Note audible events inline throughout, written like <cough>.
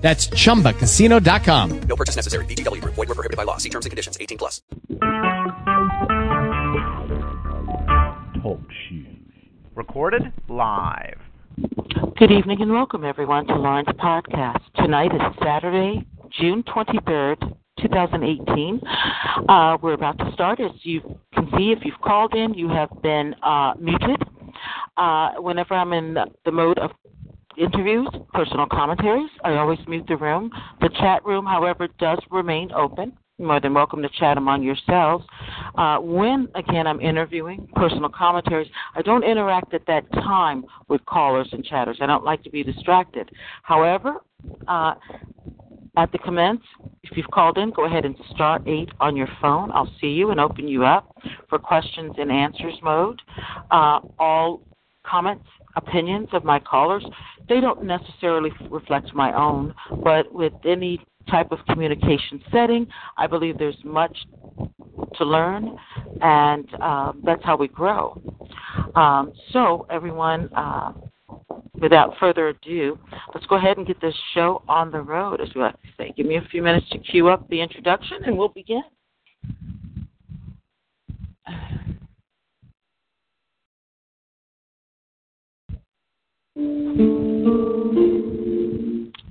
That's chumbacasino.com. No purchase necessary. VGW Group. Void were prohibited by law. See terms and conditions. 18 plus. Talk shoes. Recorded live. Good evening and welcome everyone to Lauren's podcast. Tonight is Saturday, June 23rd, 2018. Uh, we're about to start. As you can see, if you've called in, you have been uh, muted. Uh, whenever I'm in the mode of interviews, personal commentaries, I always mute the room. The chat room, however, does remain open. You're more than welcome to chat among yourselves. Uh, when, again, I'm interviewing personal commentaries, I don't interact at that time with callers and chatters. I don't like to be distracted. However, uh, at the commence, if you've called in, go ahead and start eight on your phone. I'll see you and open you up for questions and answers mode. Uh, all comments, opinions of my callers, they don't necessarily reflect my own, but with any type of communication setting, I believe there's much to learn, and uh, that's how we grow. Um, so, everyone, uh, without further ado, let's go ahead and get this show on the road, as we like to say. Give me a few minutes to cue up the introduction, and we'll begin.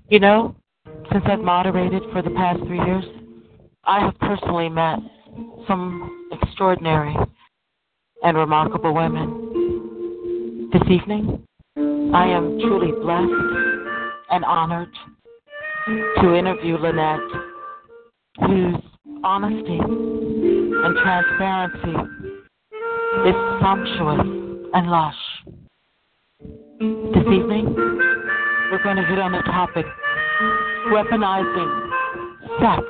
You know, since I've moderated for the past three years, I have personally met some extraordinary and remarkable women. This evening, I am truly blessed and honored to interview Lynette, whose honesty and transparency is sumptuous and lush. This evening, we're going to hit on the topic weaponizing sex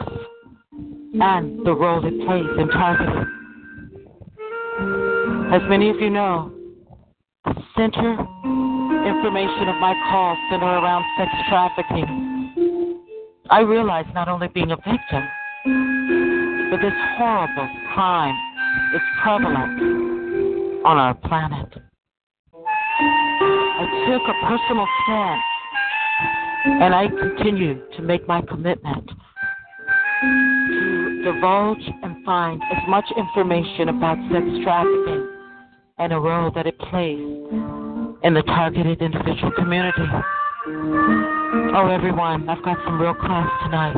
and the role it plays in targeting. As many of you know, the center information of my calls center around sex trafficking. I realize not only being a victim, but this horrible crime is prevalent on our planet. Took a personal stance and I continue to make my commitment to divulge and find as much information about sex trafficking and a role that it plays in the targeted individual community. Oh, everyone, I've got some real class tonight.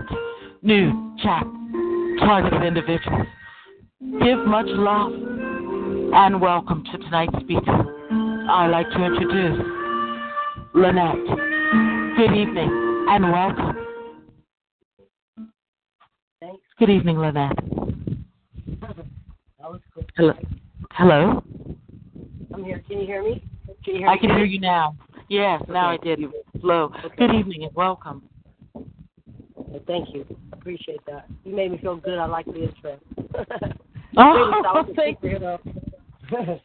New, chat, targeted individuals. Give much love and welcome to tonight's speaker. I'd like to introduce Lynette. Good evening and welcome. Thanks. Good evening, Lynette. Cool. Hello. Hello. I'm here. Can you hear me? Can you hear I me? can hear you now. Yes, now I did. Hello. Okay. Good evening and welcome. Well, Thank you. Appreciate that. You made me feel good. I like the intro. <laughs> <laughs> Oh, thank you. <laughs>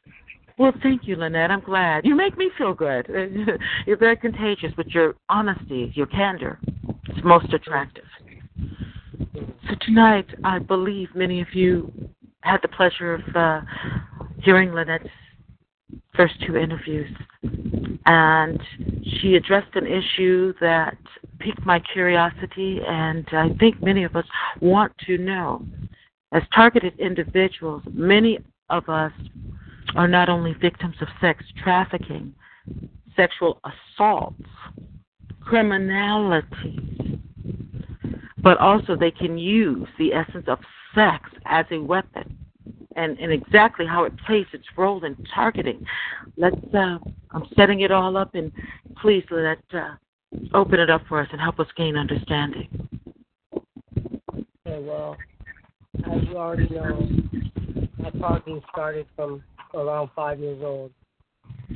Well, thank you, Lynette. I'm glad. You make me feel good. <laughs> You're very contagious with your honesty, your candor. It's most attractive. So tonight, I believe many of you had the pleasure of uh, hearing Lynette's first two interviews, and she addressed an issue that piqued my curiosity, and I think many of us want to know. As targeted individuals, many of us are not only victims of sex trafficking, sexual assaults, criminality, but also they can use the essence of sex as a weapon and, and exactly how it plays its role in targeting. Let's uh I'm setting it all up and please let uh open it up for us and help us gain understanding. Okay, well, as you already know, my talking started from around five years old.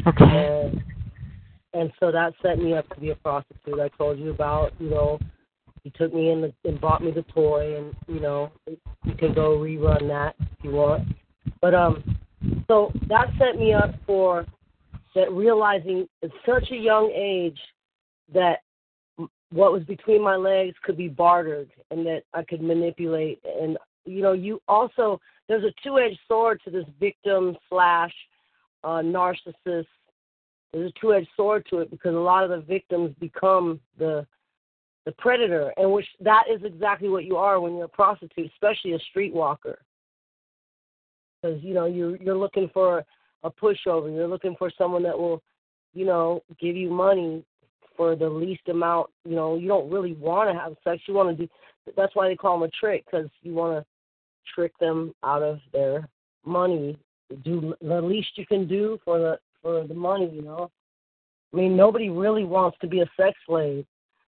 Okay. And and so that set me up to be a prostitute. I told you about, you know, he took me in the, and bought me the toy and, you know, it can go rerun that if you want. But um, so that set me up for that realizing at such a young age that what was between my legs could be bartered and that I could manipulate. And you know, you also there's a two-edged sword to this victim slash uh, narcissist. There's a two-edged sword to it because a lot of the victims become the the predator, and which that is exactly what you are when you're a prostitute, especially a streetwalker. Because you know you're you're looking for a pushover. You're looking for someone that will, you know, give you money for the least amount. You know, you don't really want to have sex. You want to do. That's why they call them a trick because you want to trick them out of their money. Do the least you can do for the for the money. You know, I mean, nobody really wants to be a sex slave.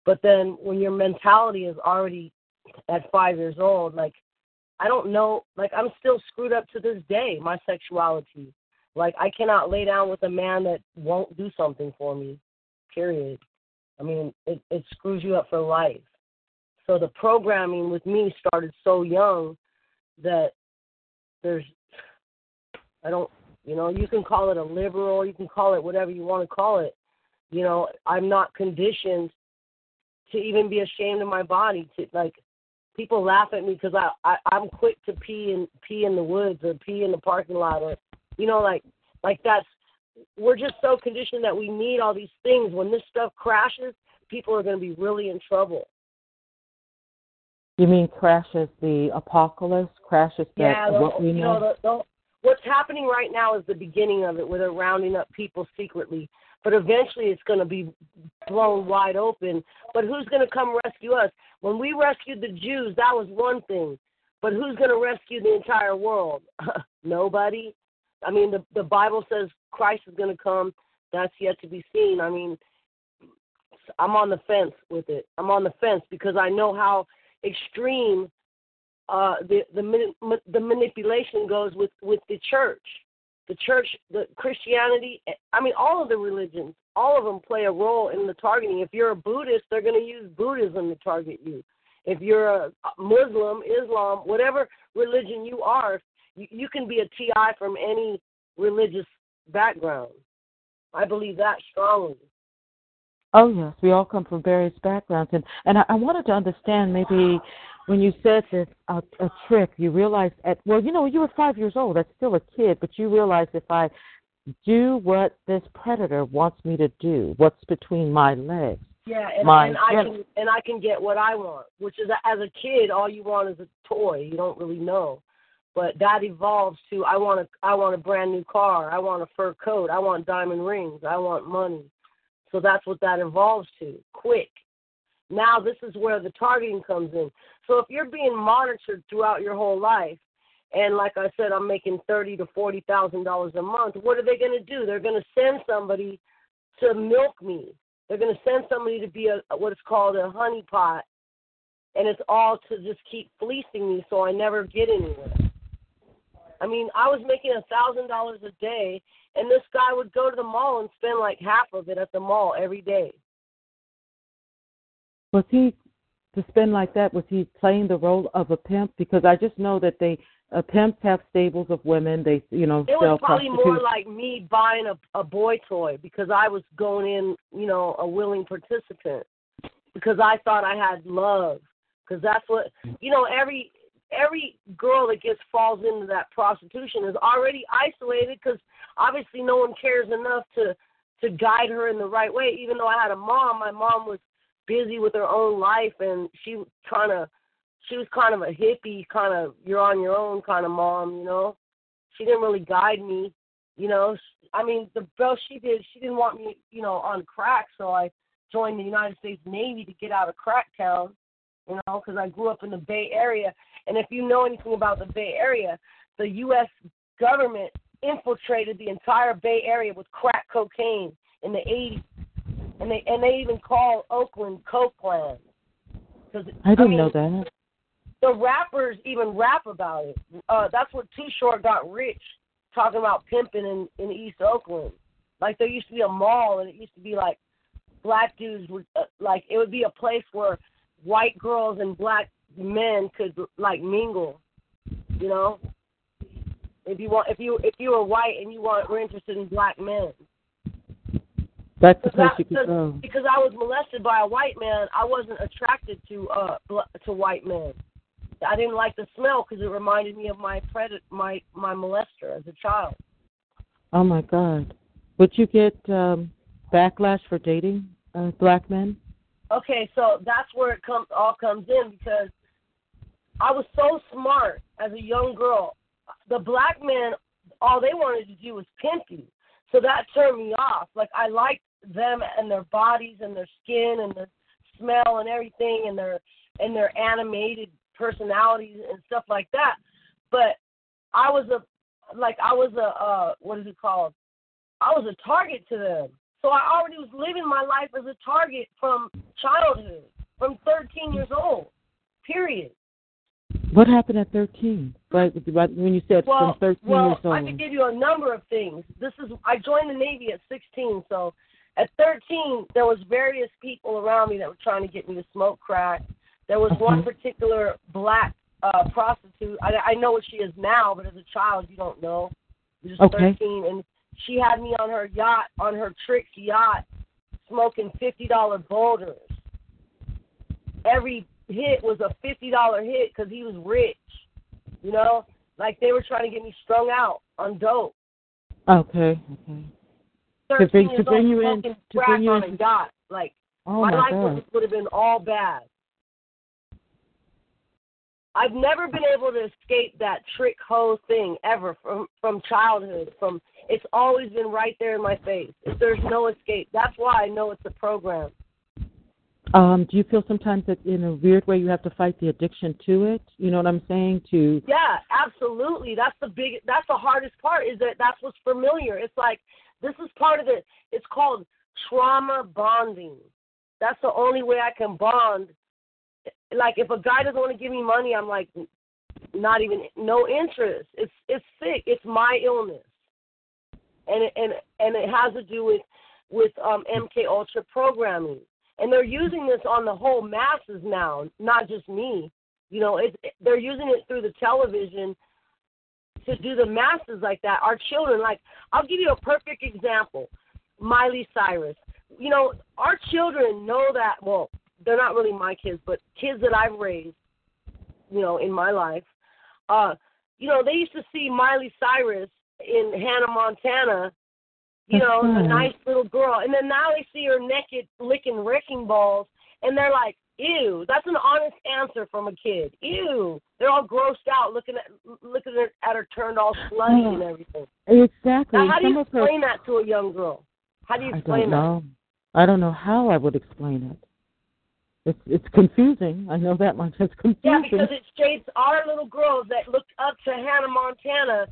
But then when your mentality is already at five years old, like I don't know, like I'm still screwed up to this day. My sexuality, like I cannot lay down with a man that won't do something for me. Period. I mean, it it screws you up for life. So the programming with me started so young that there's I don't you know, you can call it a liberal, you can call it whatever you want to call it. You know, I'm not conditioned to even be ashamed of my body. To like, people laugh at me because I, I I'm quick to pee and pee in the woods or pee in the parking lot or, you know, like like that's we're just so conditioned that we need all these things. When this stuff crashes, people are going to be really in trouble. You mean crashes the apocalypse? Crashes that yeah, the, what we you know, the, the, what's happening right now is the beginning of it, where they're rounding up people secretly but eventually it's going to be blown wide open. But who's going to come rescue us? When we rescued the Jews, that was one thing. But who's going to rescue the entire world? <laughs> Nobody. I mean, the the Bible says Christ is going to come. That's yet to be seen. I mean, I'm on the fence with it. I'm on the fence because I know how extreme uh, the the the manipulation goes with with the church the church, the Christianity, I mean, all of the religions, all of them play a role in the targeting. If you're a Buddhist, they're going to use Buddhism to target you. If you're a Muslim, Islam, whatever religion you are, you, you can be a TI from any religious background. I believe that strongly. Oh yes, we all come from various backgrounds, and and I, I wanted to understand maybe when you said this a, a trick, you realized at well, you know, you were five years old. That's still a kid, but you realized if I do what this predator wants me to do, what's between my legs. Yeah, and, my, and I can and I can get what I want, which is as a kid, all you want is a toy. You don't really know, but that evolves to I want a I want a brand new car, I want a fur coat, I want diamond rings, I want money. So that's what that evolves to. Quick, now this is where the targeting comes in. So if you're being monitored throughout your whole life, and like I said, I'm making thirty to forty thousand dollars a month, what are they going to do? They're going to send somebody to milk me. They're going to send somebody to be a what is called a honeypot, and it's all to just keep fleecing me so I never get anywhere. I mean, I was making a thousand dollars a day, and this guy would go to the mall and spend like half of it at the mall every day. Was he to spend like that? Was he playing the role of a pimp? Because I just know that they uh, pimps have stables of women. They you know it was probably more like me buying a a boy toy because I was going in you know a willing participant because I thought I had love because that's what you know every every girl that gets falls into that prostitution is already isolated because obviously no one cares enough to to guide her in the right way. Even though i had a mom my mom was busy with her own life and she kind of she was kind of a hippie kind of you're on your own kind of mom you know? She didn't really guide me you know? I mean the best she did she didn't want me you know on crack so i joined the united states navy to get out of crack town you know because i grew up in the bay area and if you know anything about the bay area the us government infiltrated the entire bay area with crack cocaine in the 80s and they and they even call Oakland Cokeland. Cause, I didn't I mean, know that. The rappers even rap about it. Uh, that's what Too Short got rich, talking about pimping in in East Oakland. Like there used to be a mall, and it used to be like black dudes would uh, like it would be a place where white girls and black men could like mingle. You know, if you want, if you if you were white and you want, were interested in black men. That's the place That- you could because, go. because I was molested by a white man, I wasn't attracted to uh to white men. I didn't like the smell because it reminded me of my pred my my molester as a child. Oh my God. Would you get um, backlash for dating uh, black men? Okay, so that's where it comes all comes in because I was so smart as a young girl. The black men, all they wanted to do was pimp you, so that turned me off. Like I liked them and their bodies and their skin and their smell and everything and their and their animated personalities and stuff like that. But I was a like I was a uh what is it called? I was a target to them. So I already was living my life as a target from childhood, from 13 years old. Period. What happened at 13? Right, when you said Well, from 13 well, years old. I can give you a number of things. This is I joined the Navy at 16, so at 13 there was various people around me that were trying to get me to smoke crack. There was one particular black uh prostitute. I, I know what she is now, but as a child you don't know. You're just Okay. 13, and she had me on her yacht, on her Trix yacht, smoking $50 boulders. Every hit was a $50 hit because he was rich. You know, like they were trying to get me strung out on dope. Okay, okay. To bring- to bring you in- to bring you on in- yacht. Like Oh my my life would have been all bad. I've never been able to escape that trick hoe thing ever from from childhood. From it's always been right there in my face. There's no escape. That's why I know it's a program. Um, do you feel sometimes that in a weird way you have to fight the addiction to it? You know what I'm saying? To Yeah, absolutely. That's the big. That's the hardest part. Is that that's what's familiar. It's like this is part of it. It's called trauma bonding. That's the only way I can bond. Like if a guy doesn't want to give me money, I'm like, not even no interest. It's it's sick. It's my illness, and it, and and it has to do with with um, MK Ultra programming. And they're using this on the whole masses now, not just me. You know, it's they're using it through the television to do the masses like that. Our children, like I'll give you a perfect example. Miley Cyrus. You know, our children know that. Well, they're not really my kids, but kids that I've raised. You know, in my life. Uh, you know, they used to see Miley Cyrus in Hannah Montana. You know, right. nice little girl, and then now they see her naked licking wrecking balls, and they're like, "Ew!" That's an honest answer from a kid. Ew! They're all grossed out looking at looking at at her turned all slutty and uh, everything. exactly. Now, how do Some you of her- explain that to a young girl? How do you explain I explain don't that? know. I don't know how I would explain it. It's it's confusing. I know that much. It's confusing. Yeah, because it shapes our little girls that looked up to Hannah Montana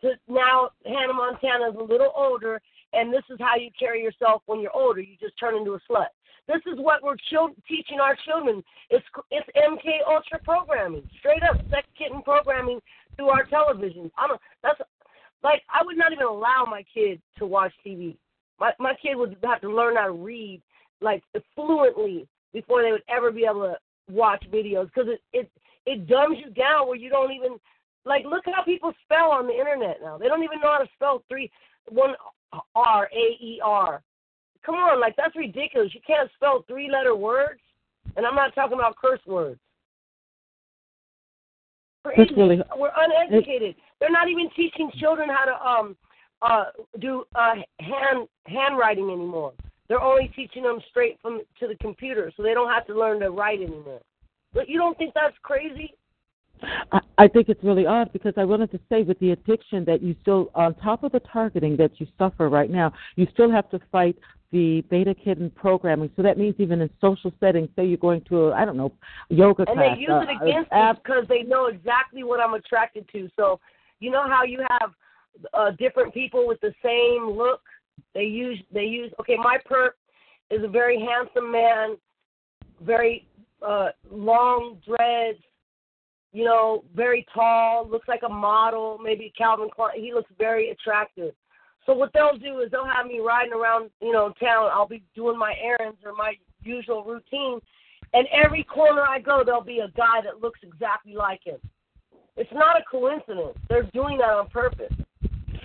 to now Hannah Montana is a little older, and this is how you carry yourself when you're older. You just turn into a slut. This is what we're chil- teaching our children. It's it's MK Ultra programming, straight up sex kitten programming through our televisions. I'm a, That's like I would not even allow my kid to watch TV. My my kid would have to learn how to read like fluently before they would ever be able to watch videos because it it it dumbs you down where you don't even like look how people spell on the internet now. They don't even know how to spell three one R A E R. Come on, like that's ridiculous. You can't spell three letter words, and I'm not talking about curse words. Crazy. Really- We're uneducated. They're not even teaching children how to um uh do uh hand handwriting anymore. They're only teaching them straight from to the computer, so they don't have to learn to write anymore. But you don't think that's crazy? I, I think it's really odd because I wanted to say with the addiction that you still, on top of the targeting that you suffer right now, you still have to fight the beta kitten programming. So that means even in social settings, say you're going to, a, I don't know, yoga and class. they use uh, it against uh, me because they know exactly what I'm attracted to. So you know how you have uh, different people with the same look. They use they use okay. My perp is a very handsome man, very uh, long dreads. You know, very tall, looks like a model, maybe Calvin Klein. He looks very attractive. So what they'll do is they'll have me riding around, you know, town. I'll be doing my errands or my usual routine, and every corner I go, there'll be a guy that looks exactly like him. It's not a coincidence. They're doing that on purpose.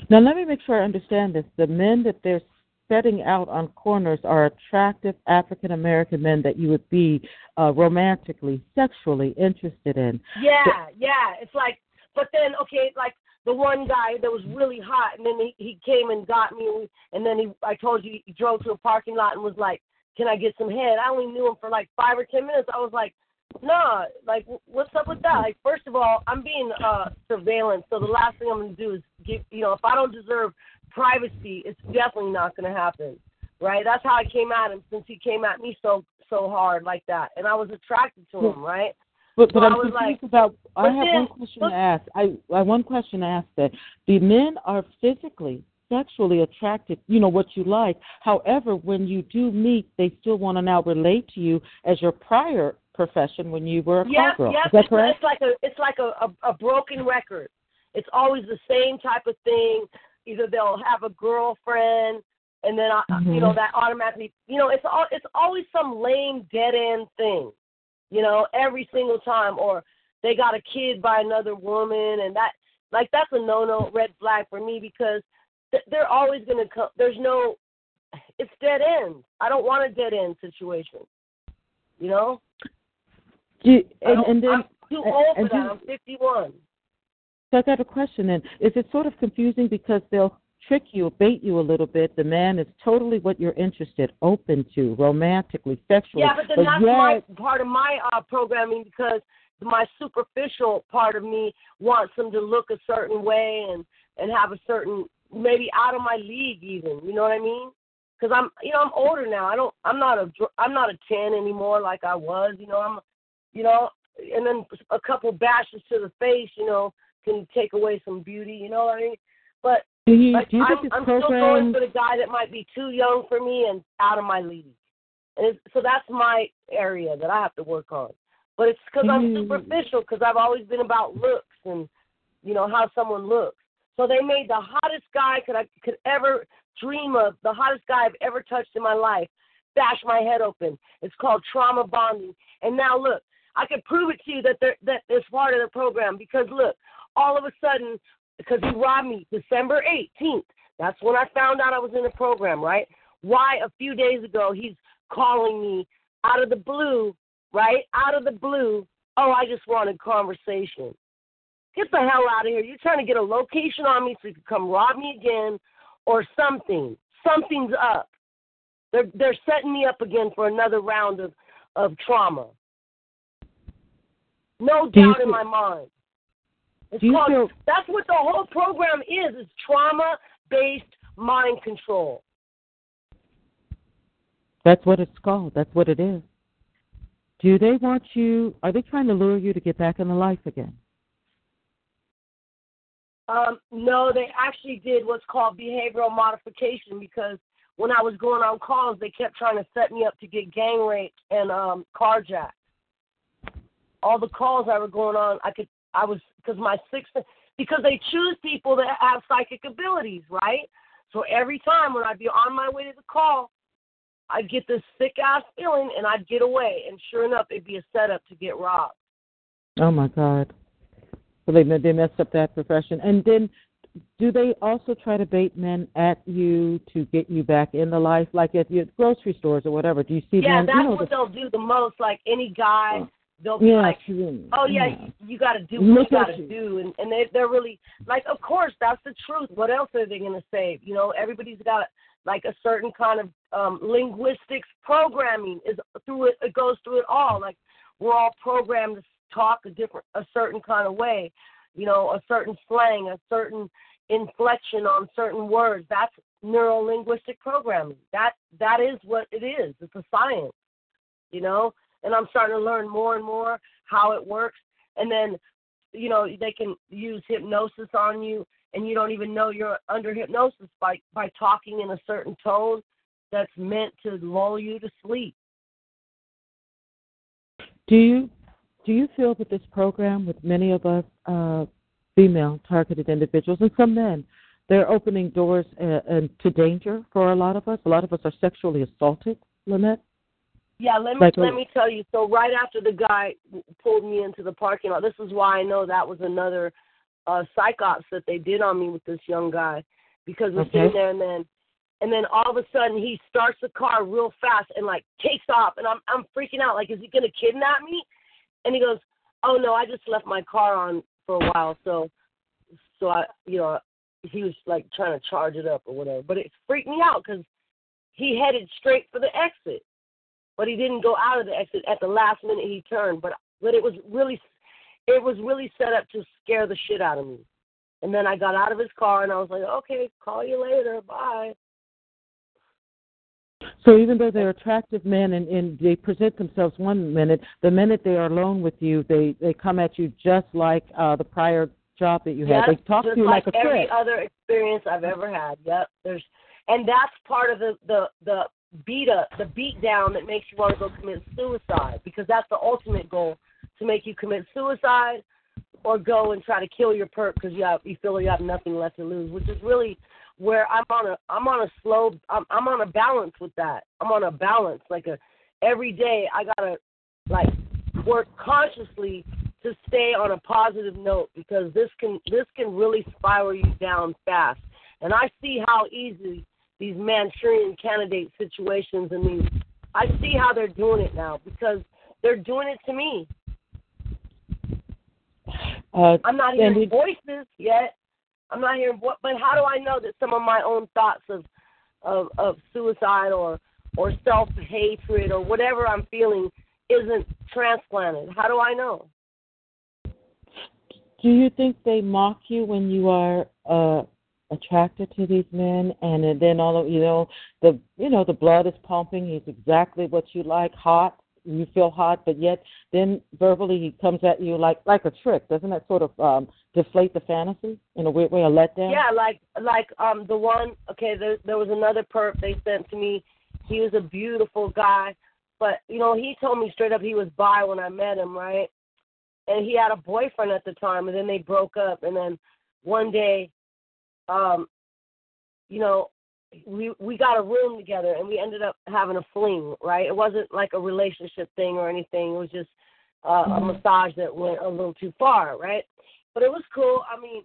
Now, let me make sure I understand this. The men that they're setting out on corners are attractive African American men that you would be uh, romantically, sexually interested in. Yeah, yeah. It's like, but then okay, like the one guy that was really hot, and then he he came and got me, and, and then he I told you he drove to a parking lot and was like, "Can I get some head?" I only knew him for like five or ten minutes. I was like, "Nah, like what's up with that?" Like first of all, I'm being uh surveillance, so the last thing I'm gonna do is give you know if I don't deserve privacy, it's definitely not gonna happen, right? That's how I came at him since he came at me so so hard like that, and I was attracted to him, hmm. right? But but So I I'm was confused like- about. I have then- one question but- to ask. I I one question to ask that the men are physically, sexually attracted. You know what you like. However, when you do meet, they still want to now relate to you as your prior profession when you were a Yes, call girl. yes. Is that it's, correct? it's like a it's like a, a, a broken record. It's always the same type of thing. Either they'll have a girlfriend, and then I, you know Mhm. that automatically, you know, it's all it's always some lame dead end thing, you know, every single time. Or they got a kid by another woman, and that like that's a no no red flag for me because th- they're always gonna come. There's no, it's dead end. I don't want a dead end situation, you know. You- and, and then I'm too old for that. I'm 51. So I got a question then. Is it sort of confusing because they'll trick you, bait you a little bit? The man is totally what you're interested, open to, romantically, sexually. Yeah, but then that's yet, my part of my uh, programming because my superficial part of me wants them to look a certain way and and have a certain maybe out of my league even. You know what I mean? Because I'm you know I'm older now. I don't I'm not a I'm not a ten anymore like I was. You know I'm you know and then a couple bashes to the face. You know can take away some beauty. You know what I mean? But do you, like, do you I'm, think I'm still going for the guy that might be too young for me and out of my league. And it's, so that's my area that I have to work on. But it's because I'm Mm. superficial because I've always been about looks and you know how someone looks. So they made the hottest guy could I could ever dream of, the hottest guy I've ever touched in my life, bash my head open. It's called trauma bonding. And now look, I can prove it to you that they're, that it's part of the program because look, all of a sudden because he robbed me December 18th. That's when I found out I was in the program, right? Why a few days ago he's calling me out of the blue, right? Out of the blue. Oh, I just wanted conversation. Get the hell out of here. You're trying to get a location on me so you can come rob me again or something. Something's up. They're they're setting me up again for another round of, of trauma. No doubt in my mind. It's called, feel- that's what the whole program is, It's trauma based mind control. That's what it's called. That's what it is. Do they want you? Are they trying to lure you to get back in the life again? Um, no, they actually did what's called behavioral modification because when I was going on calls, they kept trying to set me up to get gang raped and um, carjacked. All the calls I were going on, I could, I was, because my sixth, because they choose people that have psychic abilities, right? So every time when I'd be on my way to the call, I'd get this sick ass feeling and I'd get away. And sure enough, it'd be a setup to get robbed. Oh my God! So they they messed up that profession. And then, do they also try to bait men at you to get you back in the life, like at your grocery stores or whatever? Do you see Yeah, men? that's you know, what the, they'll do the most. Like any guy, they'll be like, oh yeah, yeah. you, you got to do what you got to do, and and they they're really like, of course, that's the truth. What else are they gonna say? You know, everybody's got like a certain kind of um linguistics programming is through it. It goes through it all. Like we're all programmed to talk a different, a certain kind of way. You know, a certain slang, a certain inflection on certain words. That's neuro linguistic programming. That that is what it is. It's a science. You know, and I'm starting to learn more and more how it works. And then, you know, they can use hypnosis on you, and you don't even know you're under hypnosis by by talking in a certain tone that's meant to lull you to sleep. Do you do you feel that this program, with many of us uh, female targeted individuals and some men, they're opening doors uh, to danger for a lot of us? A lot of us are sexually assaulted, Lynette. Yeah, let me Like let me tell you. So right after the guy pulled me into the parking lot, this is why I know that was another uh psychops that they did on me with this young guy because we're Okay. sitting there and then and then all of a sudden he starts the car real fast and like takes off and I'm I'm freaking out like is he gonna kidnap me? And he goes, oh no, I just left my car on for a while so so I you know he was like trying to charge it up or whatever but it freaked me out because he headed straight for the exit but he didn't go out of the exit at the last minute he turned but but it was really it was really set up to scare the shit out of me and then i got out of his car and i was like okay call you later bye So even though they're attractive men and, and they present themselves one minute, the minute they are alone with you, they they come at you just like uh the prior job that you had. They talk to you like, like, a every trick. other experience i've ever had yep there's and that's part of the the the beat up the beat down that makes you want to go commit suicide because that's the ultimate goal to make you commit suicide or go and try to kill your perp because you have you feel you have nothing left to lose which is really where i'm on a i'm on a slow i'm i'm on a balance with that i'm on a balance like a every day i gotta like work consciously to stay on a positive note because this can this can really spiral you down fast. And I see how easy these Manchurian candidate situations and these I see how they're doing it now because they're doing it to me. Uh, I'm not hearing it- voices yet. I'm not hearing what but how do I know that some of my own thoughts of of, of suicide or or self hatred or whatever I'm feeling isn't transplanted? How do I know? do you think they mock you when you are uh attracted to these men and then all of you know the you know the blood is pumping he's exactly what you like hot you feel hot but yet then verbally he comes at you like like a trick doesn't that sort of um deflate the fantasy in a weird way a letdown Yeah, like like um the one okay, there there was another perp they sent to me. He was a beautiful guy, but you know, he told me straight up he was bi when I met him, right? And he had a boyfriend at the time and then they broke up and then one day um you know, we we got a room together and we ended up having a fling, right? It wasn't like a relationship thing or anything. It was just uh, a massage that went a little too far, right? But it was cool. I mean,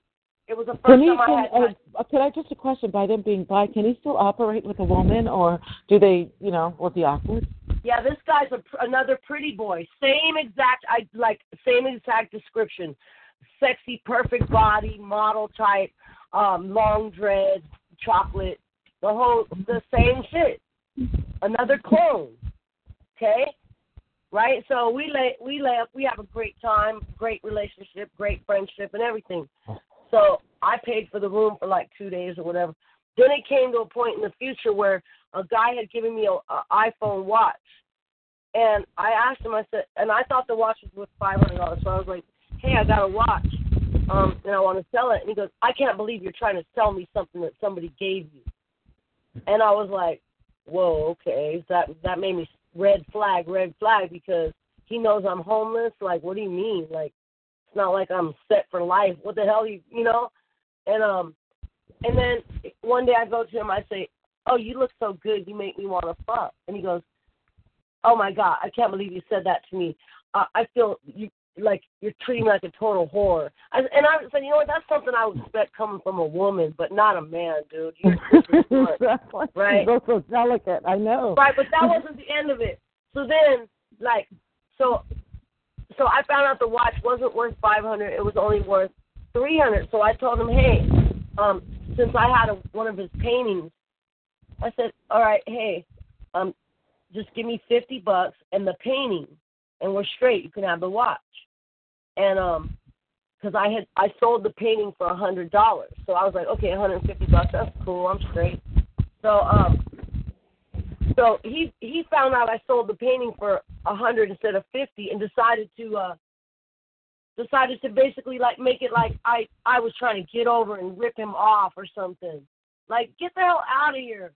it was the first Can he time I had my uh, can I just a question by them being bi? Can he still operate with a woman, or do they, you know, was he awkward? Yeah, this guy's a, another pretty boy. Same exact, I like same exact description. Sexy, perfect body, model type, um, long dreads, chocolate, the whole, the same shit. Another clone. Okay, right? So we lay, we lay, up we have a great time, great relationship, great friendship, and everything. So I paid for the room for like two days or whatever. Then it came to a point in the future where a guy had given me a, a iPhone watch, and I asked him. I said, and I thought the watch was worth five hundred dollars. So I was like, "Hey, I got a watch, um, and I want to sell it." And he goes, "I can't believe you're trying to sell me something that somebody gave you." And I was like, "Whoa, okay." That that made me red flag, red flag, because he knows I'm homeless. Like, what do you mean? Like, it's not like I'm set for life. What the hell, you you know? And um, and then one day I go to him. I say, "Oh, you look so good. You make me want to fuck." And he goes, "Oh my God, I can't believe you said that to me. Uh, I feel you like you're treating me like a total whore." I, and I said, "You know what? That's something I would expect coming from a woman, but not a man, dude. You're super <laughs> smart." exactly. Right. You're so delicate. I know. Right, but that <laughs> wasn't the end of it. So then, like, so, so I found out the watch wasn't worth five hundred. It was only worth three hundred. So I told him, hey, um, since I had a, one of his paintings, I said, all right, hey, um, just give me fifty bucks and the painting, and we're straight. You can have the watch. And um, because I had I sold the painting for a hundred dollars, so I was like, okay, one hundred and fifty bucks. That's cool. I'm straight. So um, so he he found out I sold the painting for a hundred instead of fifty, and decided to uh decided to basically like make it like I I was trying to get over and rip him off or something. Like get the hell out of here.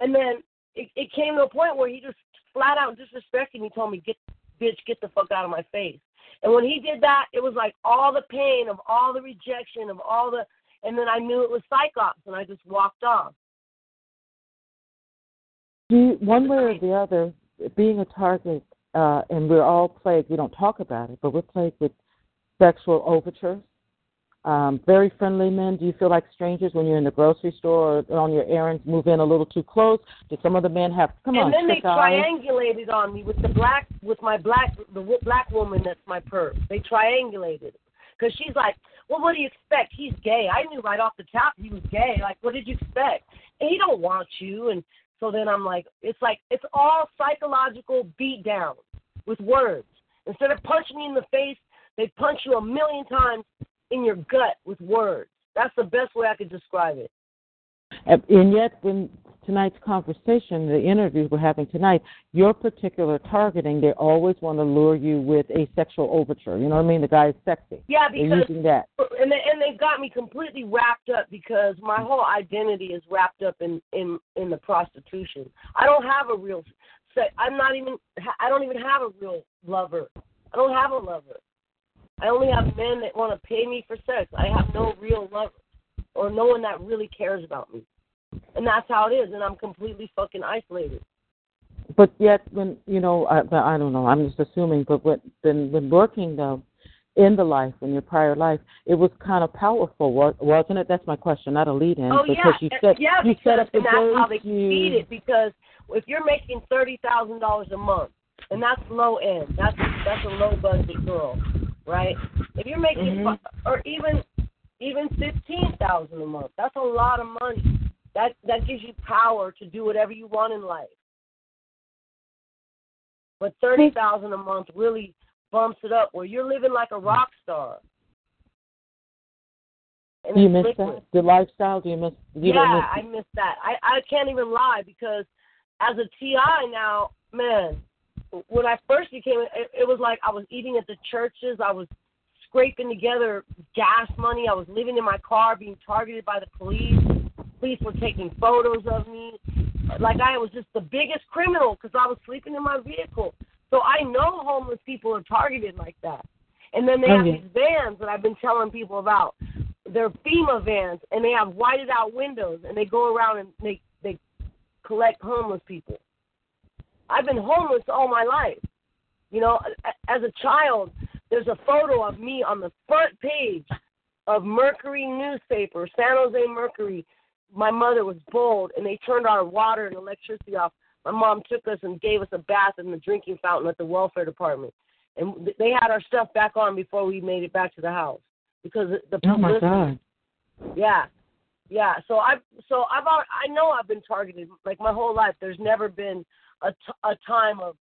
And then it, it came to a point where he just flat out disrespected me, told me get bitch get the fuck out of my face. And when he did that, it was like all the pain of all the rejection of all the, and then I knew it was psych ops, and I just walked off. Do you, one way or the other, being a target, uh, and we're all plagued. We don't talk about it, but we're plagued with sexual overtures. Um, very friendly men. Do you feel like strangers when you're in the grocery store or on your errands? Move in a little too close. Did some of the men have? Come and on, And then they eyes? triangulated on me with the black, with my black, the w- black woman that's my perp. They triangulated because she's like, well, what do you expect? He's gay. I knew right off the top he was gay. Like, what did you expect? And he don't want you. And so then I'm like, it's like it's all psychological beat down with words. Instead of punching me in the face, they punch you a million times in your gut with words. That's the best way I could describe it. And yet, in tonight's conversation, the interviews we're having tonight, your particular targeting, they always want to lure you with a sexual overture. You know what I mean? The guy is sexy. Yeah, They're because using that. and they, and they got me completely wrapped up because my whole identity is wrapped up in in in the prostitution. I don't have a real. I'm not even. I don't even have a real lover. I don't have a lover. I only have men that want to pay me for sex. I have no real lover or no one that really cares about me. And that's how it is. And I'm completely fucking isolated. But yet, when you know, I, but I don't know. I'm just assuming. But when when, when working though, in the life in your prior life, it was kind of powerful, wa- wasn't it? That's my question, not a lead in. Oh because yeah, you set yeah, you because, set up the and that's how they you- feed it. Because if you're making thirty thousand dollars a month, and that's low end, that's that's a low budget girl, right? If you're making Mhm. fi- or even even fifteen thousand a month, that's a lot of money. That that gives you power to do whatever you want in life. But thirty thousand a month really bumps it up where you're living like a rock star. And Do you miss liquid. that? The lifestyle? Do you miss? You yeah, miss I miss that. I I can't even lie because as a TI now, man, when I first became it, it was like I was eating at the churches. I was scraping together gas money. I was living in my car, being targeted by the police. Police were taking photos of me. Like I was just the biggest criminal because I was sleeping in my vehicle. So I know homeless people are targeted like that. And then they Oh, have these vans that I've been telling people about. They're FEMA vans, and they have whited out windows, and they go around and they they collect homeless people. I've been homeless all my life. You know, as a child, there's a photo of me on the front page of Mercury newspaper, San Jose Mercury. My mother was bold, and they turned our water and electricity off. My mom took us and gave us a bath in the drinking fountain at the welfare department, and they had our stuff back on before we made it back to the house because the Oh my God! yeah, yeah. So I, so I've, I know I've been targeted like my whole life. There's never been a, t- a time of,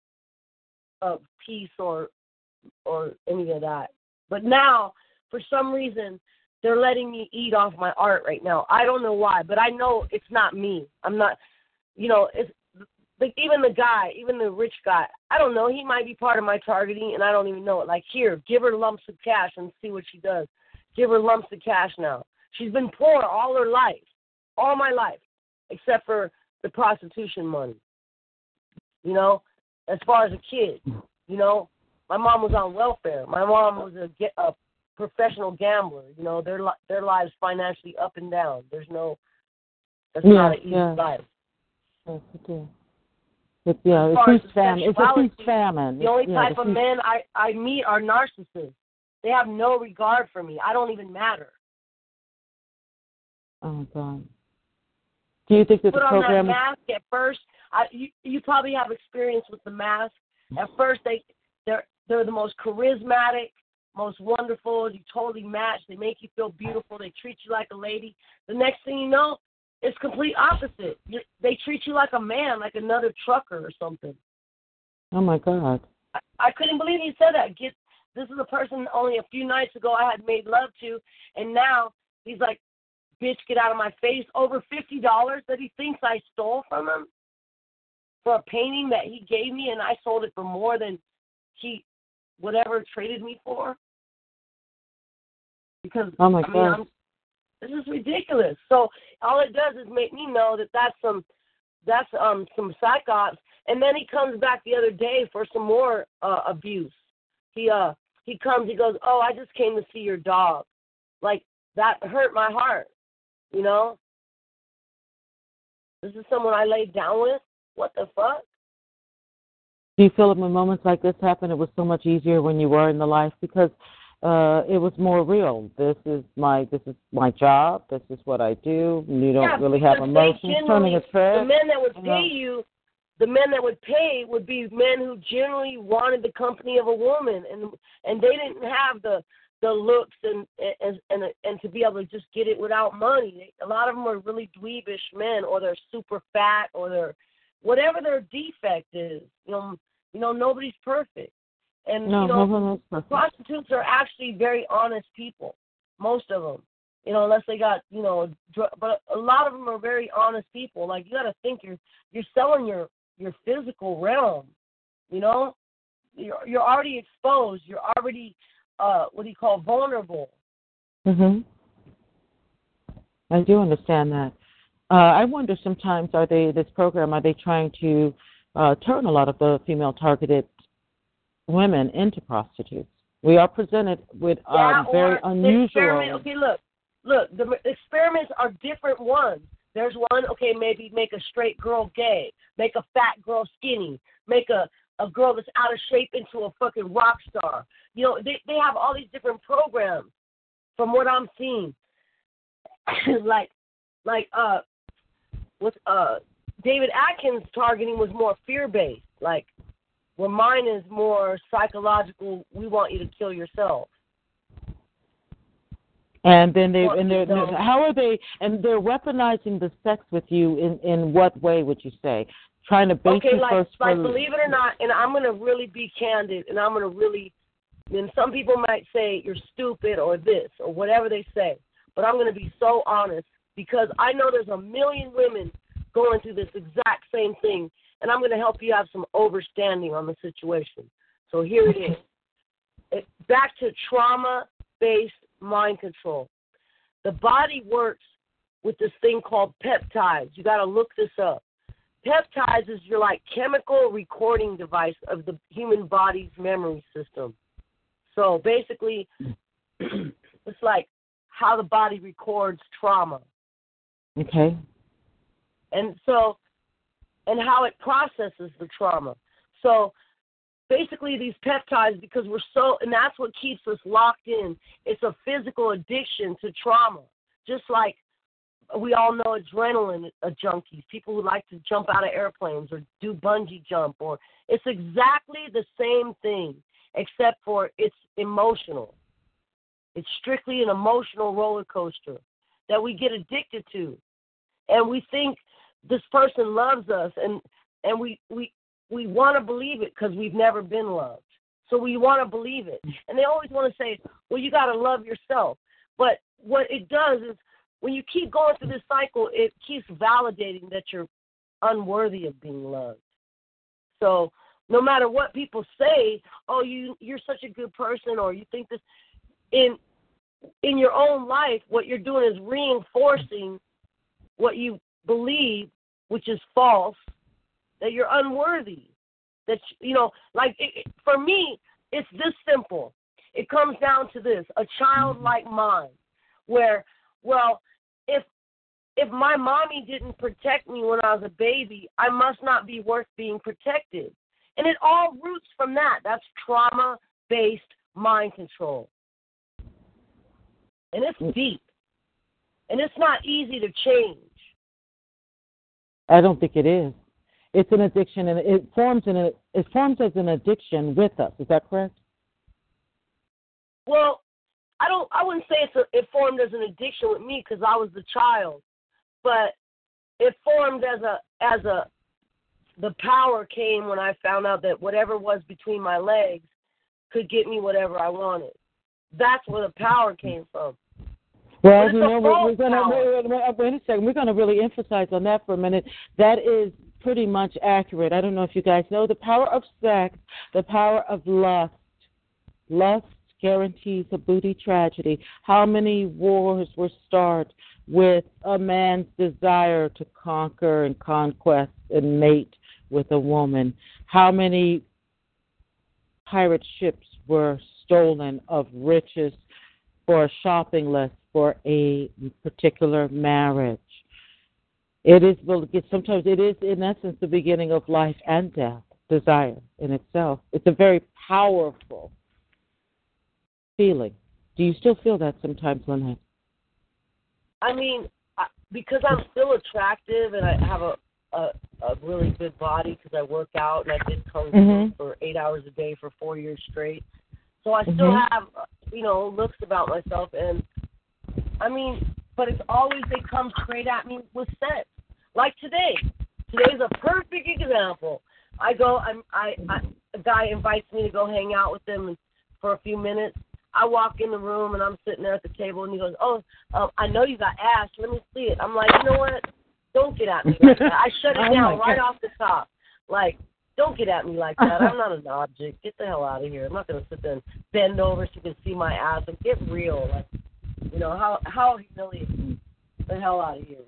of peace or, or any of that. But now, for some reason, they're letting me eat off my art right now. I don't know why, but I know it's not me. I'm not, you know, it's like even the guy, even the rich guy. I don't know. He might be part of my targeting, and I don't even know it. Like here, give her lumps of cash and see what she does. Give her lumps of cash now. She's been poor all her life, all my life, except for the prostitution money. You know, as far as a kid, you know, my mom was on welfare. My mom was a, a professional gambler. You know, their their lives financially up and down. There's no, that's Yeah, not an easy yeah. life. Yes, it is. It's, yeah, it's as famine. It's a feast famine. The only yeah, type of men I I meet are narcissists. They have no regard for me. I don't even matter. Oh God. Do you think that put the on that mask at first. I, you you probably have experience with the mask. At first, they they're they're the most charismatic, most wonderful. You totally match. They make you feel beautiful. They treat you like a lady. The next thing you know, it's complete opposite. You, they treat you like a man, like another trucker or something. Oh my God. I, I couldn't believe he said that. Get this is a person only a few nights ago I had made love to, and now he's like, "Bitch, get out of my face!" Over fifty dollars that he thinks I stole from him for a painting that he gave me, and I sold it for more than he whatever traded me for. Because Oh my I mean, God. I'm, this is ridiculous. So all it does is make me know that that's some that's um some psych ops. And then he comes back the other day for some more uh, abuse. He uh he comes, he goes, Oh, I just came to see your dog. Like that hurt my heart, you know? This is someone I laid down with? What the fuck? Do you feel that when moments like this happen, it was so much easier when you were in the life because uh it was more real. This is my this is my job. This is what I do. You don't yeah, really have emotions turning a generally- The men that would pay you, the men that would pay would be men who generally wanted the company of a woman, and and they didn't have the the looks and and and and to be able to just get it without money. A lot of them are really dweebish men, or they're super fat, or they're whatever their defect is. You know, you know nobody's perfect, and no, you know no one perfect. prostitutes are actually very honest people. Most of them, you know, unless they got you know, dr- but a lot of them are very honest people. Like you got to think you're you're selling your your physical realm. You know, you're you're already exposed. You're already uh what do you call vulnerable. Mhm. I do understand that. Uh, I wonder sometimes are they this program are they trying to uh, turn a lot of the female targeted women into prostitutes? We are presented with Yeah, um, very or the unusual. Okay, look, look. The experiments are different ones. There's one. Okay, maybe make a straight girl gay, make a fat girl skinny, make a a girl that's out of shape into a fucking rock star. You know, they they have all these different programs. From what I'm seeing, <clears throat> like like uh, with uh David Atkins targeting was more fear based. Like where mine is more psychological. We want you to kill yourself. And then they and they're, how are they and they're weaponizing the sex with you in in what way would you say? Trying to bait okay, you like first like for believe it or not, and I'm gonna really be candid, and I'm gonna really. And some people might say you're stupid or this or whatever they say, but I'm gonna be so honest because I know there's a million women going through this exact same thing, and I'm gonna help you have some understanding on the situation. So here it is. It, back to trauma-based mind control. The body works with this thing called peptides. You got to look this up peptides is your like chemical recording device of the human body's memory system. So basically, <clears throat> it's like how the body records trauma, Okay. and so, and how it processes the trauma. So basically, these peptides, because we're so, and that's what keeps us locked in. It's a physical addiction to trauma, just like we all know adrenaline junkies, people who like to jump out of airplanes or do bungee jump, or it's exactly the same thing, except for it's emotional. It's strictly an emotional roller coaster that we get addicted to, and we think this person loves us, and and we we we want to believe it because we've never been loved, so we want to believe it, and they always want to say, well, you got to love yourself, but what it does is when you keep going through this cycle, it keeps validating that you're unworthy of being loved. So no matter what people say, oh you you're such a good person or you think this in in your own life, what you're doing is reinforcing what you believe, which is false, that you're unworthy. That you know, like it, for me, it's this simple. It comes down to this: a childlike mm-hmm. mind, where well, if if my mommy didn't protect me when I was a baby, I must not be worth being protected. And it all roots from that. That's trauma based mind control. And it's mm. deep. And it's not easy to change. I don't think it is. It's an addiction, and it forms in a, it forms as an addiction with us. Is that correct? Well, I don't. I wouldn't say it's a, it formed as an addiction with me because I was the child, but it formed as a as a the power came when I found out that whatever was between my legs could get me whatever I wanted. That's where the power came from. Well, you know, we're, we're going to power. wait, wait, wait a second. We're going to really emphasize on that for a minute. That is pretty much accurate. I don't know if you guys know the power of sex, the power of lust. Lust guarantees a booty tragedy. How many wars were started with a man's desire to conquer and conquest and mate with a woman? How many pirate ships were stolen of riches for a shopping list for a particular marriage? It is sometimes it is in essence the beginning of life and death. desire in itself. It's a very powerful feeling. Do you still feel that sometimes, Lynette? I mean, because I'm still attractive and I have a a, a really good body because I work out and I did kung fu Mhm. for eight hours a day for four years straight. So I still Mhm. have, you know, looks about myself, and I mean, but it's always they come straight at me with sex. Like today, today's a perfect example. I go, I'm, I, I, a guy invites me to go hang out with him for a few minutes. I walk in the room and I'm sitting there at the table, and he goes, "Oh, um, I know you got ass. Let me see it." I'm like, you know what? Don't get at me <laughs> like that. I shut it Oh, down right God. off the top. Like, don't get at me like that. I'm not an object. Get the hell out of here. I'm not gonna sit there and bend over so you can see my ass and get real. Like, you know how how humiliating. The hell out of here.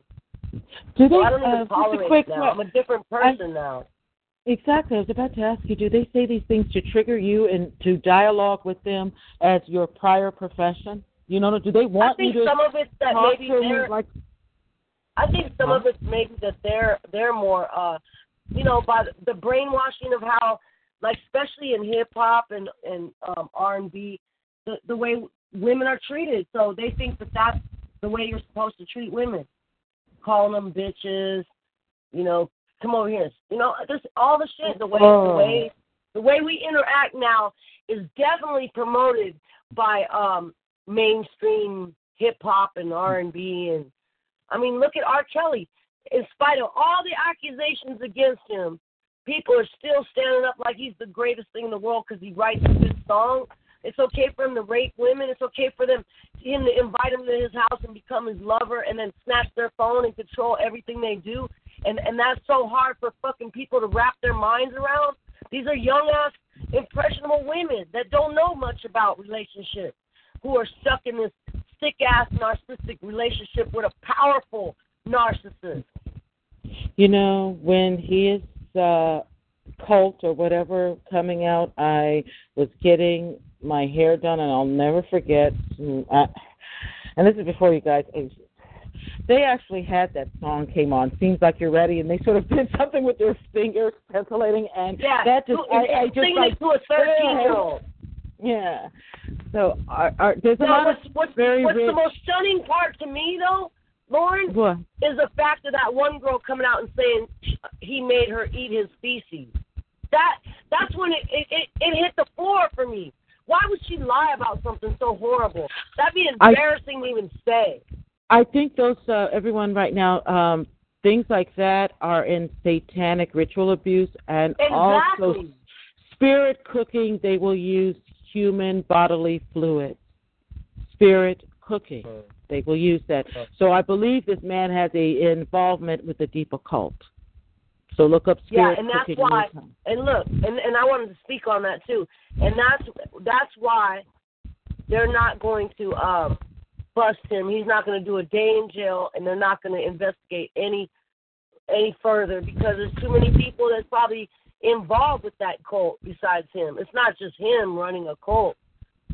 Do they? I don't uh, even a tolerate quick it now. I'm a different person now. Exactly. I was about to ask you, do they say these things to trigger you and to dialogue with them as your prior profession? You know, do they I want think you to some of it that maybe they're like I think some of it's maybe that they're they're more uh you know by the brainwashing of how like especially in hip hop and and um R and B the the way women are treated. So they think that that's the way you're supposed to treat women. Calling them bitches you know come over here. You know just all the shit the way the Oh. way the way we interact now is definitely promoted by um mainstream hip hop and R and B and I mean, look at R. Kelly. In spite of all the accusations against him, people are still standing up like he's the greatest thing in the world because he writes a good song. It's okay for him to rape women. It's okay for them him to invite them to his house and become his lover and then snatch their phone and control everything they do. And and that's so hard for fucking people to wrap their minds around. These are young ass impressionable women that don't know much about relationships, who are stuck in this sick ass narcissistic relationship with a powerful narcissist. You know, when his uh, cult or whatever coming out, I was getting my hair done, and I'll never forget. I, and this is before you guys. They actually had that song came on. Seems like you're ready, and they sort of <laughs> did something with their fingers penciling, and Yeah, that just I, I just like to a thirteen year old. Yeah. So are, are, there's a Now, lot of what's, what's, very what's rich. the most stunning part to me, though, Lauren, What? is the fact of that one girl coming out and saying he made her eat his feces. That that's when it it, it, it hit the floor for me. Why would she lie about something so horrible? That'd be I- embarrassing to even say. I think those uh, everyone right now um things like that are in satanic ritual abuse and also spirit cooking they will use human bodily fluids. Spirit cooking. They will use that. So I believe this man has a involvement with the deep occult. So look up spirit. Yeah, and that's cooking. why. anytime. And look, and and I wanted to speak on that too. And that's that's why they're not going to um bust him. He's not going to do a day in jail, and they're not going to investigate any any further because there's too many people that's probably involved with that cult besides him. It's not just him running a cult.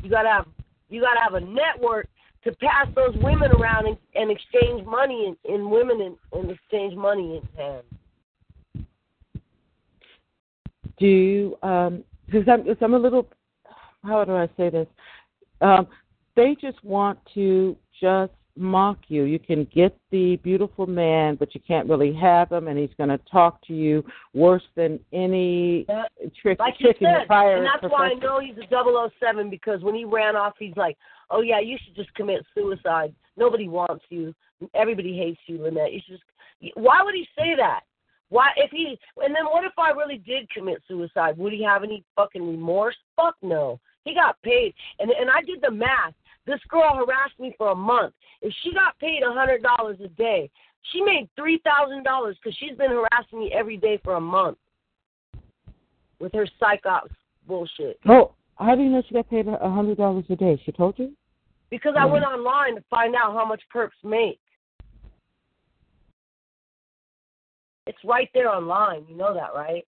You gotta have you gotta have a network to pass those women around and, and exchange money in, in women and, and exchange money in hands. do um because I'm, 'cause I'm a little how do I say this? Um, they just want to just mock you. You can get the beautiful man, but you can't really have him, and he's going to talk to you worse than any Yeah. trick Like you trick in the fire. and that's why I know he's a 007 because when he ran off, he's like, "Oh yeah, you should just commit suicide. Nobody wants you. Everybody hates you, Lynette. You should just." Why would he say that? Why if he? And then what if I really did commit suicide? Would he have any fucking remorse? Fuck no. He got paid, and and I did the math. This girl harassed me for a month. If she got paid a hundred dollars a day, she made three thousand dollars because she's been harassing me every day for a month with her psych ops bullshit. Oh, how do you know she got paid a hundred dollars a day? She told you? Because I went online to find out how much perps make. It's right there online. You know that, right?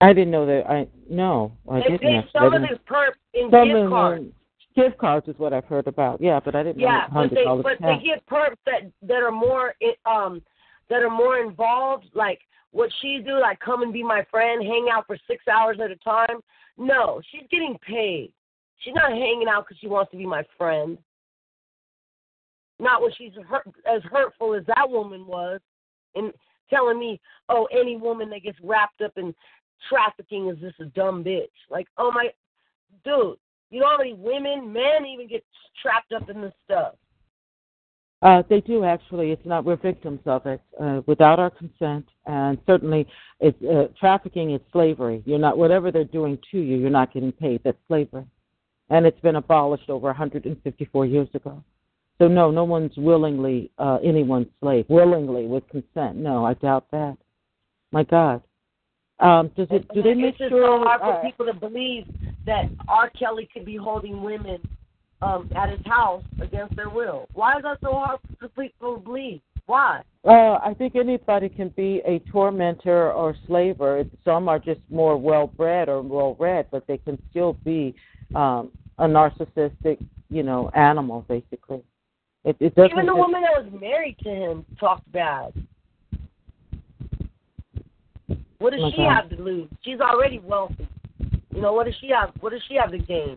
I didn't know that. I no, I They didn't. pay actually. some of these perps in gift cards. Gift cards is what I've heard about. Yeah, but I didn't Yeah, know but they but cash. they get perps that that are more um that are more involved. Like what she do, like come and be my friend, hang out for six hours at a time. No, she's getting paid. She's not hanging out because she wants to be my friend. Not when she's hurt, as hurtful as that woman was, and telling me, oh, any woman that gets wrapped up in trafficking is just a dumb bitch. Like, oh my, dude, you know how many women, men even get trapped up in this stuff. Uh, they do actually. It's not we're victims of it uh, without our consent, and certainly, it's uh, trafficking is slavery. You're not whatever they're doing to you. You're not getting paid. That's slavery, and it's been abolished over 154 years ago. So no, no one's willingly uh, anyone's slave willingly with consent. No, I doubt that. My God, um, does it? Do they make it's sure? so hard for uh, people to believe that R. Kelly could be holding women um, at his house against their will. Why is that so hard for people to believe? Why? Uh, I think anybody can be a tormentor or slaver. Some are just more well bred or well read, but they can still be um, a narcissistic, you know, animal basically. It, it doesn't. Even the just- woman that was married to him talked bad. What does My she have to lose? She's already wealthy. You know what does she have? What does she have to gain?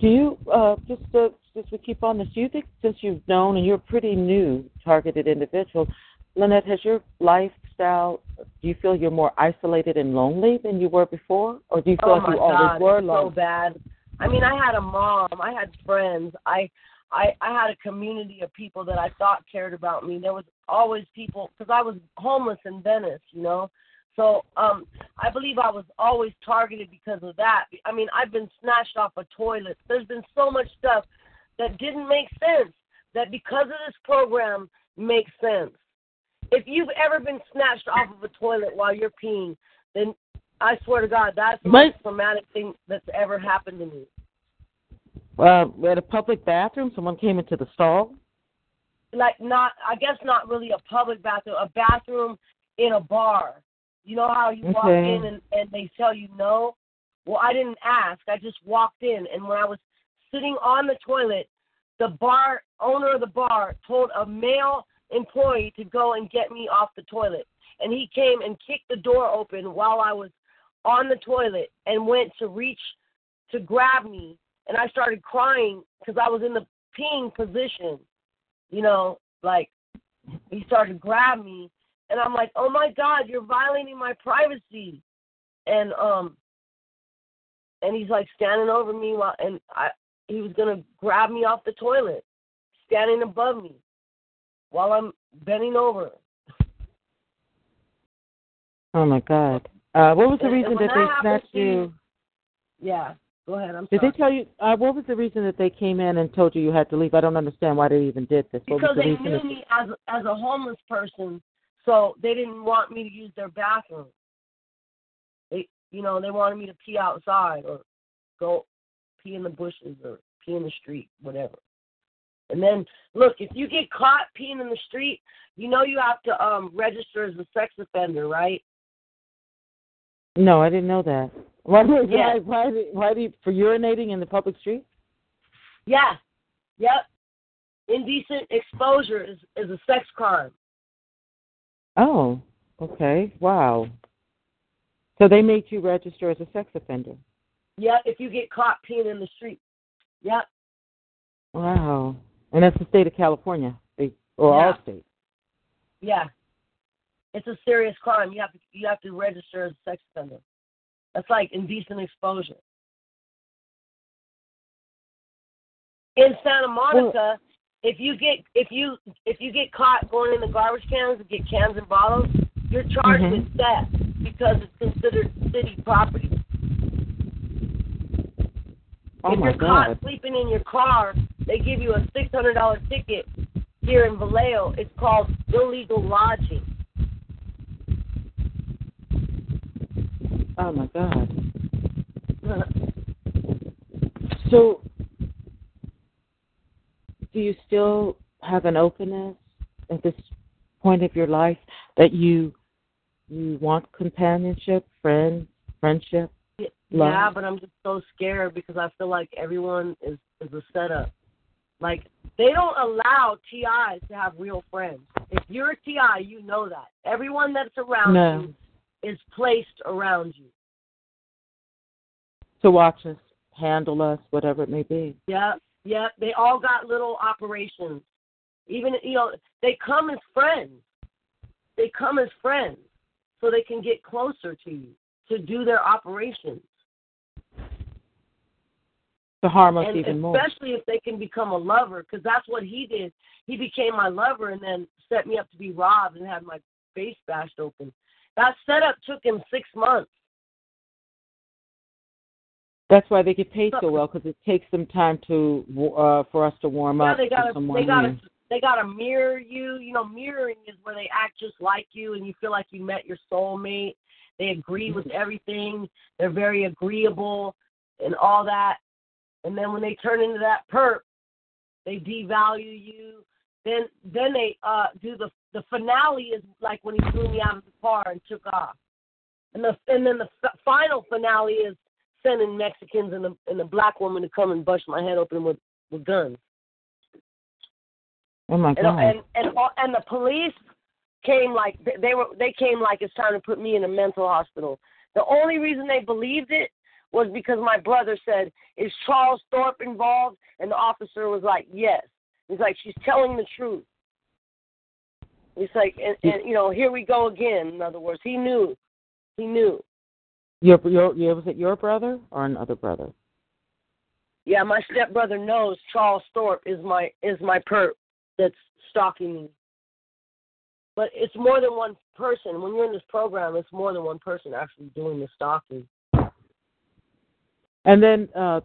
Do you uh, just uh, just to keep on this? Do you think since you've known and you're a pretty new targeted individual, Lynette, has your lifestyle? Do you feel you're more isolated and lonely than you were before, or do you feel oh like you always God, were it's so bad. I mean, I had a mom. I had friends. I, I, I had a community of people that I thought cared about me. There was always people because I was homeless in Venice, you know. So um, I believe I was always targeted because of that. I mean, I've been snatched off a toilet. There's been so much stuff that didn't make sense. That because of this program makes sense. If you've ever been snatched off of a toilet while you're peeing, then I swear to God, that's the most traumatic thing that's ever happened to me. Uh, at a public bathroom, someone came into the stall. Like not, I guess not really a public bathroom, a bathroom in a bar. You know how you walk in and, and they tell you no? Well, I didn't ask. I just walked in, and when I was sitting on the toilet, the bar owner of the bar told a male employee to go and get me off the toilet. And he came and kicked the door open while I was on the toilet and went to reach to grab me. And I started crying because I was in the peeing position. You know, like he started to grab me and I'm like, "Oh my god, you're violating my privacy." And um and he's like standing over me while and I he was going to grab me off the toilet, standing above me while I'm bending over. Oh my God! Uh, what was the reason that that they happens snatched you? Yeah, go ahead. I'm Did sorry. they tell you? Uh, what was the reason that they came in and told you you had to leave? I don't understand why they even did this. What because the they knew me as as a homeless person, so they didn't want me to use their bathroom. They, you know, they wanted me to pee outside or go pee in the bushes or pee in the street, whatever. And then, look, if you get caught peeing in the street, you know you have to um register as a sex offender, right? No, I didn't know that. Why? Why? Yeah. Why? Why, why do you, for urinating in the public street? Yeah. Yep. Indecent exposure is is a sex crime. Oh, okay. Wow. So they made you register as a sex offender. Yep. If you get caught peeing in the street. Yep. Wow. And that's the state of California, eh, or Yeah. all states. Yeah. It's a serious crime. You have to you have to register as a sex offender. That's like indecent exposure. In Santa Monica, if you get if you if you get caught going in the garbage cans and get cans and bottles, you're charged Mhm. with theft because it's considered city property. Oh if you're caught sleeping in your car, they give you a six hundred dollar ticket here in Vallejo. It's called illegal lodging. Oh my God. So, do you still have an openness at this point of your life that you you want companionship, friends, friendship? Yeah, but I'm just so scared because I feel like everyone is is a setup. Like they don't allow TIs to have real friends. If you're a TI, you know that. Everyone that's around No. you is placed around you. To watch us, handle us, whatever it may be. Yeah, yeah. They all got little operations. Even you know, they come as friends. They come as friends, so they can get closer to you to do their operations. To harm us and even more. especially if they can become a lover, because that's what he did. He became my lover and then set me up to be robbed and had my face bashed open. That setup took him six months. That's why they get paid so well because it takes them time to uh, for us to warm Yeah, up they gotta they gotta they gotta mirror you. You know, mirroring is where they act just like you and you feel like you met your soulmate. They agree with Mm-hmm. everything. They're very agreeable and all that. And then when they turn into that perp, they devalue you. Then then they uh do the the finale is like when he threw me out of the car and took off. And the and then the f- final finale is sending Mexicans and the and the black woman to come and bust my head open with with guns. Oh my god! and and, all- and the police came like they- they were they came like it's time to put me in a mental hospital. The only reason they believed it was because my brother said, "Is Charles Thorpe involved?" And the officer was like, "Yes." He's like, "She's telling the truth." He's like, and, and you know, here we go again. In other words, he knew, he knew. your your your was it your brother or another brother? Yeah, my stepbrother knows Charles Thorpe is my is my perp that's stalking me. But it's more than one person. When you're in this program, it's more than one person actually doing the stalking. And then uh,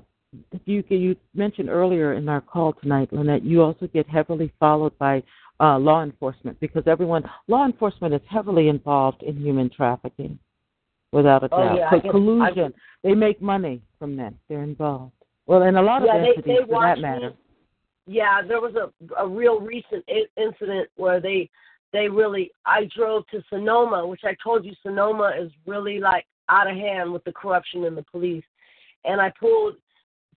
you you mentioned earlier in our call tonight, Lynette, you also get heavily followed by uh, law enforcement because everyone law enforcement is heavily involved in human trafficking, without a Oh, doubt. yeah, get- collusion, they make money from that. They're involved. Well, and a lot yeah, of they entities they for watch that matter. me. Yeah, there was a a real recent I- incident where they they really I drove to Sonoma, which I told you Sonoma is really like out of hand with the corruption in the police. And I pulled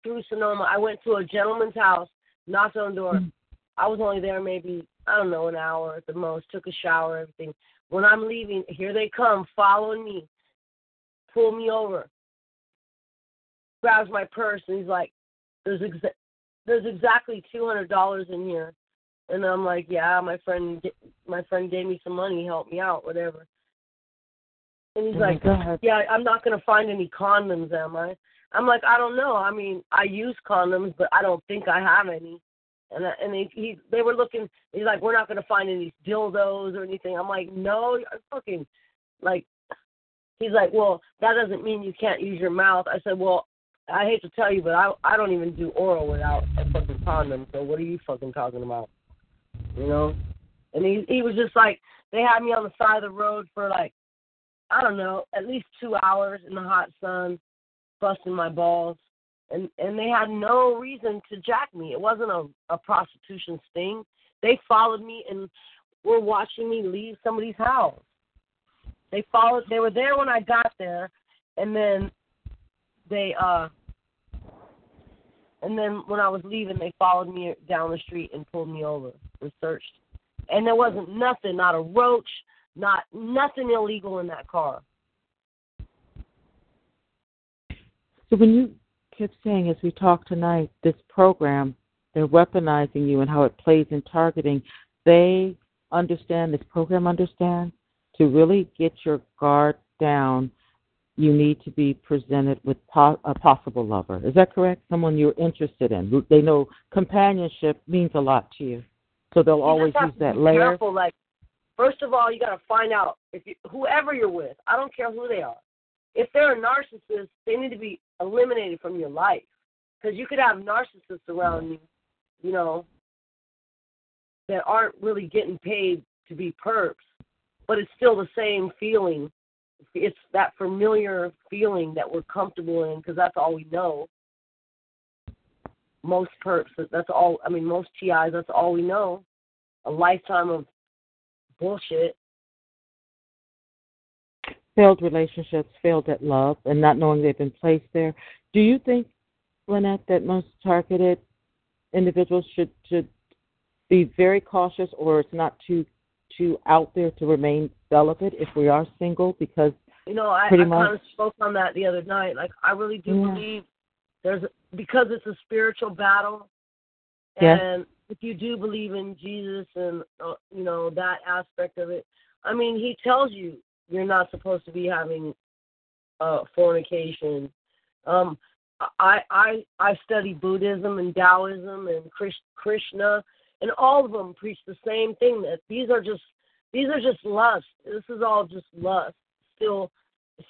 through Sonoma. I went to a gentleman's house, knocked on the door. Mm. I was only there maybe I don't know an hour at the most. Took a shower, everything. When I'm leaving, here they come, following me, pull me over, grabs my purse, and he's like, "There's exa- there's exactly two hundred dollars in here," and I'm like, "Yeah, my friend my friend gave me some money, helped me out, whatever." And he's Oh like, "Yeah, I'm not gonna find any condoms, am I?" I'm like, "I don't know. I mean, I use condoms, but I don't think I have any." And I- and he, he they were looking. He's like, "We're not gonna find any dildos or anything." I'm like, "No, you're fucking like." He's like, "Well, that doesn't mean you can't use your mouth." I said, "Well, I hate to tell you, but I I don't even do oral without a fucking condom. So what are you fucking talking about? You know?" And he he was just like, they had me on the side of the road for like, I don't know, at least two hours in the hot sun, busting my balls, and and they had no reason to jack me. It wasn't a a prostitution sting. They followed me and were watching me leave somebody's house. They followed. They were there when I got there, and then they uh and then when I was leaving they followed me down the street and pulled me over and searched. And there wasn't nothing, not a roach, not nothing illegal in that car. So when you kept saying, as we talk tonight, this program, they're weaponizing you and how it plays in targeting, they understand, this program understands, to really get your guard down, you need to be presented with po- a possible lover. Is that correct? Someone you're interested in. They know companionship means a lot to you. So they'll You always use that layer. Careful, like first of all, you got to find out if you, whoever you're with. I don't care who they are. If they're a narcissist, they need to be eliminated from your life because you could have narcissists around you, you know, that aren't really getting paid to be perps, but it's still the same feeling. It's that familiar feeling that we're comfortable in because that's all we know. Most perps, that's all. I mean, most TIs, that's all we know. A lifetime of bullshit. Failed relationships, failed at love, and not knowing they've been placed there. Do you think, Lynette, that most targeted individuals should should be very cautious, or it's not too too out there to remain celibate if we are single because You know, I, I kind of much. spoke on that the other night. Like, I really do Yeah. believe there's because it's a spiritual battle, Yes. and if you do believe in Jesus and uh, you know that aspect of it, I mean, He tells you you're not supposed to be having uh, fornication. Um, I I I study Buddhism and Taoism and Krish- Krishna, and all of them preach the same thing that these are just these are just lust. This is all just lust. Still,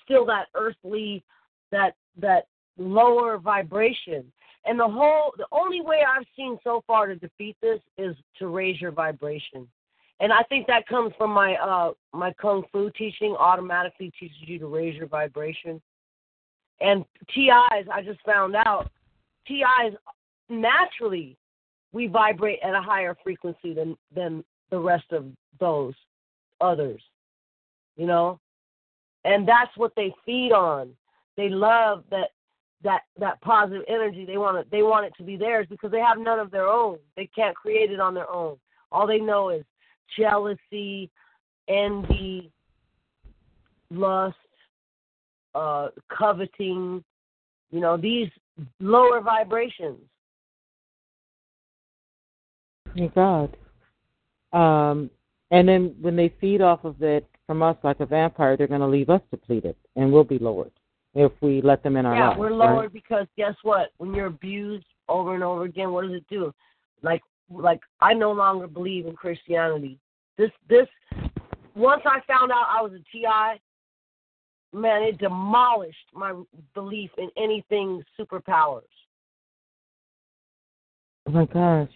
still that earthly, that that lower vibration. And the whole, the only way I've seen so far to defeat this is to raise your vibration. And I think that comes from my uh my kung fu teaching. Automatically teaches you to raise your vibration. And TIs, I just found out, TIs naturally we vibrate at a higher frequency than than the rest of those others. You know? And that's what they feed on. They love that that that positive energy. They want it they want it to be theirs because they have none of their own. They can't create it on their own. All they know is jealousy, envy, lust, uh, coveting, you know, these lower vibrations. Thank God. Um, and then when they feed off of it from us like a vampire, they're going to leave us depleted, and we'll be lowered if we let them in our yeah, lives. we're right? lowered because guess what? When you're abused over and over again, what does it do? Like like I no longer believe in Christianity. This this once I found out I was a TI, man, it demolished my belief in anything superpowers. Oh my gosh.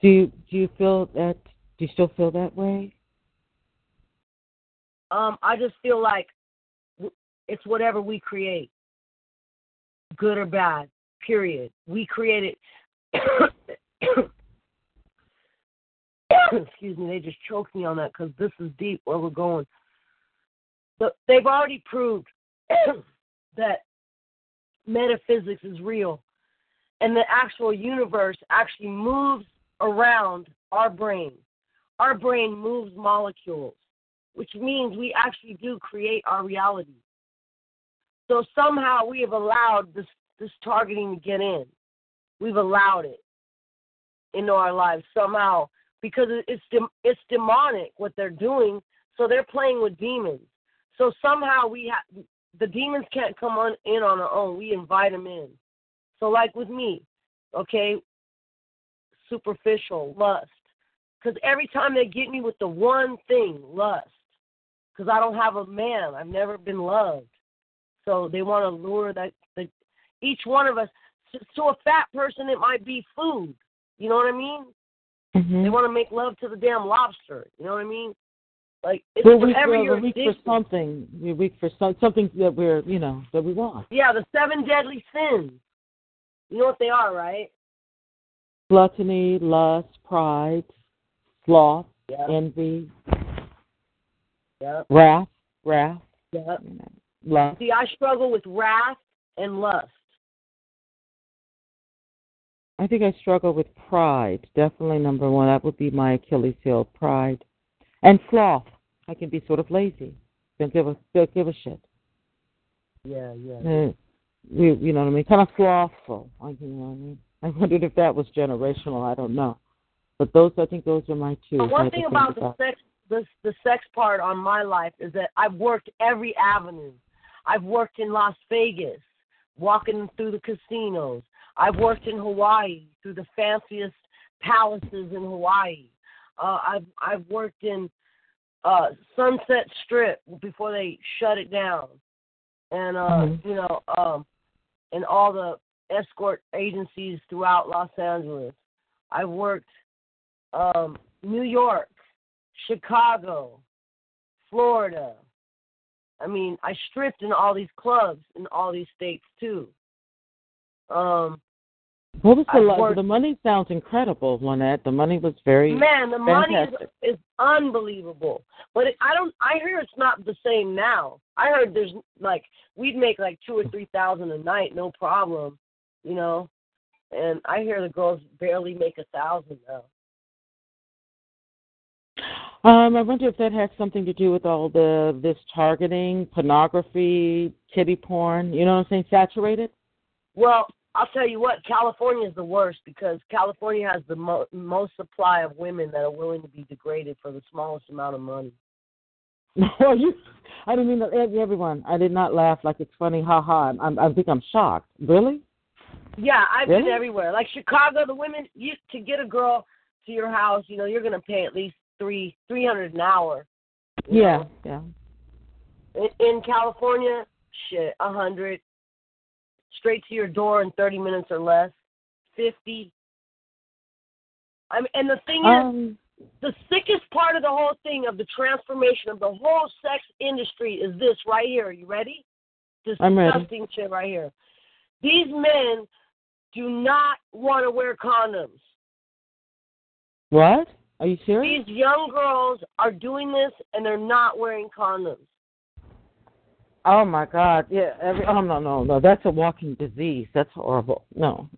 Do you do you feel that? Do you still feel that way? Um, I just feel like it's whatever we create, good or bad. Period. We create it. <coughs> <coughs> <coughs> Excuse me, they just choked me on that because this is deep where we're going. But they've already proved <coughs> that metaphysics is real, and the actual universe actually moves around our brain. Our brain moves molecules which means we actually do create our reality. So somehow we have allowed this this targeting to get in. We've allowed it into our lives somehow because it's it's demonic what they're doing. So they're playing with demons. So somehow we have the demons can't come on in on their own. We invite them in. So like with me, okay, superficial lust. Because every time they get me with the one thing, lust, because I don't have a man. I've never been loved. So they want to lure that the each one of us. To a fat person, it might be food. You know what I mean? Mm-hmm. They want to make love to the damn lobster. You know what I mean? Like it's We're weak, whatever we're weak for something. We're weak for some, something that we're you know that we want. Yeah, the seven deadly sins. You know what they are, right? Gluttony, lust, pride, sloth, Yeah. envy, Yeah. wrath, wrath, Yeah. you know, lust. See, I struggle with wrath and lust. I think I struggle with pride. Definitely number one. That would be my Achilles heel. Pride, and sloth. I can be sort of lazy. Don't give a don't give a shit. Yeah, yeah. Uh, you, you know what I mean? Kind of slothful. I, you know what I mean? I wondered if that was generational. I don't know. But those, I think, those are my two. But one thing think about the sex, the the sex part on my life is that I've worked every avenue. I've worked in Las Vegas, walking through the casinos. I've worked in Hawaii through the fanciest palaces in Hawaii. Uh, I've I've worked in uh, Sunset Strip before they shut it down, and uh, Mhm. you know, um, and all the escort agencies throughout Los Angeles. I've worked um, New York, Chicago, Florida. I mean, I stripped in all these clubs in all these states too. Um, What was the the money? Sounds incredible, Lynette. The money was very. man, the money is, is unbelievable. But it, I don't. I hear it's not the same now. I heard there's like we'd make like two or three thousand a night, no problem, you know. And I hear the girls barely make a thousand now. Um, I wonder if that has something to do with all the this targeting, pornography, titty porn. You know what I'm saying? Saturated. Well, I'll tell you what, California is the worst because California has the mo- most supply of women that are willing to be degraded for the smallest amount of money. <laughs> No, you. I didn't mean to, everyone. I did not laugh like it's funny. Ha ha. I'm, I think I'm shocked. Really? Yeah, I've been everywhere. Like Chicago, the women you to get a girl to your house, you know, you're gonna pay at least three three hundred an hour. Yeah. know. Yeah. In, in California, shit, a hundred. Straight to your door in thirty minutes or less. Fifty. I mean, and the thing is, Um. the sickest part of the whole thing of the transformation of the whole sex industry is this right here. Are you ready? This I'm ready. disgusting shit right here. These men do not want to wear condoms. What? Are you serious? These young girls are doing this and they're not wearing condoms. Oh my God. Yeah. Every. Oh no no no. That's a walking disease. That's horrible. No.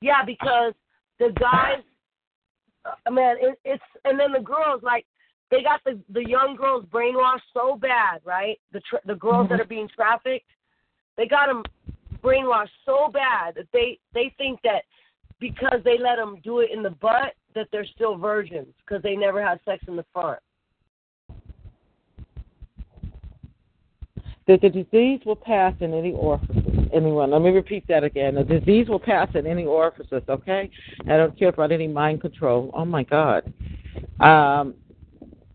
Yeah, because the guys, uh, man, it, it's and then the girls like they got the the young girls brainwashed so bad, right? The tra- the girls that are being trafficked, they got them brainwashed so bad that they they think that because they let them do it in the butt that they're still virgins because they never had sex in the front. That the disease will pass in any orifices. Anyone, let me repeat that again. The disease will pass in any orifices, okay? I don't care about any mind control. Oh my God. Um,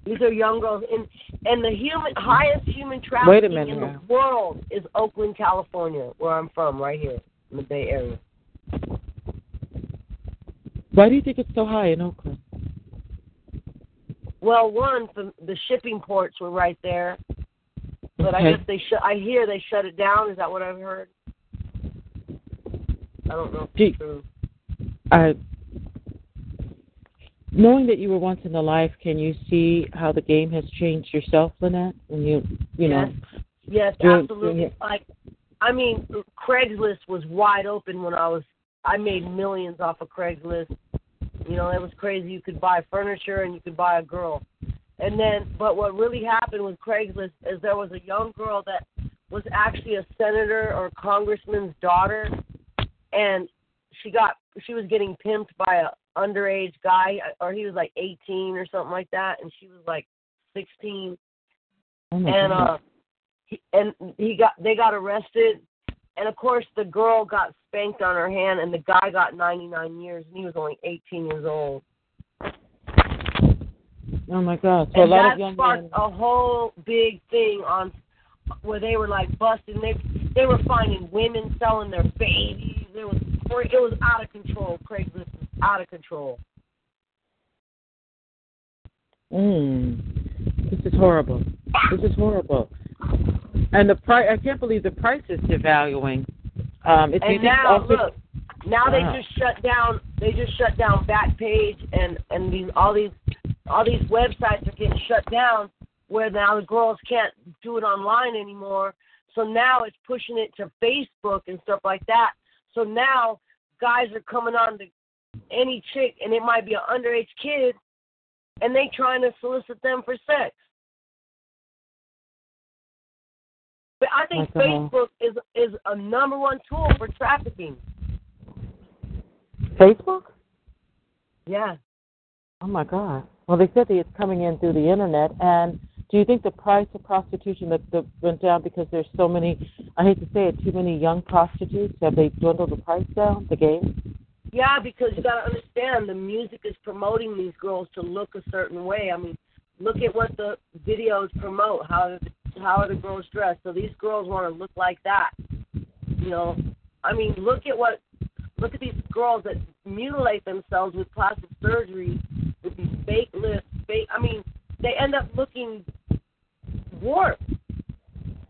These are young girls, and and the human highest human trafficking minute in now. the world is Oakland, California, where I'm from, right here in the Bay Area. why do you think it's so high in Oakland? Well, one, the, the shipping ports were right there, but I guess they shut. I hear they shut it down. Is that what I've heard? I don't know it's true. I, knowing that you were once in the life, can you see how the game has changed yourself, Lynette? When you, you know, Yes, Doing- absolutely. doing. Like, I mean, Craigslist was wide open when I was. I made millions off of Craigslist. You know, it was crazy. You could buy furniture and you could buy a girl. And then, but what really happened with Craigslist is there was a young girl that was actually a senator or congressman's daughter, and she got she was getting pimped by a underage guy, or he was like 18 or something like that, and she was like 16 oh and uh he, and he got they got arrested and of course the girl got spanked on her hand and the guy got 99 years and he was only 18 years old oh my God. So a and lot that of young sparked a whole big thing on where they were like busting they they were finding women selling their babies it was it was out of control craigslist was out of control Mm, this is horrible. This is horrible. And the price, I can't believe the price is devaluing. Um, you and now also, look now Wow. they just shut down they just shut down backpage and and these all these all these websites are getting shut down where now the girls can't do it online anymore. So now it's pushing it to facebook and stuff like that. So now guys are coming on to any chick and it might be an underage kid and they trying to solicit them for sex. But i think facebook is is a number one tool for trafficking. Facebook? yeah. Oh my God. Well, they said that it's coming in through the internet. And do you think the price of prostitution that, that went down because there's so many? I hate to say it, too many young prostitutes. Have they dwindled the price down? The game? Yeah, because you got to understand the music is promoting these girls to look a certain way. I mean, look at what the videos promote. How how are the girls dressed? So these girls want to look like that. You know, I mean, look at what look at these girls that mutilate themselves with plastic surgery, with these fake lips, fake. I mean, they end up looking warped.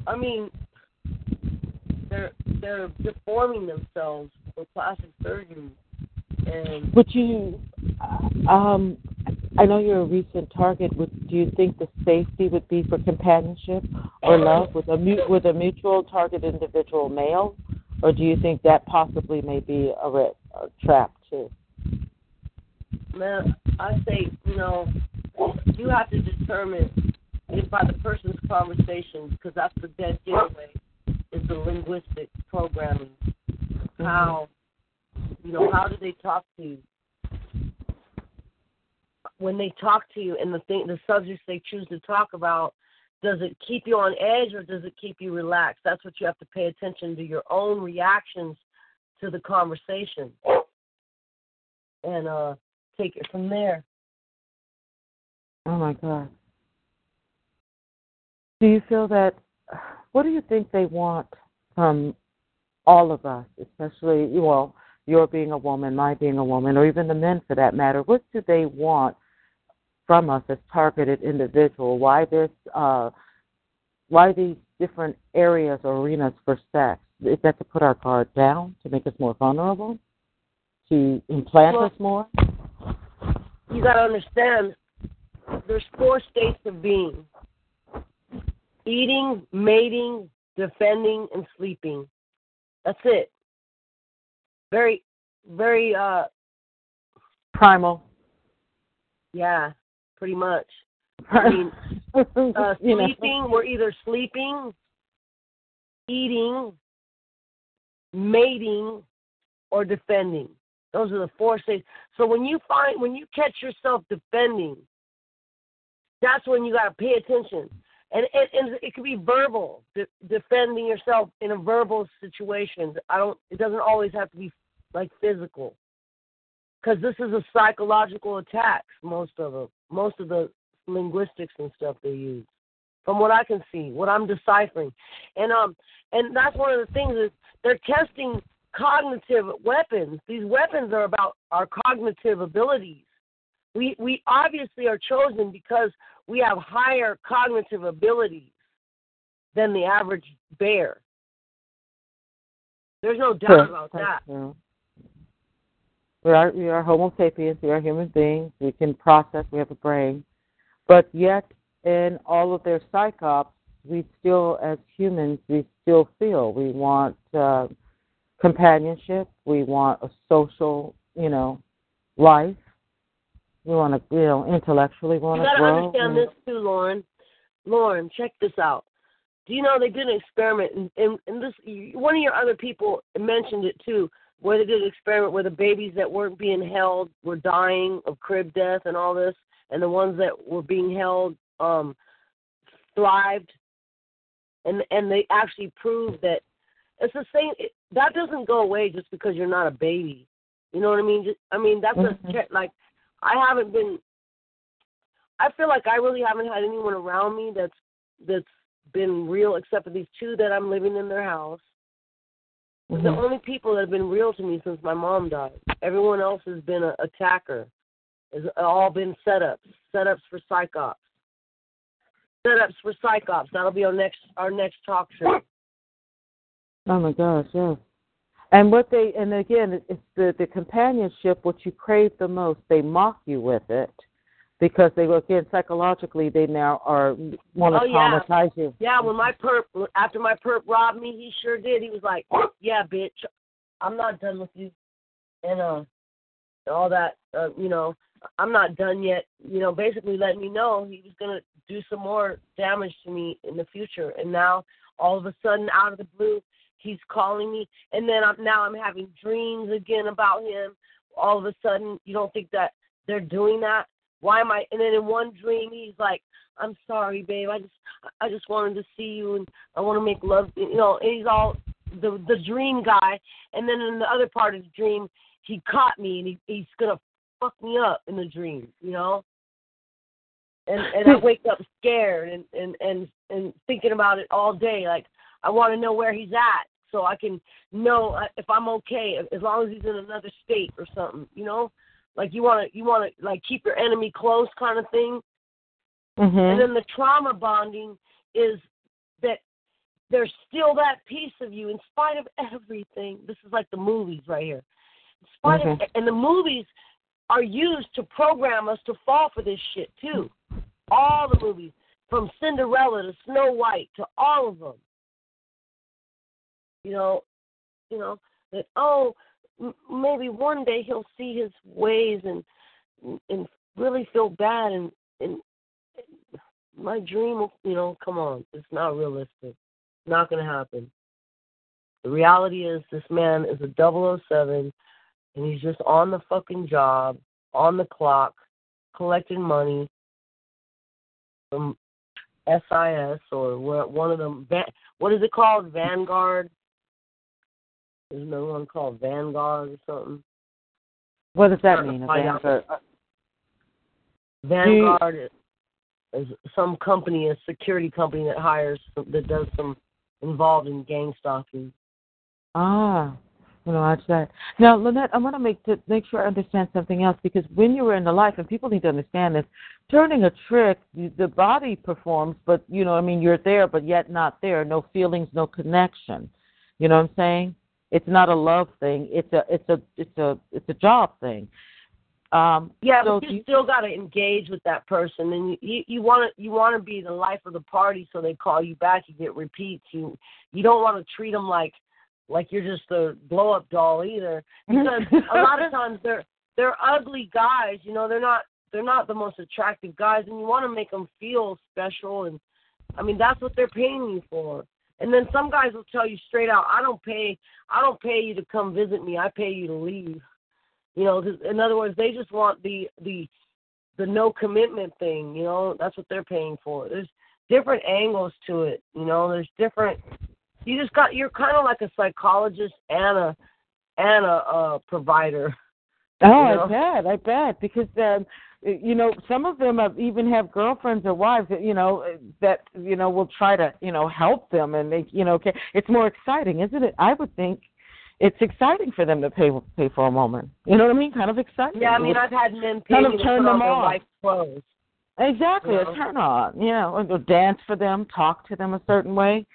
I mean, they're they're deforming themselves with plastic surgery. And Would you? Um, I know you're a recent target. Would do you think the safety would be for companionship or love with a mu- with a mutual target individual male, or do you think that possibly may be a, re- a trap too? man, I say, you know, you have to determine if by the person's conversation, because that's the dead giveaway, is the linguistic programming. How, you know, how do they talk to you? When they talk to you and the thing, the subjects they choose to talk about, does it keep you on edge or does it keep you relaxed? That's what you have to pay attention to your own reactions to the conversation, and uh, take it from there. Oh my God. Do you feel that? What do you think they want from all of us, especially well, your being a woman, my being a woman, or even the men for that matter? What do they want from us as targeted individual? Why this? Uh, why these different areas or arenas for sex? Is that to put our guard down, to make us more vulnerable, to implant Well- us more? You got to understand. There's four states of being: eating, mating, defending, and sleeping. That's it. Very, very. uh Primal. Yeah, pretty much. <laughs> I mean, uh, you know. sleeping, we're either sleeping, eating, mating, or defending. Those are the four states. So when you find when you catch yourself defending, that's when you got to pay attention. And, and, and it could be verbal, de- defending yourself in a verbal situation. I don't. It doesn't always have to be like physical, because this is a psychological attack. Most of them, most of the linguistics and stuff they use, from what I can see, what I'm deciphering, and um, and that's one of the things is they're testing cognitive weapons. These weapons are about our cognitive abilities. We we obviously are chosen because we have higher cognitive abilities than the average bear. There's no doubt about that. Yeah. We are we are Homo sapiens. We are human beings. We can process. We have a brain, but yet in all of their psych ops, we still, as humans, we still feel we want uh, companionship. We want a social, you know, life. We want to, you know, intellectually want You to got to understand this too, Lauren. Lauren, check this out. Do you know they did an experiment, and, and, and this one of your other people mentioned it too, where they did an experiment where the babies that weren't being held were dying of crib death and all this, and the ones that were being held um, thrived, and and they actually proved that it's the same. It, that doesn't go away just because you're not a baby. You know what I mean? Just, I mean that's Mhm. a. Like I haven't been. I feel like I really haven't had anyone around me that's that's been real, except for these two that I'm living in their house. They're The only people that have been real to me since my mom died. Everyone else has been an attacker. Has all been setups, setups for psych ops, setups for psych ops. That'll be our next our next talk show. Oh my gosh, yes. And what they and again, it's the the companionship. What you crave the most, they mock you with it because they again psychologically they now are want to Oh, yeah. traumatize you. Yeah, when my perp after my perp robbed me, he sure did. He was like, "Yeah, bitch, I'm not done with you," and uh, all that. Uh, you know, I'm not done yet. You know, basically letting me know he was gonna do some more damage to me in the future. And now, all of a sudden, out of the blue, he's calling me, and then I'm now I'm having dreams again about him. All of a sudden, you don't think that they're doing that? Why am I? And then in one dream, he's like, "I'm sorry, babe. I just, I just wanted to see you, and I want to make love." You know, and he's all the the dream guy. And then in the other part of the dream, he caught me, and he, he's gonna fuck me up in the dream. You know. And and I <laughs> wake up scared and and and and thinking about it all day. Like I want to know where he's at, so I can know uh, if I'm okay, as long as he's in another state or something. You know like you want to you want to like keep your enemy close kind of thing Mm-hmm. and then the trauma bonding is that there's still that piece of you in spite of everything this is like the movies right here in spite of Mhm. and the movies are used to program us to fall for this shit too all the movies from cinderella to snow white to all of them you know you know that oh m- maybe one day he'll see his ways and and really feel bad and and my dream. You know, come on, it's not realistic. Not gonna happen. The reality is, this man is a 007, and he's just on the fucking job, on the clock, collecting money from SIS or one of them. What is it called? Vanguard. There's another one called Vanguard or something. What does that mean? Vanguard. Vanguard is some company, a security company that hires that does some involved in gang stalking. Ah, you know, watch that. Now, Lynette, I want to make to make sure I understand something else because when you were in the life, and people need to understand this, turning a trick, the body performs, but you know, I mean, you're there, but yet not there. No feelings, no connection. You know what I'm saying? It's not a love thing. It's a it's a it's a it's a job thing. Um, yeah, so but you, you still got to engage with that person, and you you want to you want to be the life of the party, so they call you back. You get repeats. You you don't want to treat them like like you're just a blow up doll either, because a lot of <laughs> times they're they're ugly guys. You know, they're not they're not the most attractive guys, and you want to make them feel special. And I mean, that's what they're paying you for. And then some guys will tell you straight out, I don't pay I don't pay you to come visit me. I pay you to leave. You know, in other words, they just want the the the no commitment thing. You know, that's what they're paying for. There's different angles to it. You know, there's different. You just got you're kind of like a psychologist and a and a uh, provider. <laughs> Oh, you know? I bet, I bet, because um, you know some of them have even have girlfriends or wives that you know that you know will try to you know help them and they you know okay it's more exciting isn't it? I would think it's exciting for them to pay pay for a moment you know what i mean? Kind of exciting. Yeah i mean i've had men pay kind of turn them on their on. clothes. Exactly a turn on you know or dance for them talk to them a certain way.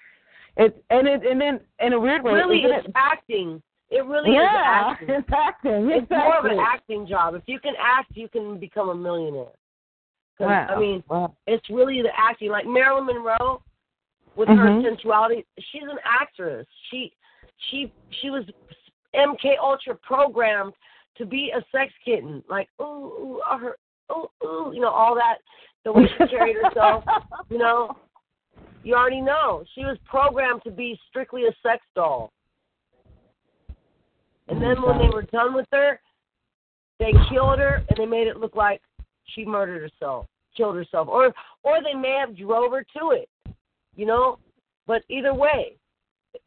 It and it and then in a weird way really it's it, acting it really yeah, is acting. <laughs> it's acting. It's more of an acting job. If you can act, you can become a millionaire. Wow. I mean, wow. it's really the acting. Like Marilyn Monroe, with Mhm. her sensuality, she's an actress. She, she, she was MK Ultra programmed to be a sex kitten. Like ooh, ooh, her, ooh, ooh, you know all that. The way she carried herself, you know. You already know she was programmed to be strictly a sex doll. And then when they were done with her, they killed her and they made it look like she murdered herself, killed herself, or or they may have drove her to it, you know. But either way,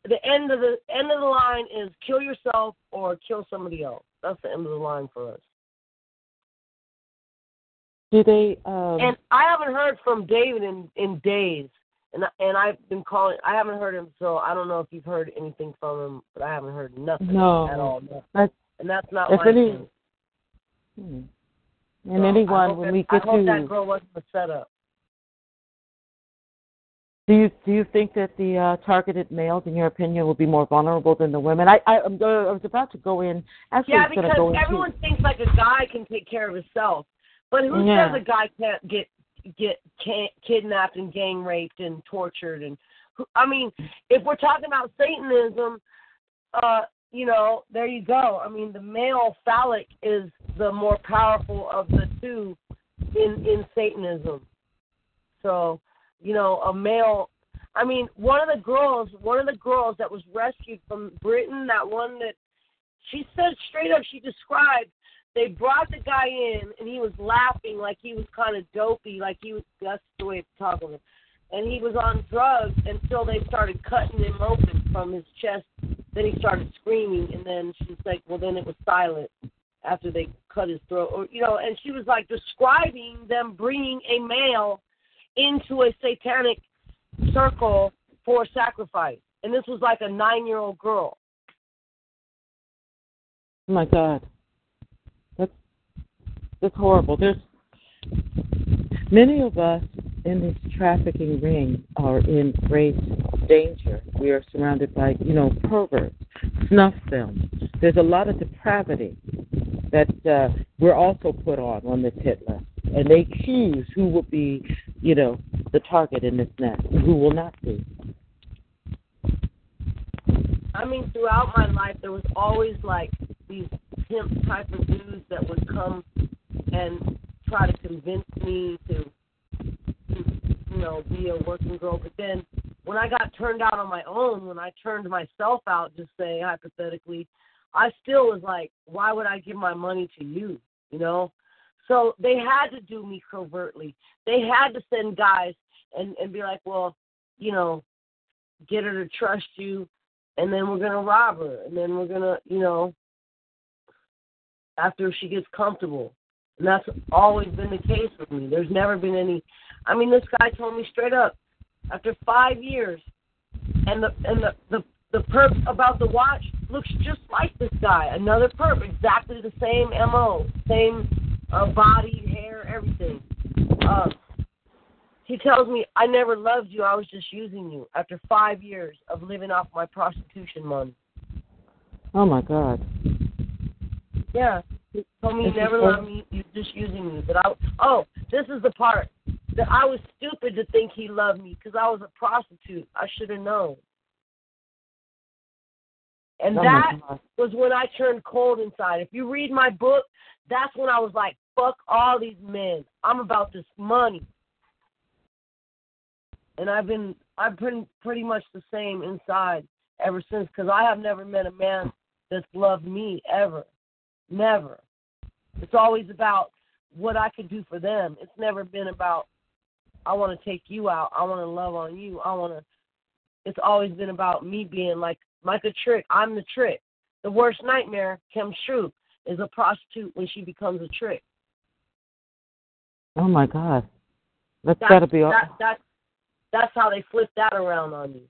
the end of the end of the line is kill yourself or kill somebody else. That's the end of the line for us. Do they? Um, And I haven't heard from David in in days, and I- and I've been calling. I haven't heard him, so I don't know if you've heard anything from him, but I haven't heard nothing No. at all. No. That's- And that's not if my any- thing. hmm. And I anyone when that- we get I hope to that girl wasn't a setup. Do you do you think that the uh, targeted males, in your opinion, will be more vulnerable than the women? I I, I'm, I was about to go in. Actually, Yeah, I was going because go into. everyone thinks like a guy can take care of himself, but who Yeah. says a guy can't get get kidnapped and gang raped and tortured and I mean, if we're talking about Satanism, uh, you know, there you go. I mean, the male phallic is the more powerful of the two in in Satanism. So, you know, a male. I mean, one of the girls, one of the girls that was rescued from Britain, that one that she said straight up, she described they brought the guy in and he was laughing like he was kind of dopey, like he was that's the way to talk of him. And he was on drugs until they started cutting him open from his chest. Then he started screaming, and then she's like, "Well, then it was silent after they cut his throat." Or you know, and she was like describing them bringing a male into a satanic circle for sacrifice, and this was like a nine-year-old girl. Oh my God, that's horrible. There's many of us in this trafficking ring are in great danger. We are surrounded by, you know, perverts, snuff films. There's a lot of depravity that uh, we're also put on on this hit list, and they choose who will be, you know, the target in this net and who will not be. I mean, throughout my life, there was always like these pimp type of dudes that would come and try to convince me to, to you know, be a working girl. But then when I got turned out on my own, when I turned myself out, just say hypothetically, I still was like, why would I give my money to you? You know? So they had to do me covertly. They had to send guys and, and be like, well, you know, get her to trust you and then we're gonna rob her and then we're gonna, you know, after she gets comfortable. And that's always been the case with me. There's never been any I mean this guy told me straight up, after five years and the and the, the the perp about the watch looks just like this guy. Another perp, exactly the same MO, same uh, body, hair, everything. Uh, he tells me, I never loved you, I was just using you after five years of living off my prostitution money. Oh my God. Yeah. He told me he never loved me, he was just using me. But I, oh, this is the part that I was stupid to think he loved me because I was a prostitute. I should have known. And Oh, that was when I turned cold inside. If you read my book, that's when I was like, fuck all these men. I'm about this money. And I've been I've been pretty much the same inside ever since because I have never met a man that's loved me ever. Never. It's always about what I can do for them. It's never been about I want to take you out. I want to love on you. I want to it's always been about me being like like a trick. I'm the trick. The worst nightmare comes true is a prostitute when she becomes a trick. Oh my God. That's That's, got to be all. that, that, that's how they flip that around on you.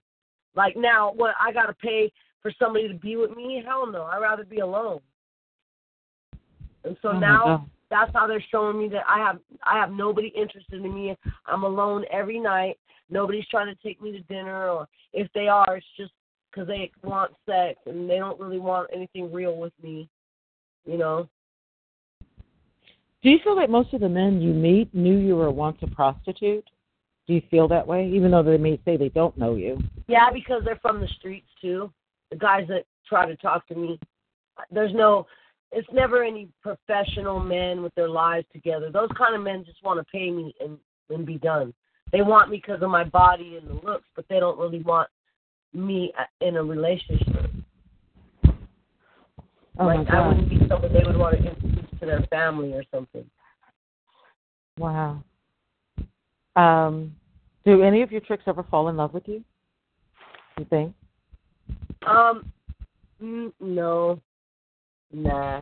Like now, what I got to pay for somebody to be with me? Hell no. I'd rather be alone. And so Oh, now that's how they're showing me that I have I have nobody interested in me. I'm alone every night. Nobody's trying to take me to dinner, or if they are, it's just because they want sex and they don't really want anything real with me. You know? Do you feel like most of the men you meet knew you were once a prostitute? Do you feel that way, even though they may say they don't know you? Yeah, because they're from the streets too. The guys that try to talk to me, there's no, it's never any professional men with their lives together. Those kind of men just want to pay me and and be done. They want me because of my body and the looks, but they don't really want me in a relationship. Oh like I wouldn't be someone they would want to introduce to their family or something. Wow. Um, do any of your tricks ever fall in love with you? You think? Um, no, nah.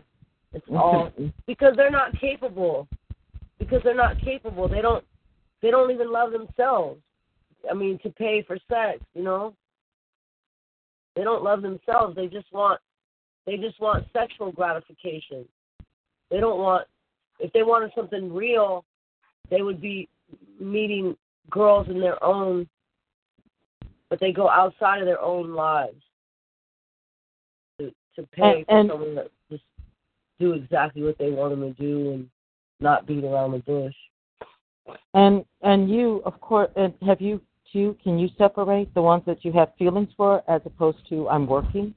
It's <laughs> all because they're not capable. Because they're not capable. They don't. They don't even love themselves. I mean, to pay for sex, you know. They don't love themselves. They just want. They just want sexual gratification. They don't want. If they wanted something real, they would be meeting girls in their own. But they go outside of their own lives to to pay And- and- for someone that do exactly what they want them to do and not beat around the bush. And and you, of course, and have you too? Can you separate the ones that you have feelings for as opposed to I'm working?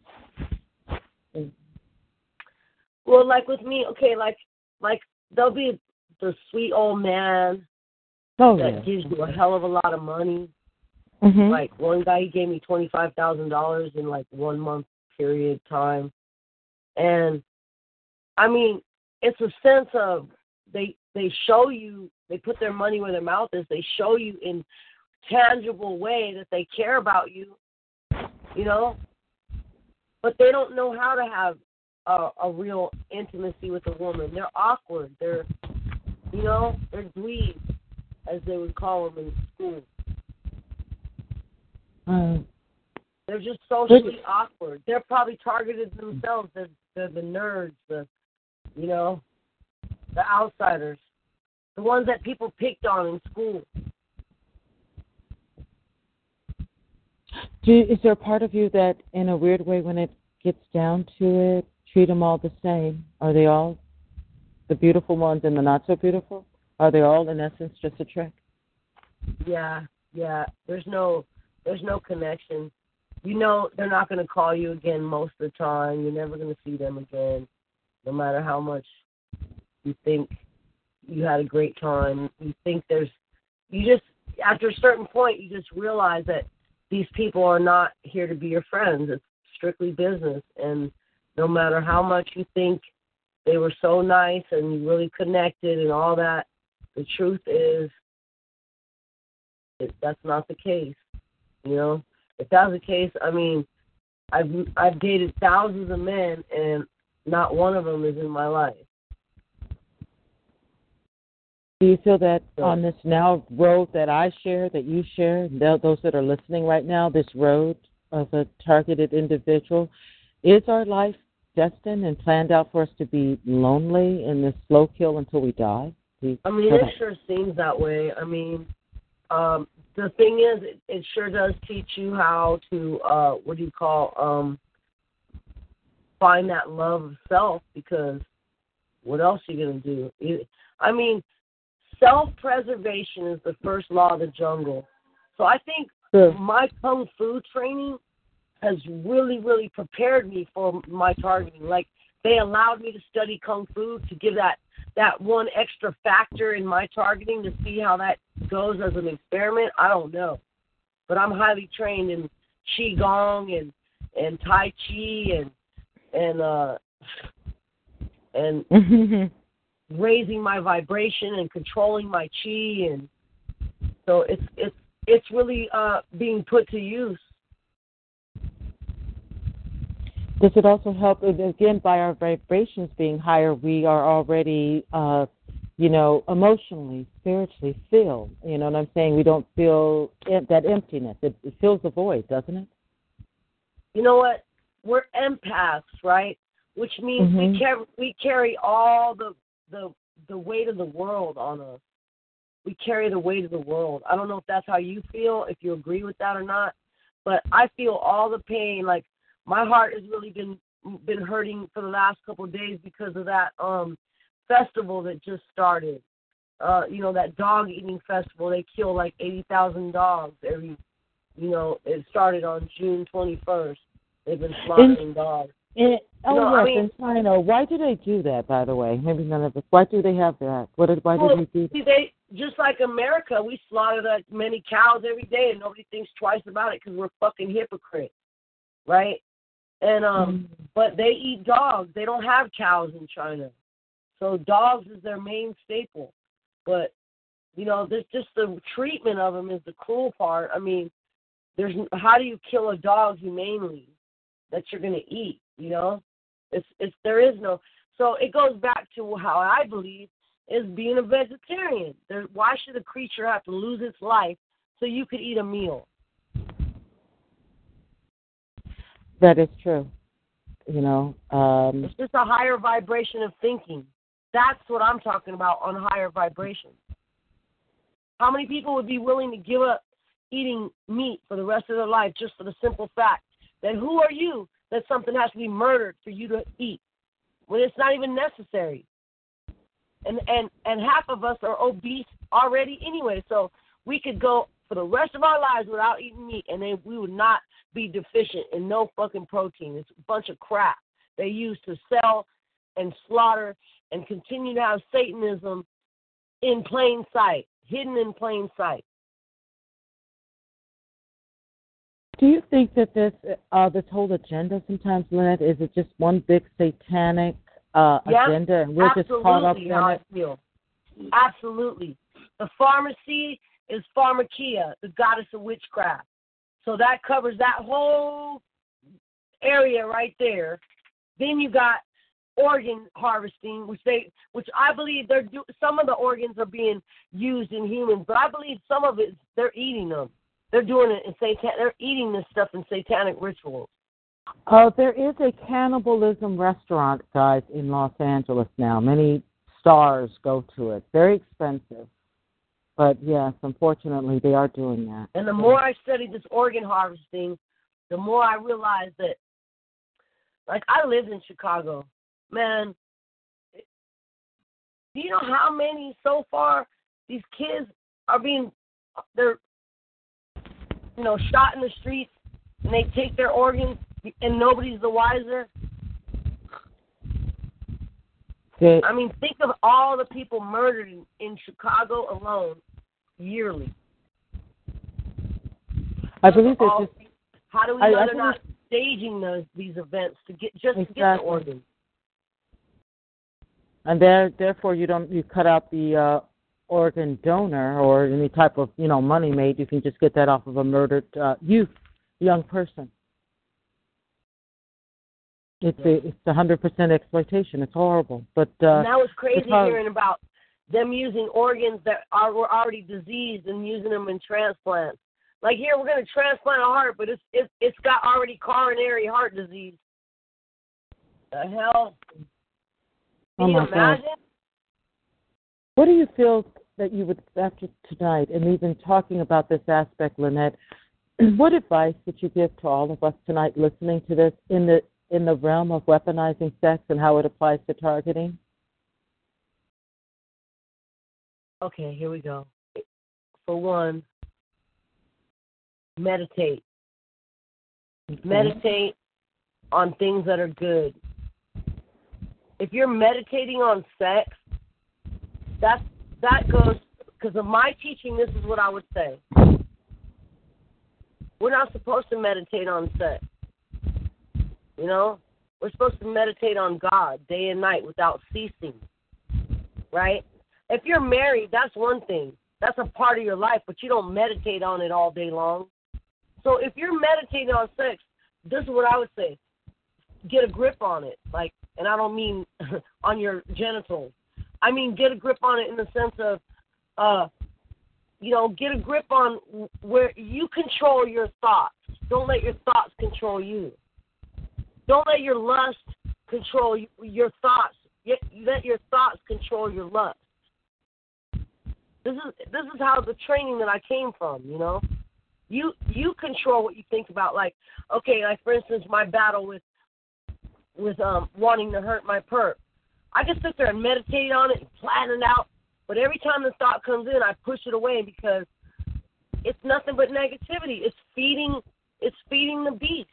Well, like with me, okay, like like there'll be the sweet old man Oh that gives you a hell of a lot of money. hmm Like one guy, he gave me twenty five thousand dollars in like one month period time, and I mean, it's a sense of they they show you they put their money where their mouth is. They show you in tangible way that they care about you, you know, but they don't know how to have a, a real intimacy with a woman. They're awkward. They're, you know, they're dweebs, as they would call them in school. Mm. They're just socially awkward. They're probably targeted themselves. They're, they're the nerds, the, you know, the outsiders, the ones that people picked on in school. Do, is there a part of you that, in a weird way, when it gets down to it, treat them all the same? Are they all the beautiful ones and the not so beautiful? Are they all, in essence, just a trick? Yeah, yeah. There's no, there's no connection. You know, they're not going to call you again most of the time. You're never going to see them again, no matter how much you think you had a great time. You think there's, you just, after a certain point, you just realize that these people are not here to be your friends. It's strictly business, and no matter how much you think they were so nice and you really connected and all that, the truth is it, that's not the case. You know, if that was the case, I mean, I've I've dated thousands of men, and not one of them is in my life. Do you feel that So- on this now road that I share, that you share, th- those that are listening right now, this road of a targeted individual, is our life destined and planned out for us to be lonely in this slow kill until we die? Do you I mean, it sure seems that way. I mean, um, the thing is, it, it sure does teach you how to, uh, what do you call, um, find that love of self because what else are you going to do? I mean, self preservation is the first law of the jungle. So I think Sure. my kung fu training has really, really prepared me for my targeting. Like they allowed me to study kung fu to give that that one extra factor in my targeting to see how that goes as an experiment. I don't know, but I'm highly trained in qigong and and tai chi and and uh and <laughs> raising my vibration and controlling my chi and so it's it's it's really uh being put to use Does it also help, and again, by our vibrations being higher, we are already, uh, you know, emotionally, spiritually filled. You know what I'm saying? We don't feel that emptiness. It, it fills the void, doesn't it? you know what we're empaths right? Which means Mhm. we carry we carry all the the the weight of the world on us. We carry the weight of the world. I don't know if that's how you feel if you agree with that or not but i feel all the pain. Like my heart has really been been hurting for the last couple of days because of that um festival that just started. Uh you know that dog eating festival. They kill like eighty thousand dogs every you know it started on june twenty first they've been slaughtering dogs And, oh, No, I yes, mean- in China. Why do they do that, by the way? Maybe none of us. Why do they have that? What did, why Well, did they do that? See, they just like America, we slaughter that many cows every day, and nobody thinks twice about it because we're fucking hypocrites, right? And um, but they eat dogs. They don't have cows in China, so dogs is their main staple. But you know, there's just the treatment of them is the cruel part. I mean, there's how do you kill a dog humanely that you're gonna eat? You know, it's it's there is no. So it goes back to how I believe is being a vegetarian. There, why should a creature have to lose its life so you could eat a meal? That is true. You know, um, It's just a higher vibration of thinking. That's what I'm talking about on higher vibrations. How many people would be willing to give up eating meat for the rest of their life just for the simple fact that who are you that something has to be murdered for you to eat when it's not even necessary? And and and half of us are obese already anyway, so we could go for the rest of our lives without eating meat, and then we would not be deficient in no fucking protein. It's a bunch of crap they use to sell and slaughter and continue to have Satanism in plain sight, hidden in plain sight. Do you think that this uh, this whole agenda sometimes, Lynette, is it just one big satanic uh, Yeah, agenda, and we're just caught up Absolutely in it? Feel. Absolutely. The pharmacy is Pharmakia, the goddess of witchcraft. So that covers that whole area right there. Then you got organ harvesting, which they, which I believe they're do. Some of the organs are being used in humans, but I believe some of it they're eating them. They're doing it in satan. They're eating this stuff in satanic rituals. Uh, there is a cannibalism restaurant, guys, in Los Angeles now. Many stars go to it. Very expensive. But yes, unfortunately, they are doing that. And the more I study this organ harvesting, the more I realize that, like, I live in Chicago. Man, do you know how many so far these kids are being, they're, you know, shot in the streets and they take their organs and nobody's the wiser? They, I mean, think of all the people murdered in, in Chicago alone yearly. I believe all, that just how do we I- know I they're not staging those these events to get just to get the organs? and there therefore you don't you cut out the uh organ donor or any type of you know money made you can just get that off of a murdered uh youth young person it's a it's a hundred percent exploitation it's horrible but uh and that was crazy hearing about them using organs that are were already diseased and using them in transplants. Like here, we're going to transplant a heart, but it's it's it's got already coronary heart disease. The hell? Can Oh you my God. imagine? what do you feel that you would after tonight and even talking about this aspect lynette <clears throat> what advice would you give to all of us tonight listening to this in the in the realm of weaponizing sex and how it applies to targeting Okay, here we go. For one, meditate. Meditate on things that are good. If you're meditating on sex, that's that goes because of my teaching. This is what I would say. We're not supposed to meditate on sex. You know, we're supposed to meditate on God day and night without ceasing. Right? If you're married, that's one thing. That's a part of your life, but you don't meditate on it all day long. So if you're meditating on sex, this is what I would say. Get a grip on it. Like and I don't mean <laughs> on your genitals. I mean get a grip on it in the sense of uh you know, get a grip on where you control your thoughts. Don't let your thoughts control you. Don't let your lust control your thoughts. Let your thoughts control your lust. This is this is how the training that I came from. You know, you you control what you think about. Like, okay, like for instance, my battle with with um wanting to hurt my perp. I can sit there and meditate on it and plan it out, but every time the thought comes in, I push it away because it's nothing but negativity. It's feeding it's feeding the beast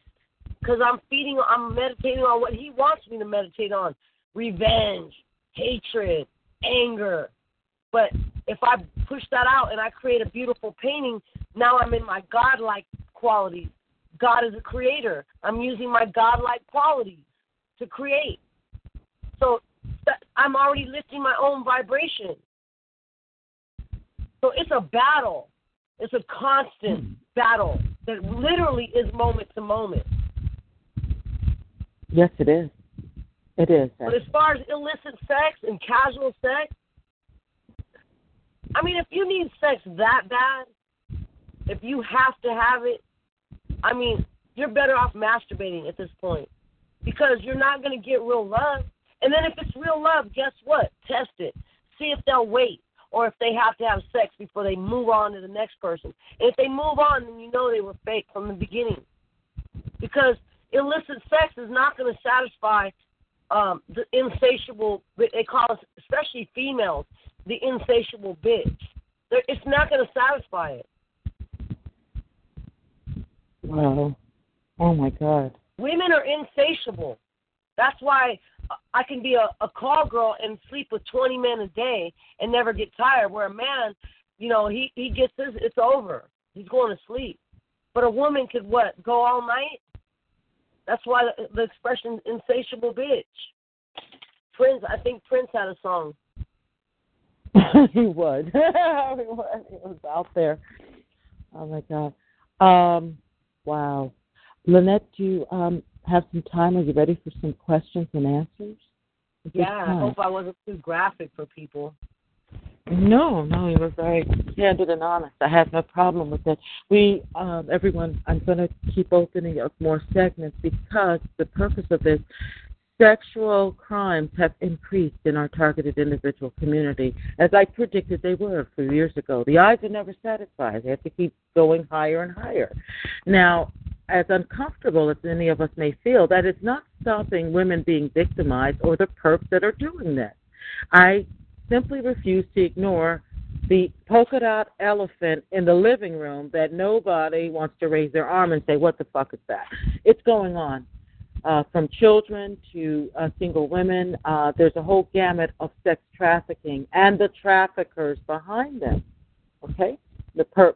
because I'm feeding I'm meditating on what he wants me to meditate on: revenge, hatred, anger. But if I push that out and I create a beautiful painting, now I'm in my godlike qualities. God is a creator. I'm using my godlike qualities to create. So I'm already lifting my own vibration. So it's a battle. It's a constant hmm. battle that literally is moment to moment. yes it is it is But as far as illicit sex and casual sex, I mean, if you need sex that bad, if you have to have it, I mean, you're better off masturbating at this point because you're not going to get real love. And then if it's real love, guess what? Test it. See if they'll wait or if they have to have sex before they move on to the next person. And if they move on, then you know they were fake from the beginning. Because illicit sex is not going to satisfy um, the insatiable, they call us, especially females, the insatiable bitch. They're, it's not going to satisfy it. wow oh my god Women are insatiable. That's why I can be a, a call girl and sleep with 20 men a day and never get tired. Where a man, you know, he he gets his, it's over. He's going to sleep. But a woman could what? Go all night. That's why the, the expression "insatiable bitch." Prince, I think Prince had a song. <laughs> he would. <laughs> he would. He was out there. Oh my God. Um, wow. Lynette, do you um, have some time? Are you ready for some questions and answers? Yeah, I hope I wasn't too graphic for people. No, no, you were very candid and honest. I have no problem with that. We, um, everyone, I'm going to keep opening up more segments because the purpose of this sexual crimes have increased in our targeted individual community, as I predicted they were a few years ago. The eyes are never satisfied; they have to keep going higher and higher. Now, as uncomfortable as any of us may feel, that is not stopping women being victimized or the perps that are doing this. I simply refuse to ignore the polka dot elephant in the living room that nobody wants to raise their arm and say, What the fuck is that? It's going on. Uh, from children to uh, single women, uh, there's a whole gamut of sex trafficking and the traffickers behind them. Okay? The perps.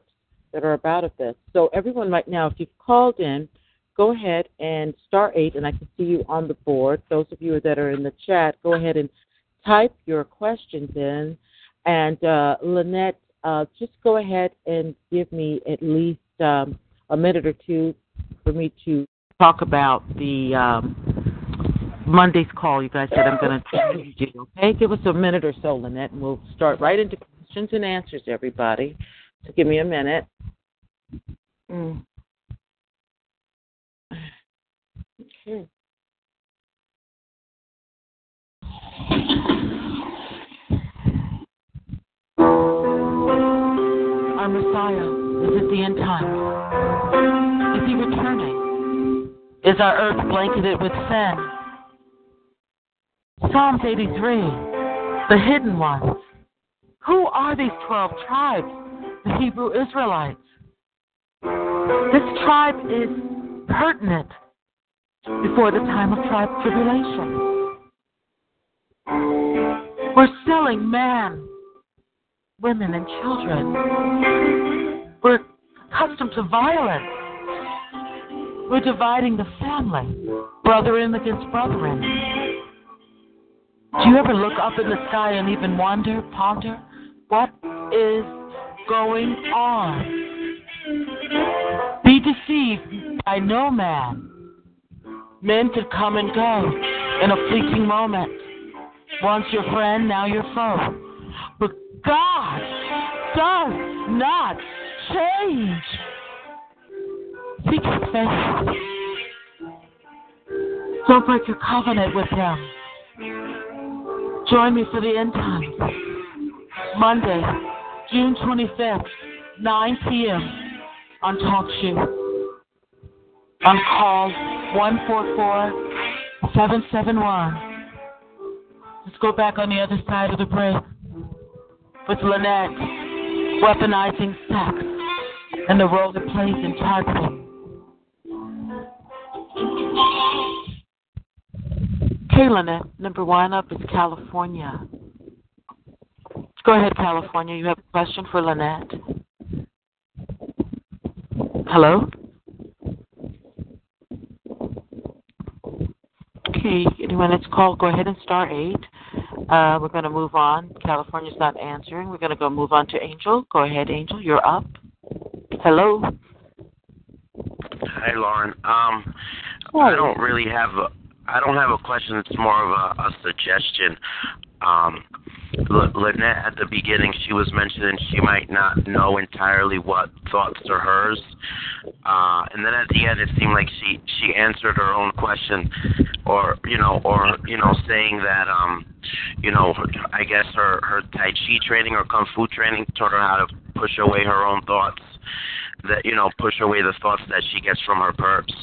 That are about this. So everyone right now, if you've called in, go ahead and star eight, and I can see you on the board. Those of you that are in the chat, go ahead and type your questions in. And uh, Lynette, uh, just go ahead and give me at least um, a minute or two for me to talk about the um, Monday's call. You guys said I'm going to do. Okay, give us a minute or so, Lynette, and we'll start right into questions and answers, everybody. So give me a minute. Mm. Okay. Our Messiah is at the end time. Is he returning? Is our earth blanketed with sin? Psalms 83, the hidden ones. Who are these 12 tribes? The Hebrew Israelites. This tribe is pertinent before the time of tribe tribulation. We're selling man, women, and children. We're accustomed to violence. We're dividing the family, brethren against brethren. Do you ever look up in the sky and even wonder, ponder, what is going on? Be deceived by no man. Men could come and go in a fleeting moment. Once your friend, now your foe. But God does not change. Seek his face. Don't break your covenant with him. Join me for the end times. Monday, June 25th, 9 p.m. on Talk Show. On call 144 771. Let's go back on the other side of the break with Lynette weaponizing sex and the role it plays in targeting. Okay, Lynette, number one up is California. Go ahead, California. You have a question for Lynette. Hello? Okay, anyone that's called, go ahead and star eight. Uh, we're going to move on. California's not answering. We're going to go move on to Angel. Go ahead, Angel. You're up. Hello. Hi, Lauren. Um, I don't really have a. I don't have a question. It's more of a, a suggestion. Um, Lynette, at the beginning, she was mentioning she might not know entirely what thoughts are hers, uh, and then at the end, it seemed like she she answered her own question, or you know, or you know, saying that um, you know, I guess her her Tai Chi training or Kung Fu training taught her how to push away her own thoughts, that you know, push away the thoughts that she gets from her perps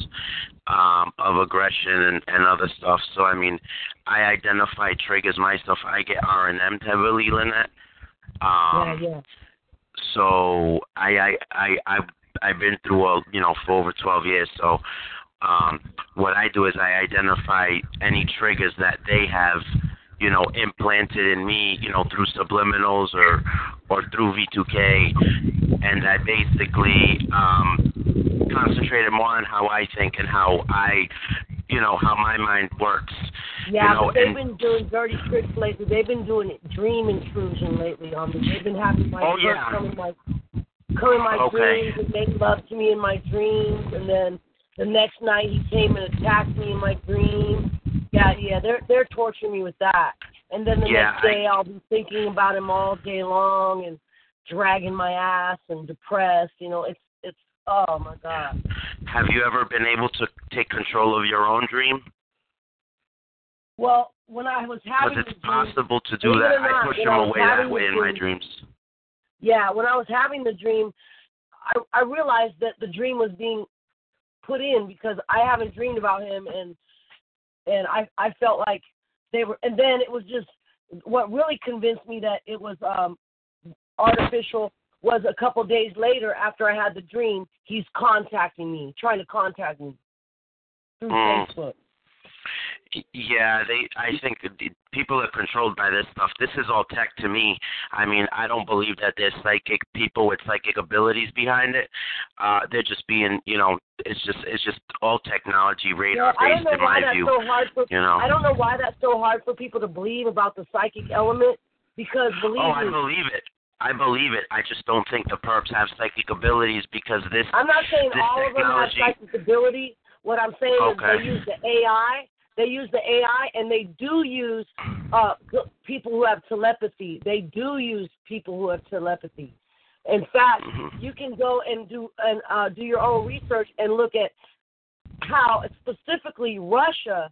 um, of aggression and, and other stuff. So I mean, I identify triggers myself. I get RNM heavily, Lynette. Um, yeah, yeah. So I I I I've, I've been through a you know for over 12 years. So um, what I do is I identify any triggers that they have you know implanted in me you know through subliminals or or through V2K, and I basically um, concentrated more on how I think and how I you know how my mind works. Yeah, you know, but they've and, been doing dirty tricks lately. They've been doing dream intrusion lately on me. They've been having my Oh, yeah. come in my come in my Okay. dreams and make love to me in my dreams, and then the next night he came and attacked me in my dream. Yeah, yeah, they're they're torturing me with that. And then the Yeah, next day I'll be thinking about him all day long and dragging my ass and depressed. You know, it's it's oh my god. have you ever been able to take control of your own dream? Well, when I was Because having it's dream, it's possible to do that. not, I push them away that way in my dreams. Yeah, when I was having the dream, I I realized that the dream was being put in because I haven't dreamed about him and and I I felt like they were and then it was just what really convinced me that it was um artificial was a couple days later after I had the dream, he's contacting me, trying to contact me through Mm. Facebook. Yeah, they. I think people are controlled by this stuff. This is all tech to me. I mean, I don't believe that there's psychic people with psychic abilities behind it. Uh, they're just being, you know, it's just it's just all technology radar yeah, based in my view. So for, you know, I don't know why that's so hard for people to believe about the psychic element because believe oh, me, I believe it. I believe it. I just don't think the perps have psychic abilities because this. I'm not saying all of them have psychic ability. What I'm saying okay. is they use the AI. They use the AI, and they do use uh, people who have telepathy. They do use people who have telepathy. In fact, mm-hmm. you can go and do and uh, do your own research and look at how specifically Russia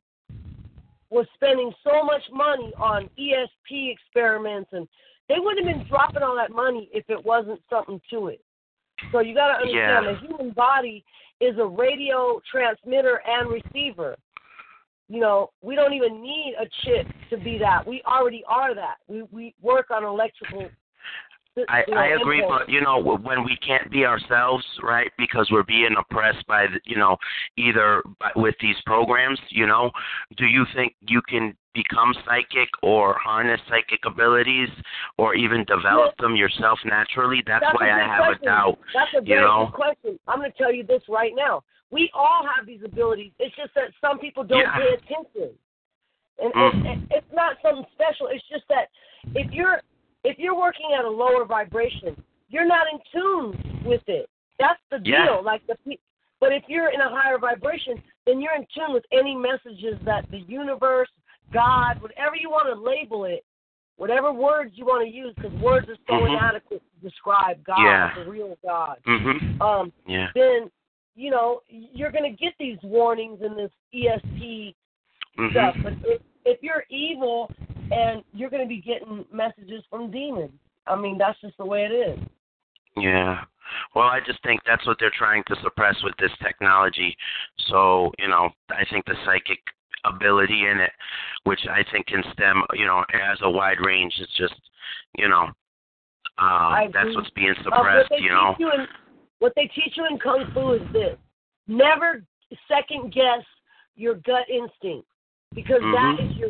was spending so much money on ESP experiments, and they wouldn't have been dropping all that money if it wasn't something to it. So you got to understand yeah. the human body is a radio transmitter and receiver. You know, we don't even need a chip to be that. We already are that. We we work on electrical I, I agree, but you know when we can't be ourselves, right? Because we're being oppressed by, the, you know, either by, with these programs. You know, do you think you can become psychic or harness psychic abilities or even develop them yourself naturally? That's, That's why I have question. a doubt. That's a you very know? good question. I'm going to tell you this right now. We all have these abilities. It's just that some people don't Yeah. pay attention. And, Mm. and, it's not something special. It's just that if you're if you're working at a lower vibration, you're not in tune with it. That's the deal. Yeah. Like the pe- but if you're in a higher vibration, then you're in tune with any messages that the universe, God, whatever you want to label it, whatever words you want to use, because words are so Mhm. inadequate to describe God, Yeah. the real God. Mhm. Um, Yeah. then you know you're going to get these warnings in this ESP stuff. Mhm. But if if you're evil and you're going to be getting messages from demons, I mean that's just the way it is. Yeah. Well, I just think that's what they're trying to suppress with this technology. So, you know, I think the psychic ability in it, which I think can stem, you know, has a wide range. It's just, you know, um, that's what's being Uh, suppressed, they you know. you in what they teach you in kung fu is this: never second guess your gut instinct because that Mhm. is your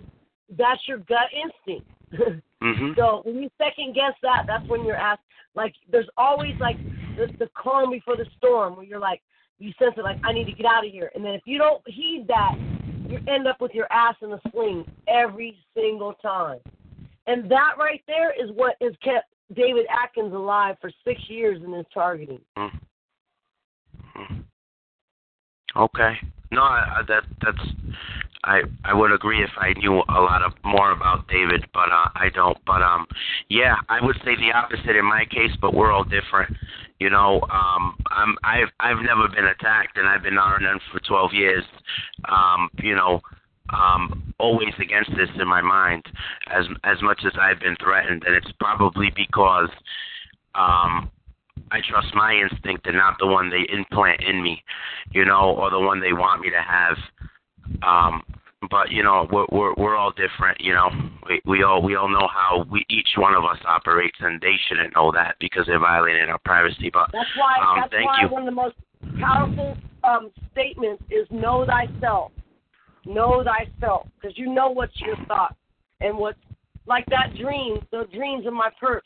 that's your gut instinct. <laughs> Mhm. So when you second guess that, that's when you're asked. Like, there's always like the, the calm before the storm, where you're like, you sense it, like I need to get out of here. And then if you don't heed that, you end up with your ass in a sling every single time. And that right there is what has kept David Atkins alive for six years in his targeting. Mm. Mm. Okay. No, I, I, that that's I I would agree if I knew a lot of more about David, but uh, I don't. But um, yeah, I would say the opposite in my case. But we're all different, you know. Um, I'm I've I've never been attacked, and I've been RNM for 12 years. Um, you know, um, always against this in my mind, as as much as I've been threatened, and it's probably because um I trust my instinct and not the one they implant in me, you know, or the one they want me to have. Um, but you know, we're we're we're all different, you know. We we all we all know how we each one of us operates, and they shouldn't know that because they're violating our privacy. But That's why. um, that's thank why you. one of the most powerful um, statements is "Know thyself." Know thyself, because you know what's your thought and what's like that dream. The dreams in my purse.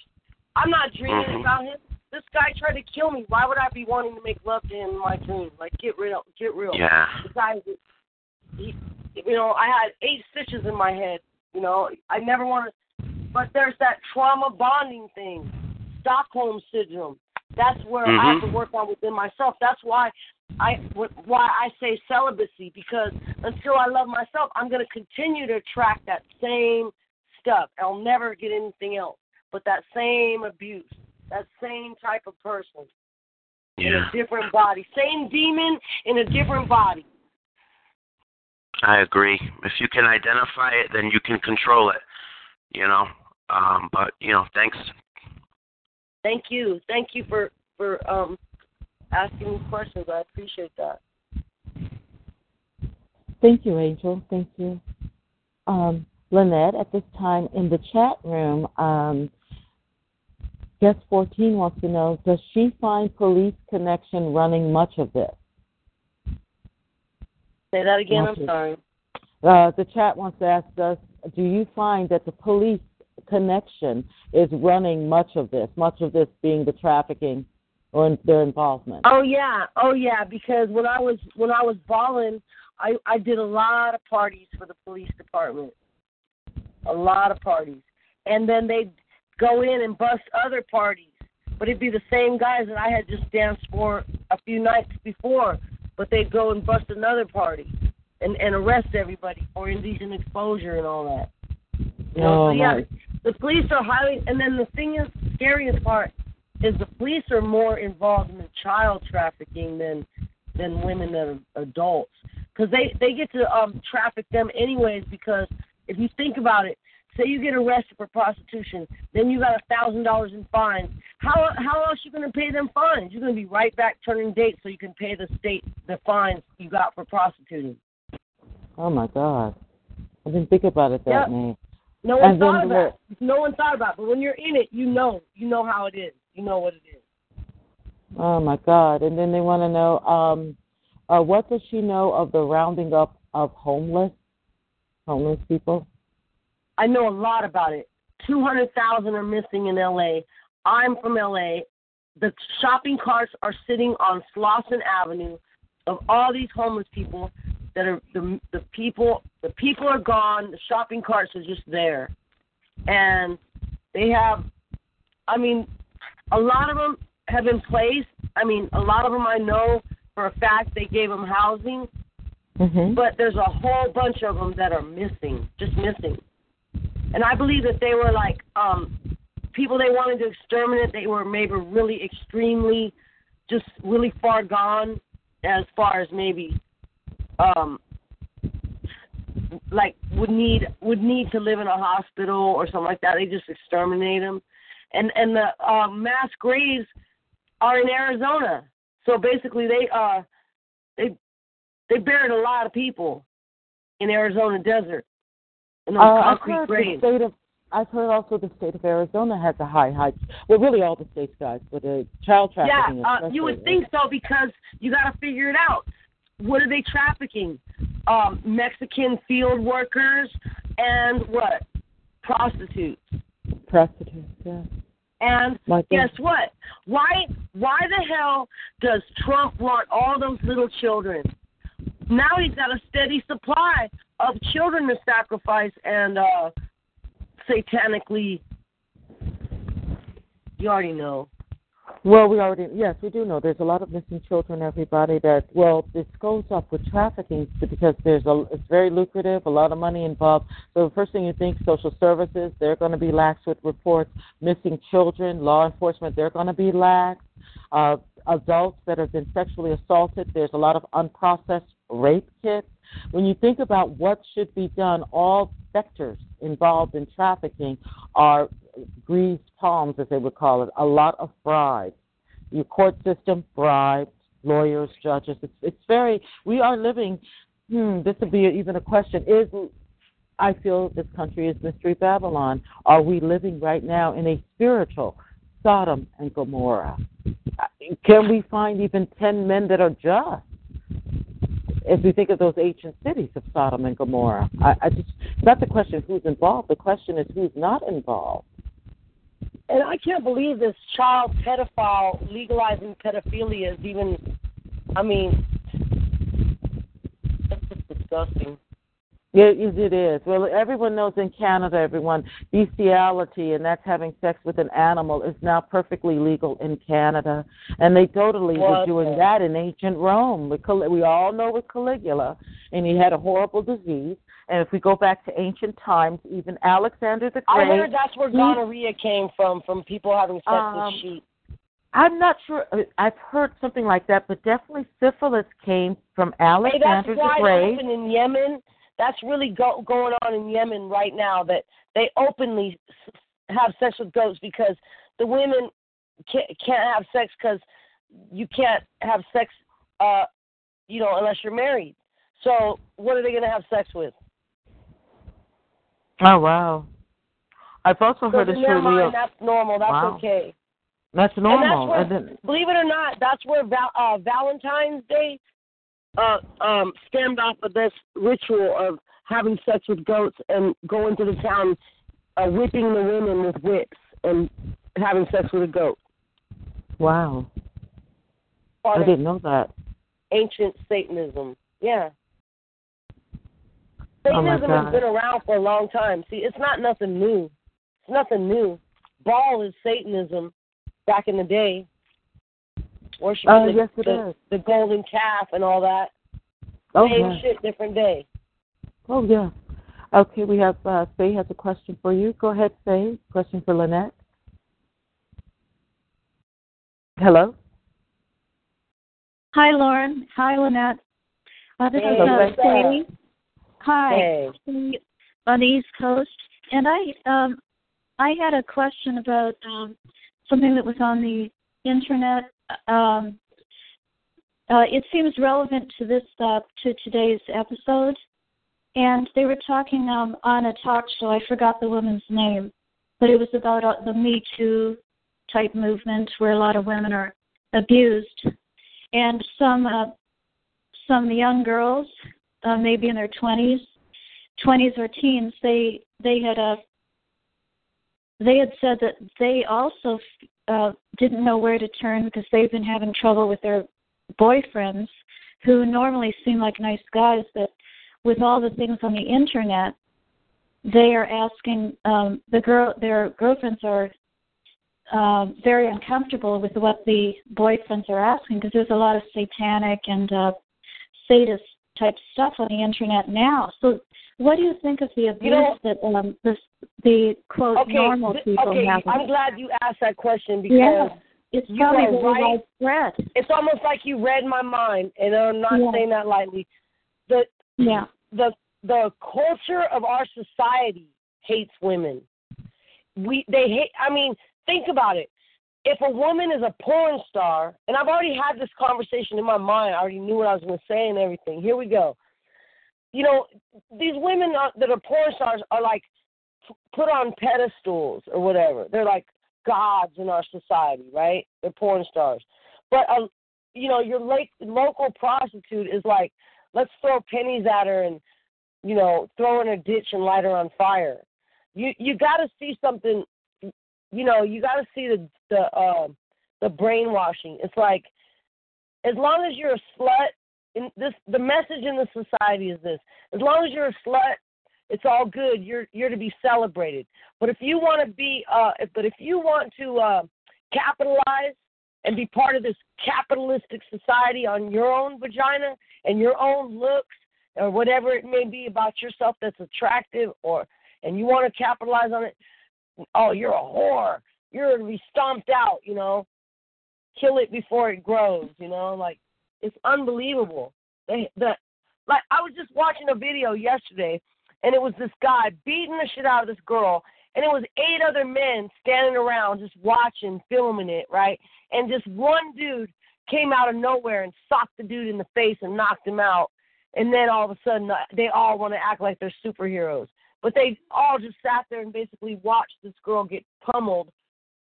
I'm not dreaming Mhm. about him. This guy tried to kill me. Why would I be wanting to make love to him in my dream? Like, get real, get real. Yeah. Guy, he, you know, I had eight stitches in my head. You know, I never want to. But there's that trauma bonding thing, Stockholm syndrome. That's where I have to Mhm. work on within myself. That's why I why I say celibacy because until I love myself, I'm going to continue to attract that same stuff. I'll never get anything else but that same abuse, that same type of person in Yeah. a different body, same demon in a different body. I agree. If you can identify it, then you can control it. You know. Um, but you know, thanks. Thank you, thank you for for um asking me questions. I appreciate that. Thank you, Angel. Thank you. Um, Lynette, at this time in the chat room, um, guest 14 wants to know Does she find police connection running much of this? Say that again. I'm sorry. Uh, the chat wants to ask us: Do you find that the police connection is running much of this? Much of this being the trafficking or their involvement? Oh yeah, oh yeah. Because when I was when I was balling, I I did a lot of parties for the police department, a lot of parties, and then they'd go in and bust other parties, but it'd be the same guys that I had just danced for a few nights before, but they'd go and bust another party and and arrest everybody for indecent exposure and all that. You know, Oh, so yeah, my. the police are highly, and then the thing is, scariest part is the police are more involved in the child trafficking than than women are adults, because they they get to um traffic them anyways. Because if you think about it, say you get arrested for prostitution, then you got a thousand dollars in fines. How how else you going to pay them fines? You're going to be right back turning dates so you can pay the state the fines you got for prostituting. Oh my God! I didn't think about it that Yeah. way. No one And thought about it. No one thought about it. But when you're in it, you know. You know how it is. You know what it is. Oh my God! And then they want to know, um, uh, what does she know of the rounding up of homeless, homeless people? I know a lot about it. 200,000 are missing in LA. I'm from LA. The shopping carts are sitting on Slauson Avenue of all these homeless people that are the the people the people are gone, the shopping carts are just there. And they have I mean a lot of them have been placed. I mean, a lot of them I know for a fact they gave them housing, Mm-hmm. but there's a whole bunch of them that are missing, just missing. And I believe that they were like um people they wanted to exterminate. They were maybe really extremely, just really far gone as far as maybe um like would need would need to live in a hospital or something like that. They just exterminate them, and and the uh, mass graves are in Arizona. So basically, they uh they they buried a lot of people in Arizona desert in those Uh, I've concrete the graves. state of. I've heard also the state of Arizona has a high high. Well, really all the states, guys, but uh, child Yeah, trafficking. uh, you would think so because you got to figure it out. What are they trafficking? Um, Mexican field workers and what? Prostitutes. Prostitutes. Yeah. And My guess what? Why why the hell does Trump want all those little children? Now he's got a steady supply of children to sacrifice and uh satanically you already know. Well, we already yes, we do know there's a lot of missing children. Everybody that well, this goes up with trafficking because there's a it's very lucrative, a lot of money involved. So the first thing you think, social services, they're going to be lax with reports. Missing children, law enforcement, they're going to be lax. Uh, adults that have been sexually assaulted, there's a lot of unprocessed rape kits. When you think about what should be done, all sectors involved in trafficking are greased palms, as they would call it, a lot of bribes. Your court system, bribes, lawyers, judges. It's, it's very, we are living, hmm, this would be even a question. Is, I feel this country is Mystery Babylon. Are we living right now in a spiritual Sodom and Gomorrah? Can we find even 10 men that are just? As we think of those ancient cities of Sodom and Gomorrah, I, I just, not the question who's involved. The question is who's not involved. And I can't believe this child pedophile legalizing pedophilia is even. I mean, that's just disgusting. Yeah, it it is. Well, everyone knows in Canada, everyone, bestiality, and that's having sex with an animal, is now perfectly legal in Canada. And they totally were doing that in ancient Rome. With Cal- We all know with Caligula, and he had a horrible disease. And if we go back to ancient times, even Alexander the Great. I heard that's where he- gonorrhea came from, from people having sex Um, with sheep. I'm not sure. I've heard something like that, but definitely syphilis came from Hey, that's Alexander the Great. in Yemen. That's really go, going on in Yemen right now. That they openly have sex with goats because the women can't, can't have sex because you can't have sex, uh, you know, unless you're married. So what are they going to have sex with? Oh wow! I've also heard it's their really mind, that's normal. That's Wow. okay. that's And normal. that's And then, believe it or not, that's where val- uh, Valentine's Day uh, um, stemmed off of this ritual of having sex with goats and going to the town, uh, whipping the women with whips and having sex with a goat. Wow. Part I didn't know that. ancient Satanism. Yeah. Oh, Satanism has been around for a long time. See, it's not nothing new. It's nothing new. Baal is Satanism back in the day. Worshiping Oh, the, yes, it the, is. the golden calf and all that. Oh, Same yeah. shit, different day. Oh, yeah. Okay, we have uh, Faye has a question for you. Go ahead, Faye. Question for Lynette. Hello. Hi, Lauren. Hi, Lynette. Uh, this Hey, is uh, what's up? Sadie. Hi. Hey. On the East Coast, and I um I had a question about um something that was on the internet. Um, uh, it seems relevant to this uh, to today's episode, and they were talking um on a talk show. I forgot the woman's name, but it was about uh, the Me Too type movement where a lot of women are abused and some uh, some young girls, uh, maybe in their twenties, twenties or teens, they they had a they had said that they also uh, didn't know where to turn because they've been having trouble with their boyfriends, who normally seem like nice guys, but with all the things on the internet, they are asking um, the girl their girlfriends are um, very uncomfortable with what the boyfriends are asking because there's a lot of satanic and uh, sadist type stuff on the internet now. So, what do you think of the abuse know- that um, the the quote Okay, normal people okay. have? I'm glad you asked that question because yeah, it's you probably right. widespread. it's almost like you read my mind, and I'm not Yeah. saying that lightly. The Yeah, the the culture of our society hates women. We they hate. I mean, think about it. If a woman is a porn star, and I've already had this conversation in my mind, I already knew what I was going to say and everything. Here we go. You know, these women are, that are porn stars are like put on pedestals or whatever. They're like gods in our society, right? They're porn stars. But uh, you know, your lake, local prostitute is like, let's throw pennies at her and you know, throw her in a ditch and light her on fire. You you got to see something. You know, you got to see the the uh, the brainwashing. It's like, as long as you're a slut, in this the message in the society is this: as long as you're a slut, it's all good. You're you're to be celebrated. But if you want to be, uh, but if you want to uh, capitalize and be part of this capitalistic society on your own vagina and your own looks or whatever it may be about yourself that's attractive or and you want to capitalize on it oh you're a whore you're to be stomped out you know kill it before it grows you know like it's unbelievable. They the like i was just watching a video yesterday and it was this guy beating the shit out of this girl and it was eight other men standing around just watching filming it right? And just one dude came out of nowhere and socked the dude in the face and knocked him out. And then all of a sudden uh, they all want to act like they're superheroes. But they all just sat there and basically watched this girl get pummeled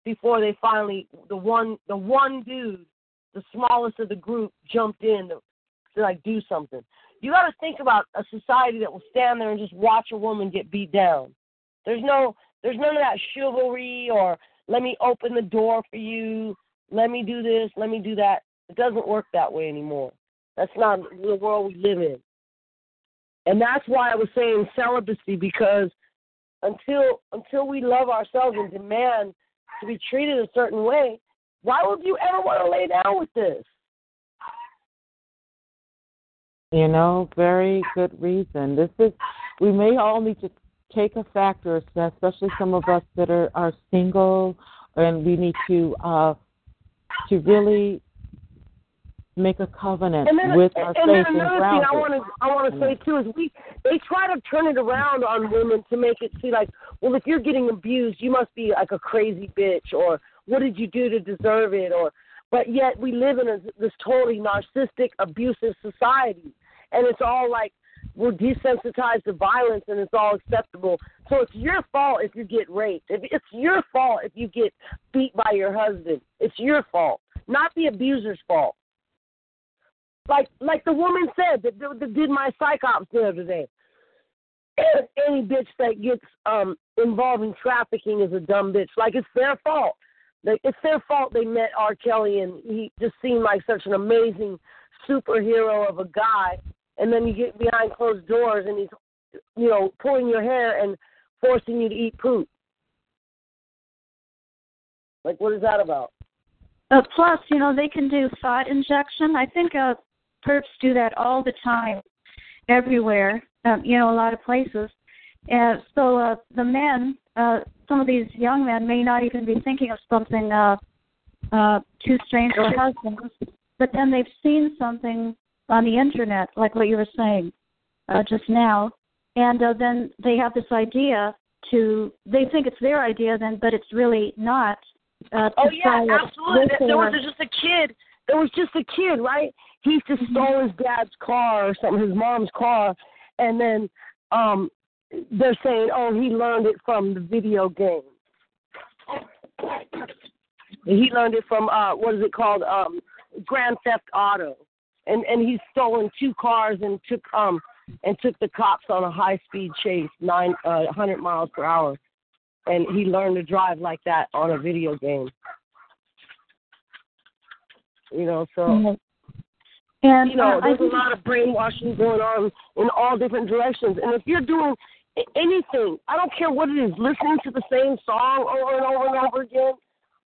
before they finally the one the one dude, the smallest of the group, jumped in to, to like do something. You got to think about a society that will stand there and just watch a woman get beat down. There's no there's none of that chivalry or let me open the door for you, let me do this, let me do that. It doesn't work that way anymore. That's not the world we live in. And that's why I was saying celibacy because until until we love ourselves and demand to be treated a certain way, why would you ever want to lay down with this? You know, very good reason. This is we may all need to take a factor, especially some of us that are, are single, and we need to uh, to really make a covenant And then, with and, our and faith then and another ground thing I want to I want to say too is we they try to turn it around on women to make it see like, well, if you're getting abused, you must be like a crazy bitch, or what did you do to deserve it, or but yet we live in a, this totally narcissistic, abusive society, and it's all like we're desensitized to violence and it's all acceptable. So it's your fault if you get raped. If it's your fault if you get beat by your husband. It's your fault, not the abuser's fault like like the woman said that, that did my psych ops the other day. <clears throat> any bitch that gets um involved in trafficking is a dumb bitch. Like it's their fault. It's their fault they met R. Kelly and he just seemed like such an amazing superhero of a guy. And then you get behind closed doors and he's, you know, pulling your hair and forcing you to eat poop. Like what is that about? Uh, plus, you know, they can do thought injection. I think uh, perps do that all the time, everywhere. Um, you know, a lot of places. And so uh, the men, uh, some of these young men, may not even be thinking of something uh, uh, too strange for husbands, but then they've seen something on the internet, like what you were saying uh, just now, and uh, then they have this idea to. They think it's their idea, then, but it's really not. Uh, Oh yeah, absolutely. There, there was just a kid. There was just a kid, right? He just stole his dad's car or something, his mom's car, and then um they're saying, oh, he learned it from the video game. He learned it from uh what is it called? Um Grand Theft Auto. And and he's stolen two cars and took um and took the cops on a high speed chase, nine uh hundred miles per hour. And he learned to drive like that on a video game. You know, so Mhm. And you know, uh, there's a lot of brainwashing going on in all different directions. And if you're doing anything, I don't care what it is, listening to the same song over and over and over again,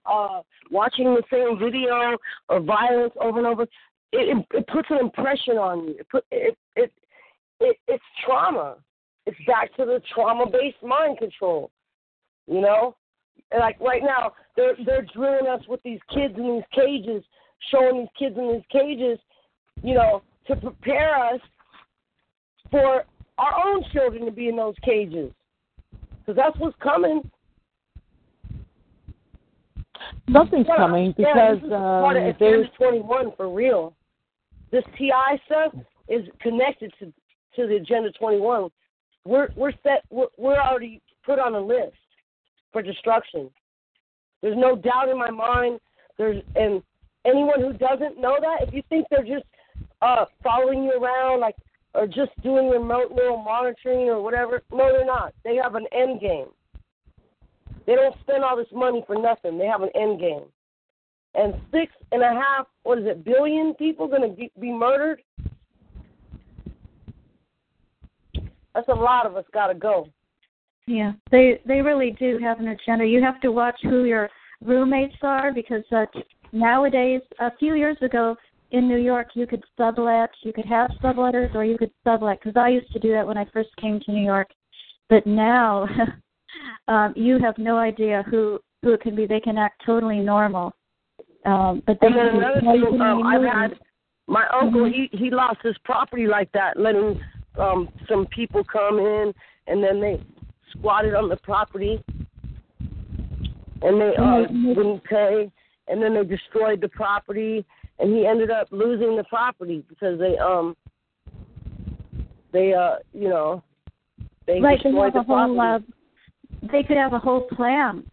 uh, watching the same video of violence over and over, it, it, it puts an impression on you. It put it it it it's trauma. It's back to the trauma-based mind control. You know, and like right now, they're they're drilling us with these kids in these cages, showing these kids in these cages you know, to prepare us for our own children to be in those cages. Because that's what's coming. Nothing's Yeah, coming yeah, because this is part of um, Agenda there's 21 for real. This TI stuff is connected to to the Agenda 21. We're we're set. We're, we're already put on a list for destruction. There's no doubt in my mind. There's and anyone who doesn't know that, if you think they're just uh, following you around, like or just doing remote neural monitoring or whatever, no, they're not. They have an end game. They don't spend all this money for nothing. They have an end game. And six and a half, what is it, billion people going to be, be murdered? That's a lot of us got to go. Yeah, they they really do have an agenda. You have to watch who your roommates are because uh, nowadays, a few years ago in New York, you could sublet, you could have subletters, or you could sublet. Because I used to do that when I first came to New York, but now <laughs> um, you have no idea who who it can be. They can act totally normal, um, but they And then can another thing, um, I've had my uncle. He he lost his property like that, letting um some people come in, and then they squatted on the property, and they uh, Mhm. wouldn't pay, and then they destroyed the property, and he ended up losing the property because they um they uh you know they right, they destroyed have a the whole. property. Uh, they could have a whole plan.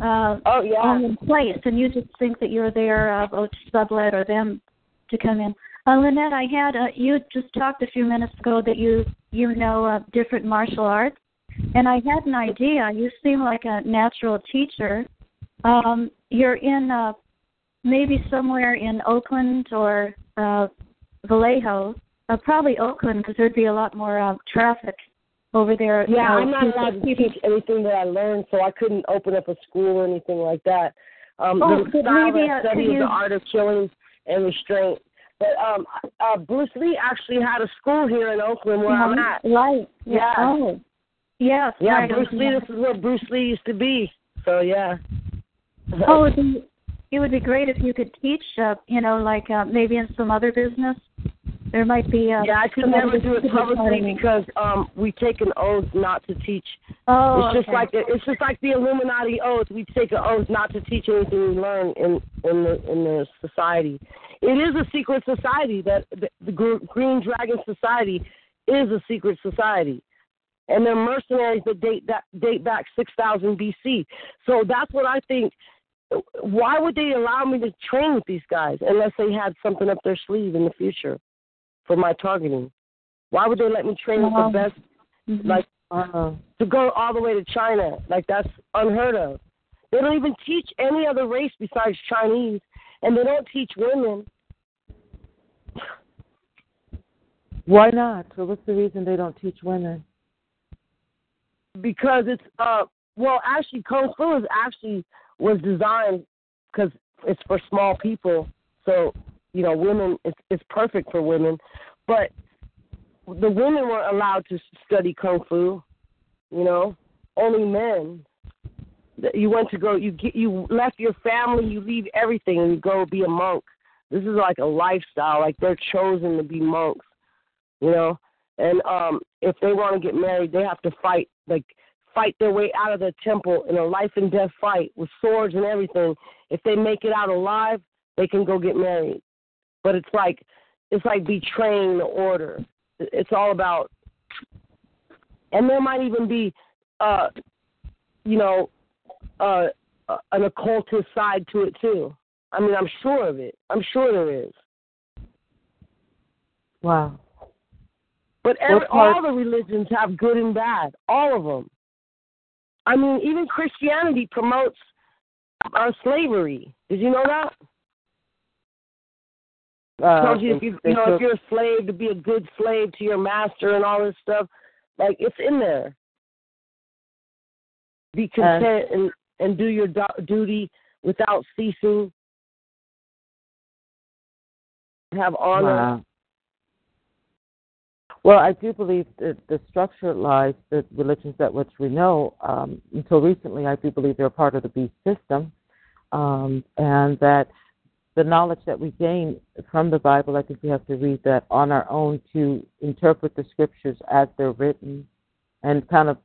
Uh, oh yeah. all in place, and you just think that you're there, uh, oh, to sublet or them to come in. Uh, Lynette, I had uh, you just talked a few minutes ago that you you know uh, different martial arts, and I had an idea. You seem like a natural teacher. Um, you're in uh, maybe somewhere in Oakland or uh, Vallejo, uh, probably Oakland because there'd be a lot more uh, traffic over there. Yeah, I'm not allowed to teach anything that I learned, so I couldn't open up a school or anything like that. Um, Oh, the style maybe, that studies you- the art of killing and restraint. But um, uh, Bruce Lee actually had a school here in Oakland where I'm Right, at. Right. Yeah. Oh. Yes. Yeah, right. Bruce Lee. This is where Bruce Lee used to be. So yeah. Oh, it would be, it would be great if you could teach. Uh, you know, like uh, maybe in some other business. There might be. Uh, yeah, I could never do it publicly because um, we take an oath not to teach. Oh, it's just okay. like it's just like the Illuminati oath. We take an oath not to teach anything we learn in in the in the society. It is a secret society. That the, the Green Dragon Society is a secret society, and they're mercenaries that date that date back six thousand BC. So that's what I think. Why would they allow me to train with these guys unless they had something up their sleeve in the future for my targeting? Why would they let me train with the best Mm-hmm. Like uh, to go all the way to China, like that's unheard of. They don't even teach any other race besides Chinese, and they don't teach women. why not? So what's the reason they don't teach women? because it's uh well actually kung fu is actually was designed because it's for small people. So you know women it's it's perfect for women. But the women weren't allowed to study kung fu you know only men. You went to go you get you left your family you leave everything and you go be a monk. This is like a lifestyle like they're chosen to be monks you know? And um if they want to get married they have to fight like fight their way out of the temple in a life and death fight with swords and everything if they make it out alive they can go get married but it's like it's like betraying the order it's all about and there might even be uh you know uh an occultist side to it too i mean i'm sure of it i'm sure there is Wow. But every, all the religions have good and bad. All of them. I mean, even Christianity promotes uh, slavery. Did you know that? Uh, tells you if you you know if you're a slave to be a good slave to your master and all this stuff. Like it's in there. Be content and and do your do- duty without ceasing. Have honor. Wow. Well, I do believe that the structure lies, the religions that which we know, um, until recently, I do believe they're part of the beast system, um, and that the knowledge that we gain from the Bible, I think we have to read that on our own to interpret the scriptures as they're written, and kind of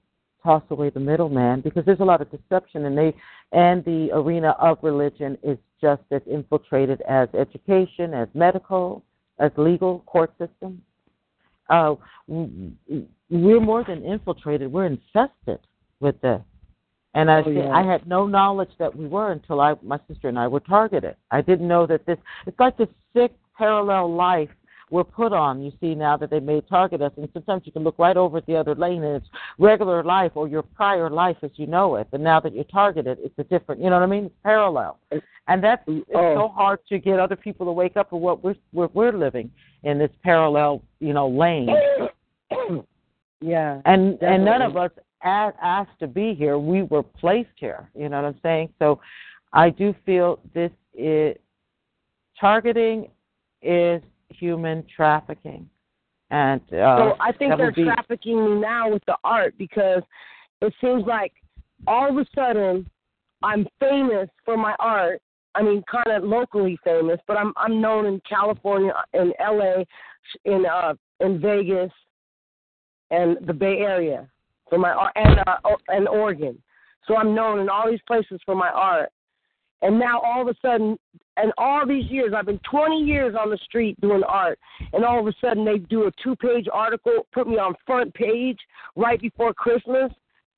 toss away the middleman because there's a lot of deception, and they and the arena of religion is just as infiltrated as education, as medical, as legal court system uh, w- w- we're more than infiltrated. We're infested with this. And I, Oh, yeah. I had no knowledge that we were until I, my sister and I were targeted. I didn't know that this. It's like this sick parallel life we're put on. You see now that they may target us, and sometimes you can look right over at the other lane, and it's regular life or your prior life as you know it. But now that you're targeted, it's a different. You know what I mean? It's parallel, and that's mm, it's Oh. so hard to get other people to wake up for what we're we're, we're living in this parallel, you know, lane. <coughs> yeah. and and none of us asked to be here. We were placed here. You know what I'm saying? So, I do feel this is targeting is human trafficking, and uh, So I think they're be, trafficking me now with the art because it seems like all of a sudden I'm famous for my art. I mean, kind of locally famous, but I'm I'm known in California, in L.A., in uh in Vegas, and the Bay Area for my art, and uh, and Oregon. So I'm known in all these places for my art. And now all of a sudden, and all these years, I've been 20 years on the street doing art, and all of a sudden they do a two-page article, put me on front page right before Christmas,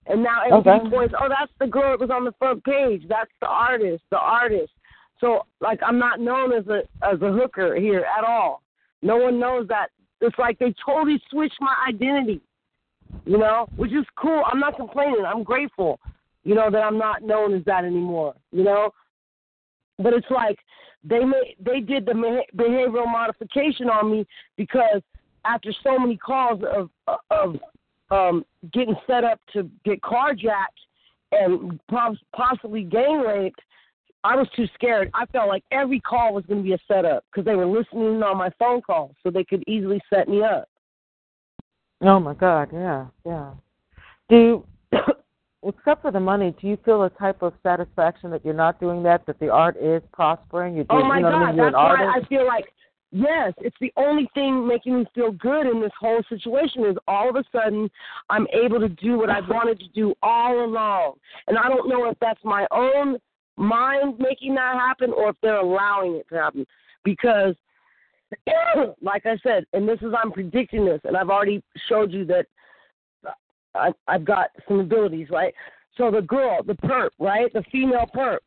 and now everybody Okay. points, oh, that's the girl that was on the front page. That's the artist, the artist. So like I'm not known as a as a hooker here at all. No one knows that. It's like they totally switched my identity, you know, which is cool. I'm not complaining. I'm grateful, you know, that I'm not known as that anymore, you know. But it's like they made they did the beha- behavioral modification on me because after so many calls of of um, getting set up to get carjacked and pos- possibly gang raped, I was too scared. I felt like every call was going to be a setup because they were listening on my phone calls, so they could easily set me up. oh my God, yeah, yeah. Do except for the money, do you feel a type of satisfaction that you're not doing that? That the art is prospering? You're oh doing, Oh my you know what I God, mean? That's why. I feel like yes, it's the only thing making me feel good in this whole situation is all of a sudden I'm able to do what I've wanted to do all along, and I don't know if that's my own mind making that happen or if they're allowing it to happen because. <clears throat> like I said, and this is I'm predicting this, and I've already showed you that I, I've got some abilities, right? So the girl, the perp, right, the female perp,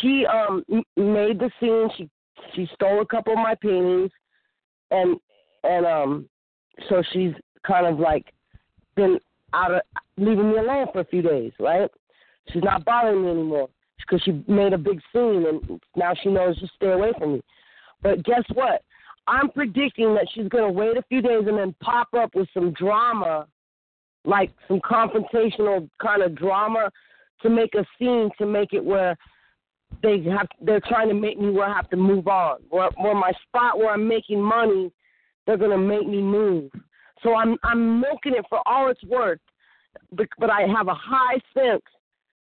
she um made the scene. She she stole a couple of my paintings, and and um so she's kind of like been out of leaving me alone for a few days, right? She's not bothering me anymore because she made a big scene and now she knows to stay away from me. But guess what? I'm predicting that she's going to wait a few days and then pop up with some drama, like some confrontational kind of drama to make a scene to make it where they have they're trying to make me where I have to move on. Where, where my spot where I'm making money, they're to make me move. So I'm I'm milking it for all it's worth, but, but I have a high sense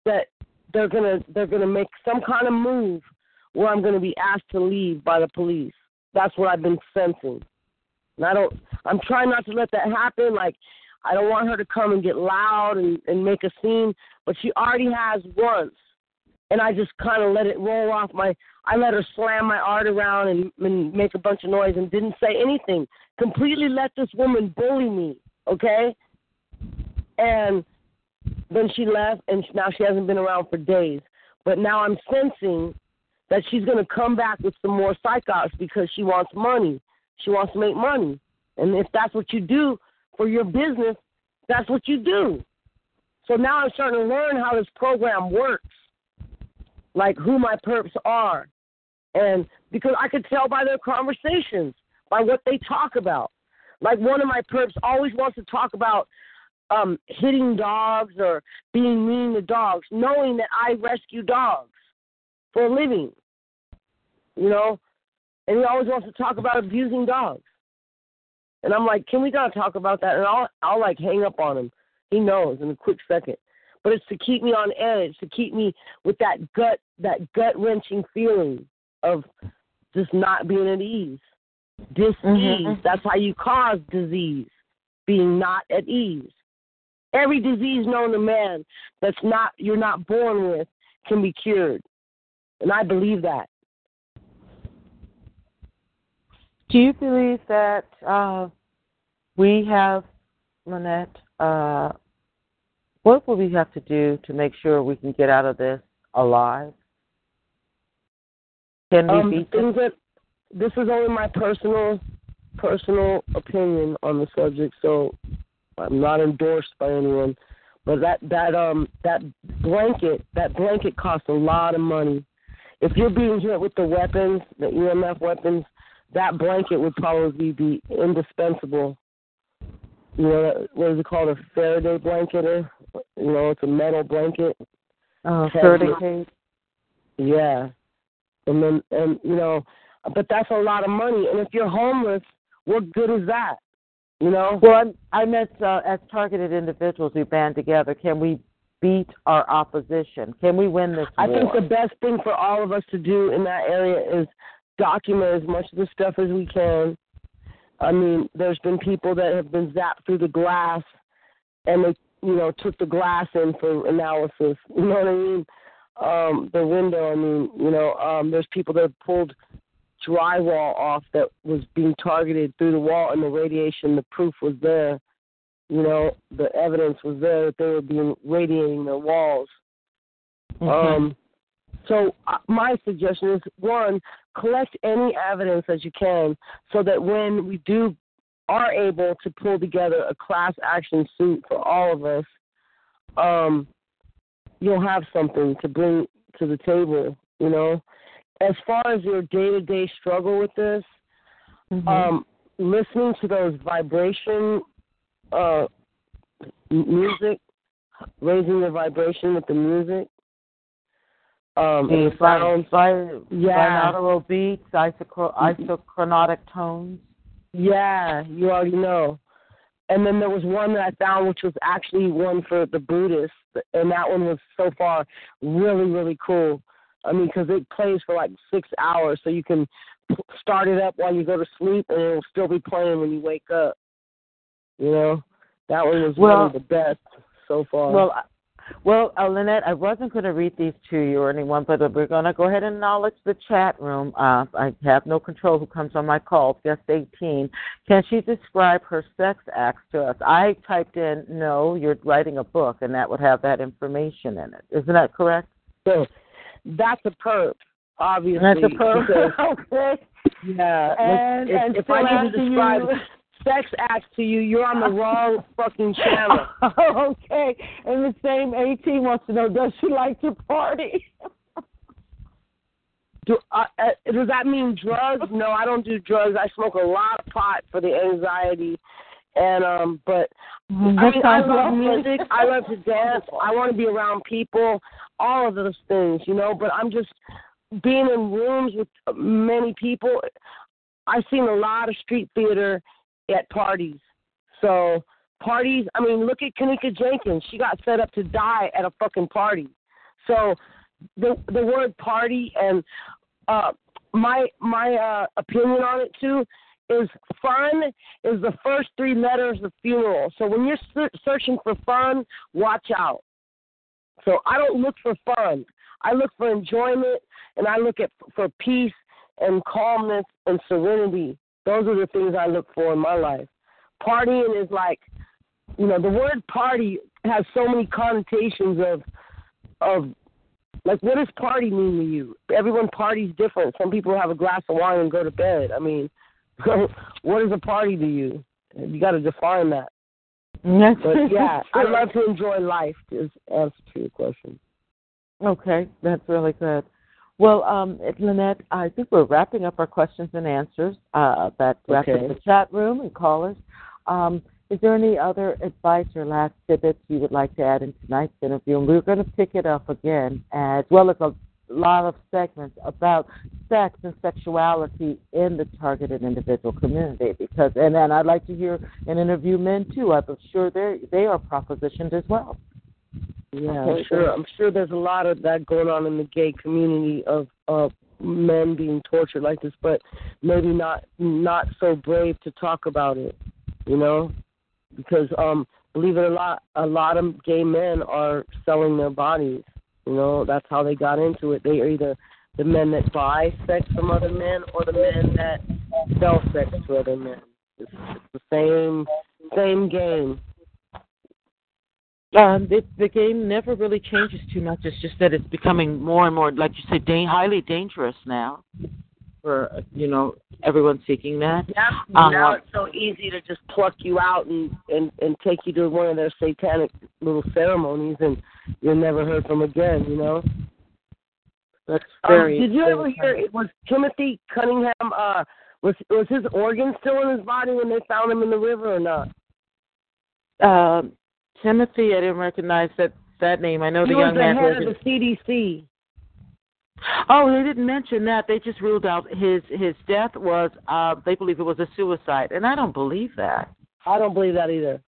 that they're gonna they're gonna make some kind of move where I'm gonna be asked to leave by the police. That's what I've been sensing. And I don't I'm trying not to let that happen. Like I don't want her to come and get loud and, and make a scene, but she already has once. And I just kind of let it roll off my. I let her slam my art around and, and make a bunch of noise and didn't say anything. Completely let this woman bully me, okay? And then she left, and now she hasn't been around for days. But now I'm sensing that she's going to come back with some more psych ops because she wants money. She wants to make money. And if that's what you do for your business, that's what you do. So now I'm starting to learn how this program works, like who my perps are. And because I could tell by their conversations, by what they talk about. Like one of my perps always wants to talk about um, hitting dogs or being mean to dogs, knowing that I rescue dogs for a living. You know, and he always wants to talk about abusing dogs. And I'm like, can we not talk about that? And I'll I'll like hang up on him. He knows in a quick second. But it's to keep me on edge, to keep me with that gut that gut wrenching feeling of just not being at ease. Disease. Mm-hmm. That's how you cause disease. Being not at ease. Every disease known to man that's not you're not born with can be cured. And I believe that. Do you believe that uh, we have, Lynette, uh, what will we have to do to make sure we can get out of this alive? Can we um, beat things that this is only my personal personal opinion on the subject, so I'm not endorsed by anyone. But that that um that blanket that blanket costs a lot of money. If you're being hit with the weapons, the EMF weapons, that blanket would probably be indispensable. You know, what is it called? A Faraday blanket, or you know, it's a metal blanket. Oh, Faraday Yeah, and then and you know, but that's a lot of money. And if you're homeless, what good is that? You know. Well, I'm, I meant uh, as targeted individuals, we band together. Can we beat our opposition? Can we win this I war? think the best thing for all of us to do in that area is document as much of the stuff as we can. I mean, there's been people that have been zapped through the glass, and they, you know, took the glass in for analysis. <laughs> You know what I mean? Um, the window. I mean, you know, um, there's people that have pulled drywall off that was being targeted through the wall and the radiation, the proof was there. You know, the evidence was there that they were being radiating their walls. Mm-hmm. Um, so uh, my suggestion is one, collect any evidence as you can, so that when we do are able to pull together a class action suit for all of us, um, you'll have something to bring to the table. You know, as far as your day to day struggle with this, mm-hmm. um, listening to those vibration uh, music, raising your vibration with the music. Um, the sounds, by, yeah. binaural beats, isochro- isochronotic tones. Yeah, you already know. And then there was one that I found, which was actually one for the Buddhists, and that one was so far really, really cool. I mean, because it plays for like six hours, so you can start it up while you go to sleep, and it'll still be playing when you wake up. You know, that one was well, really the best so far. Well, well, uh, Lynette, I wasn't going to read these to you or anyone, but we're going to go ahead and acknowledge the chat room. Uh, I have no control who comes on my call. Guest 18. Can she describe her sex acts to us? I typed in, no, you're writing a book, and that would have that information in it. Isn't that correct? So that's a perp, obviously. That's a perp. <laughs> okay. Yeah. And, if, and if I need to describe, you, sex acts to you, you're on the <laughs> wrong fucking channel. <laughs> okay. And the same 18 wants to know, does she like to party? <laughs> Do, uh, uh, does that mean drugs? No, I don't do drugs. I smoke a lot of pot for the anxiety, and um. But I mean, I love music. I love to dance. I want to be around people. All of those things, you know. But I'm just being in rooms with many people. I've seen a lot of street theater at parties. So parties. I mean, look at Kenneka Jenkins. She got set up to die at a fucking party. So the the word party and uh my my uh opinion on it too is fun is the first three letters of funeral. So when you're searching for fun, watch out. So I don't look for fun. I look for enjoyment and I look at for peace and calmness and serenity. Those are the things I look for in my life. Partying is like, you know, the word party has so many connotations of of like, what does party mean to you? Everyone parties different. Some people have a glass of wine and go to bed. I mean, <laughs> what is a party to you? You got to define that. That's But yeah, <laughs> I love to enjoy life. Is answer to your question. Okay, that's really good. Well, um, Lynette, I think we're wrapping up our questions and answers. Uh, that wraps Okay. up the chat room and callers. Um, is there any other advice or last tidbits you would like to add in tonight's interview? And we're going to pick it up again, as well as a lot of segments about sex and sexuality in the targeted individual community. Because, and then I'd like to hear and interview men too. I'm sure they they are propositioned as well. Yeah, I'm sure. I'm sure there's a lot of that going on in the gay community of of men being tortured like this, but maybe not not so brave to talk about it. You know, because um, believe it or not, a lot of gay men are selling their bodies. You know, that's how they got into it. They are either the men that buy sex from other men or the men that sell sex to other men. It's, it's the same same game. Um, it, the game never really changes too much. It's just that it's becoming more and more, like you said, da- highly dangerous now. For uh, you know, everyone seeking that. Yeah, Um, now it's so easy to just pluck you out and, and and take you to one of their satanic little ceremonies, and you're never heard from again. You know. That's Um, very. did you very ever hear? It was Timothy Cunningham. Uh, was was his organ still in his body when they found him in the river or not? Um, Timothy, I didn't recognize that that name. I know he the was young the man. head who- of the CDC. Oh, they didn't mention that. They just ruled out his his death was. Uh, they believe it was a suicide, and I don't believe that. I don't believe that either.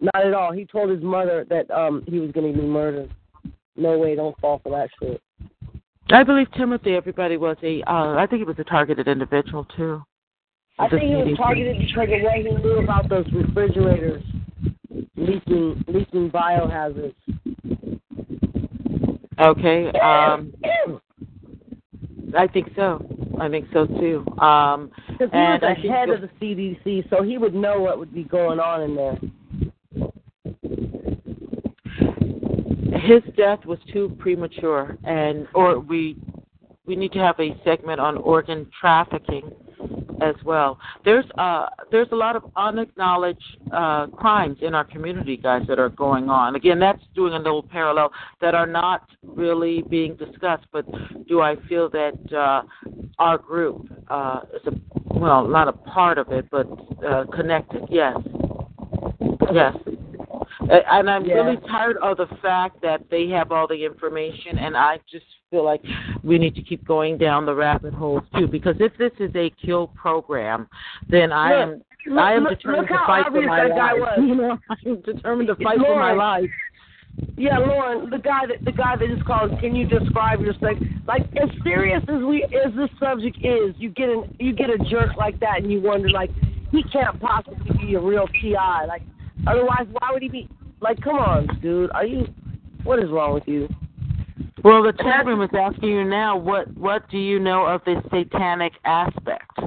Not at all. He told his mother that um he was going to be murdered. No way, don't fall for that shit. I believe Timothy. Everybody was a. Uh, I think he was a targeted individual too. I think he was targeted because of what he knew about those refrigerators leaking leaking biohazards. Okay. Um, I think so. I think so too. Um, Because he was the head of the CDC, so he would know what would be going on in there. his death was too premature, and or we we need to have a segment on organ trafficking as well. There's uh there's a lot of unacknowledged uh, crimes in our community, guys, that are going on. Again, that's doing a little parallel that are not really being discussed. But do I feel that uh, our group uh, is a well, not a part of it, but uh, connected? Yes, yes. Uh, And I'm Yeah. really tired of the fact that they have all the information, and I just feel like we need to keep going down the rabbit holes too. Because if this is a kill program, then I am Look, I am look- determined to <laughs> fight for my life. You know, I'm determined to fight for my life. Yeah, Lauren, the guy that the guy that just called. Can you describe your sex? Like as serious as we as this subject is, you get an you get a jerk like that, and you wonder like he can't possibly be a real TI. Like otherwise, why would he be? Like, come on, dude. Are you? What is wrong with you? Well, the chat room is asking you now. What what do you know of the satanic aspect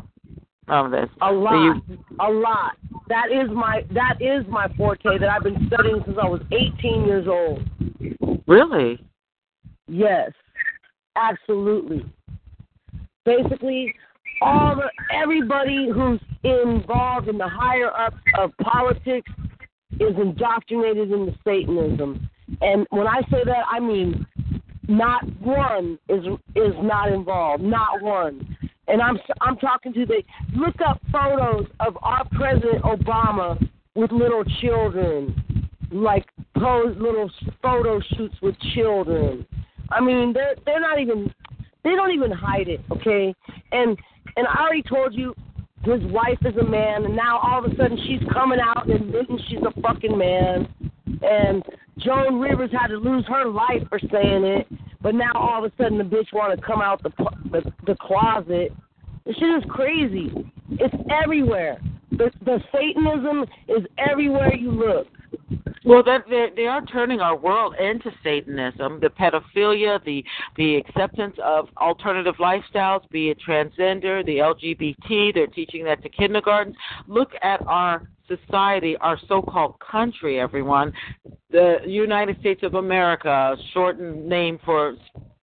of this? A lot, you- a lot. That is my that is my forte that I've been studying since I was 18 years old. really? Yes, absolutely. Basically, all the everybody who's involved in the higher ups of politics is indoctrinated into Satanism. And when I say that, I mean not one is is not involved, not one. And I'm I'm talking to the look up photos of our President Obama with little children, like pose little photo shoots with children. I mean, they're they're not even they don't even hide it, okay? And and I already told you his wife is a man, and now all of a sudden she's coming out and admitting she's a fucking man. And Joan Rivers had to lose her life for saying it, but now all of a sudden the bitch want to come out the, the the closet. This shit is crazy. It's everywhere. The the Satanism is everywhere you look. Well, that they, they are turning our world into Satanism. The pedophilia, the the acceptance of alternative lifestyles, be it transgender, the LGBT. They're teaching that to kindergartens. Look at our society, our so-called country. Everyone, the United States of America, shortened name for,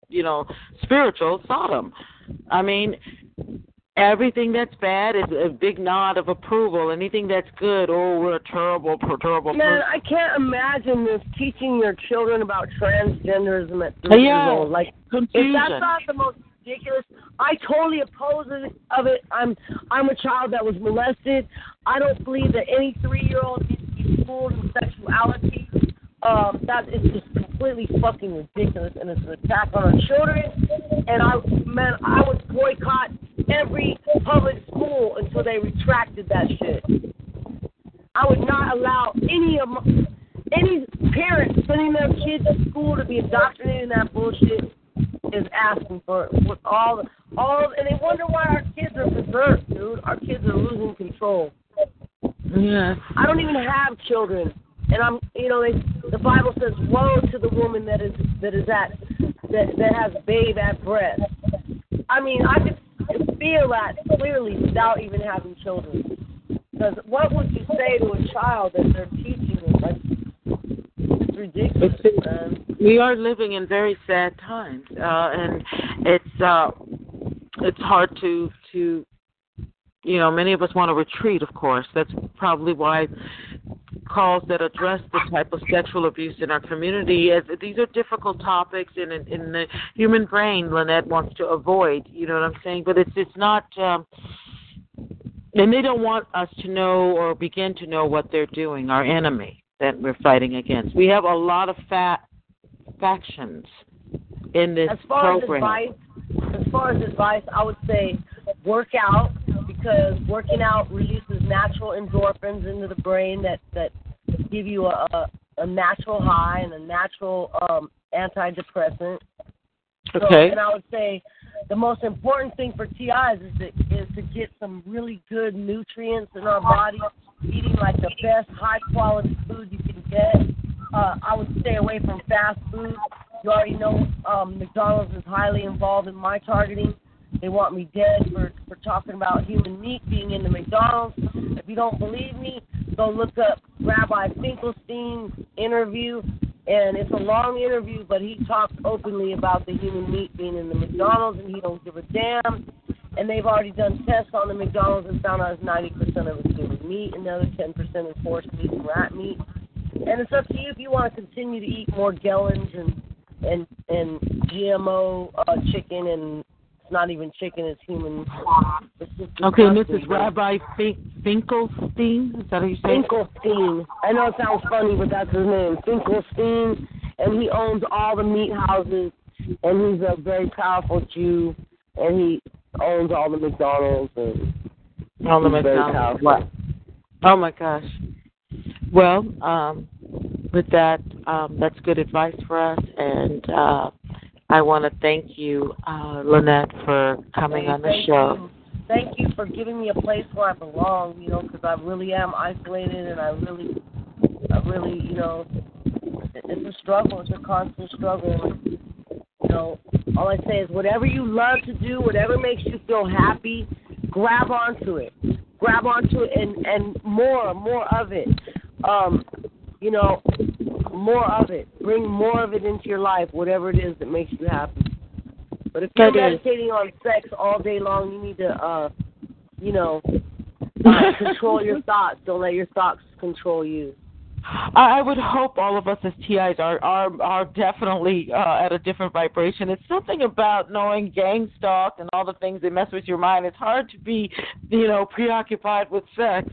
you know, spiritual Sodom. I mean, Everything that's bad is a big nod of approval. Anything that's good, oh, we're a terrible, terrible Man, person. I can't imagine this teaching your children about transgenderism at three Yeah, years old. Like, confusion. if that's not the most ridiculous, I totally oppose it, of it. I'm I'm a child that was molested. I don't believe that any three year old needs to be schooled in sexuality. Um, that is just completely fucking ridiculous, and it's an attack on our children. And I, man, I would boycott every public school until they retracted that shit. I would not allow any of my, any parent sending their kids to school to be indoctrinated in that bullshit is asking for it with all all and they wonder why our kids are berserk, dude. Our kids are losing control. Yeah. I don't even have children, and I'm you know they, the Bible says, "Woe to the woman that is that is at that that has babe at breast." I mean, I could feel that clearly without even having children. Because what would you say to a child that they're teaching them? Like, it's ridiculous, man. we are living in very sad times, uh, and it's uh, it's hard to to you know many of us want to retreat. Of course, that's probably why calls that address the type of sexual abuse in our community as these are difficult topics in in, the human brain. Lynette wants to avoid. You know what I'm saying? But it's it's not. Um, and they don't want us to know or begin to know what they're doing, our enemy that we're fighting against. We have a lot of fat factions in this As far program. as advice, as far as advice, I would say work out because working out releases natural endorphins into the brain that that give you a a, a natural high and a natural um antidepressant. So, Okay. and I would say the most important thing for TIs is to is to get some really good nutrients in our body, eating like the best high quality food you can get. Uh, I would stay away from fast food. You already know um, McDonald's is highly involved in my targeting. They want me dead for for talking about human meat being in the McDonald's. If you don't believe me, go look up Rabbi Finkelstein's interview, and it's a long interview, but he talks openly about the human meat being in the McDonald's, and he don't give a damn. And they've already done tests on the McDonald's and found out it's 90% of it's human meat, and the other 10% is horse meat and rat meat. And it's up to you if you want to continue to eat more Gellens and and and GMO uh, chicken, and it's not even chicken; it's human. It's Okay. Mrs. Rabbi Fink- Finkelstein, is that how you say it? Finkelstein. I know it sounds funny, but that's his name, Finkelstein, and he owns all the meat houses, and he's a very powerful Jew, and he owns all the McDonald's and On the McDonald's. What? Oh my gosh. Well, um, with that, um, that's good advice for us, and uh, I want to thank you, uh, Lynette, for coming Hey, on the show. You. Thank you for giving me a place where I belong. You know, because I really am isolated, and I really, I really, you know, it's a struggle. It's a constant struggle. You know, all I say is whatever you love to do, whatever makes you feel happy, grab onto it. Grab onto it, and and more, more of it. Um, you know, more of it. Bring more of it into your life, whatever it is that makes you happy. But if you're That is. meditating on sex all day long, you need to, uh, you know, uh, <laughs> control your thoughts. Don't let your thoughts control you. I I would hope all of us as TIs are are are definitely uh, at a different vibration. It's something about knowing gang stalk and all the things that mess with your mind. It's hard to be, you know, preoccupied with sex.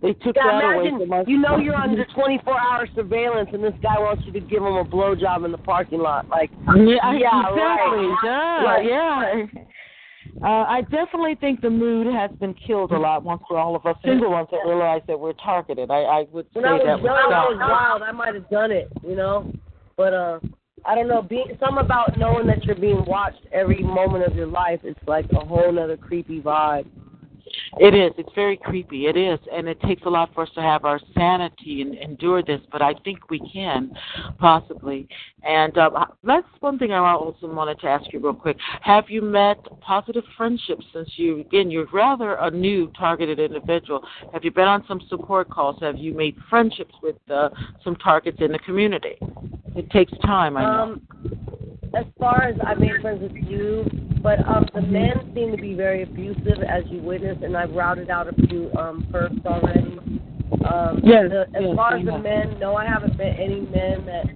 They took that away imagine from us. you know you're under 24-hour surveillance, and this guy wants you to give him a blowjob in the parking lot. Like, Yeah, yeah, exactly. right. Yeah, Right. yeah. Uh, I definitely think the mood has been killed a lot once for all of us single ones that realize that we're targeted. I, I would say when I was that young, I was wild. I might have done it, you know. But uh, I don't know. Being some about knowing that you're being watched every moment of your life. It's like a whole other creepy vibe. It is. It's very creepy. It is, and it takes a lot for us to have our sanity and endure this. But I think we can, possibly. And um, that's one thing I also wanted to ask you real quick. Have you met positive friendships since you again you're rather a new targeted individual? Have you been on some support calls? Have you made friendships with uh, some targets in the community? It takes time. I know. Um, as far as I made friends with you, but um, the men seem to be very abusive, as you witnessed, and I've routed out a few um, perps already. Um, Yes, the, as yes, far as the men, no, I haven't met any men that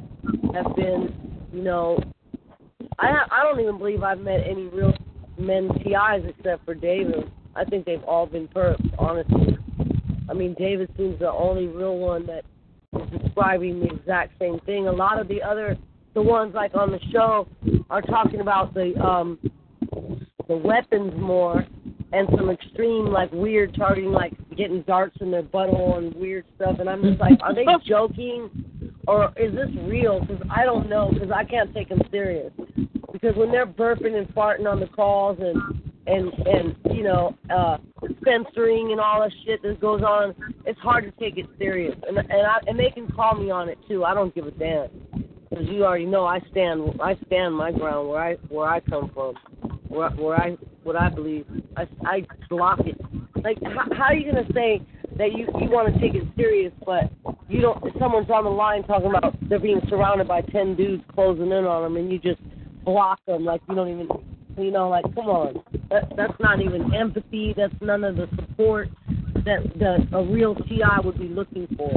have been, you know, I ha- I don't even believe I've met any real men TIs except for David. I think they've all been perps, honestly. I mean, David seems the only real one that is describing the exact same thing. A lot of the other, the ones like on the show, are talking about the um the weapons more and some extreme like weird targeting, like getting darts in their butthole and weird stuff. And I'm just like, are they <laughs> joking or is this real? Because I don't know. Because I can't take them serious. Because when they're burping and farting on the calls and and and you know uh censoring and all that shit that goes on, it's hard to take it serious. And and I and they can call me on it too. I don't give a damn. Because you already know I stand I stand my ground where I where I come from, where where I what I believe. I I block it. Like how, how are you gonna say that you you want to take it serious, but you don't? Someone's on the line talking about they're being surrounded by ten dudes closing in on them, and you just block them like you don't even. You know, like come on, that that's not even empathy. That's none of the support that that a real TI would be looking for.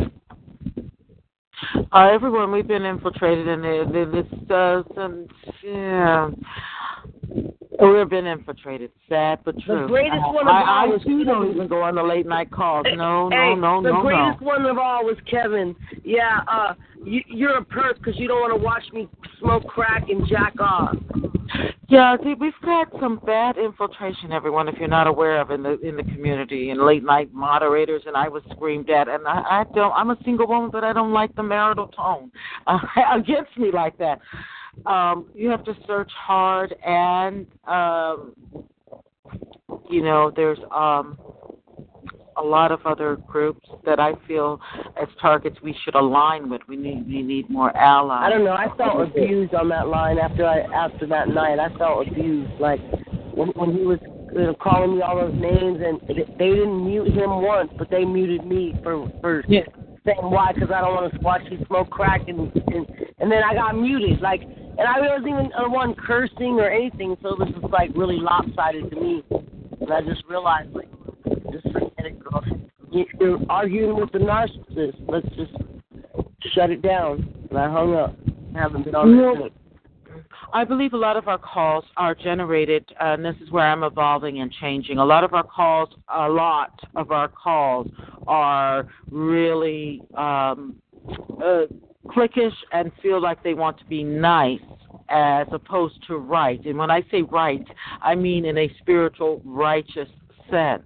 Uh, everyone, we've been infiltrated, it, it, it's uh, some yeah. We've been infiltrated. Sad but true. The greatest I, one of I, all I was too don't even go on the late night calls. No, hey, no, no, the no, no. greatest one of all was Kevin. Yeah, uh, you, you're a perp because you don't want to watch me smoke crack and jack off. Yeah, see, we've had some bad infiltration, everyone. If you're not aware of in the in the community and late night moderators, and I was screamed at, and I, I don't. I'm a single woman, but I don't like the marital tone uh, <laughs> against me like that. Um, you have to search hard, and um, you know, there's um a lot of other groups that I feel as targets we should align with. We need we need more allies. I don't know. I felt abused on that line after I after that night. I felt abused. Like when, when he was you know, calling me all those names, and they didn't mute him once, but they muted me for for Yeah. saying why because I don't want to watch you smoke crack, and, and and then I got muted. Like, and I wasn't even the one cursing or anything, so this was like really lopsided to me. And I just realized, like, just forget it, girl. You- You're arguing with the narcissist. Let's just shut it down. And I hung up. I haven't been on No. I believe a lot of our calls are generated, uh, and this is where I'm evolving and changing. A lot of our calls, a lot of our calls are really um, uh, cliquish and feel like they want to be nice as opposed to right. And when I say right, I mean in a spiritual, righteous sense.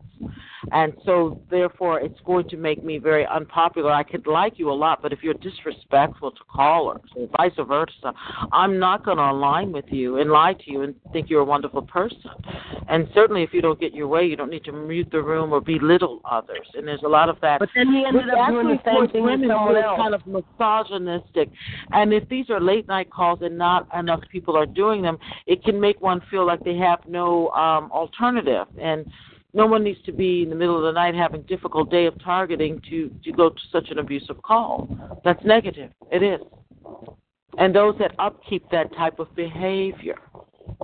And so, therefore, it's going to make me very unpopular. I could like you a lot, but if you're disrespectful to callers or vice versa, I'm not going to align with you and lie to you and think you're a wonderful person. And certainly, if you don't get your way, you don't need to mute the room or belittle others. And there's a lot of that. But then he ended Which up doing the same thing with someone else. kind of misogynistic. And if these are late night calls and not enough people are doing them, it can make one feel like they have no um, alternative. And no one needs to be in the middle of the night having difficult day of targeting to to go to such an abusive call. That's negative. It is. And those that upkeep that type of behavior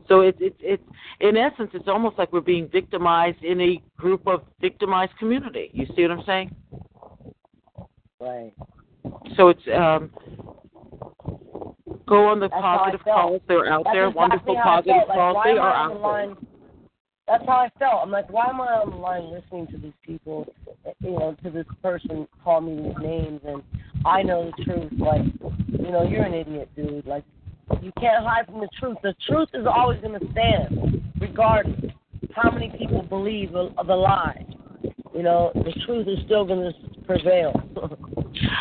So it's it's it's in essence, it's almost like we're being victimized in a group of victimized community. You see what I'm saying? Right. So it's um, go on the That's positive calls. They're out That's there. exactly Wonderful positive. Like, calls. They are out there. That's how I felt. I'm like, why am I on the line listening to these people, you know, to this person call me these names, and I know the truth. Like, you know, you're an idiot, dude. Like, you can't hide from the truth. The truth is always going to stand, regardless how many people believe the lie. You know, the truth is still going to prevail. <laughs>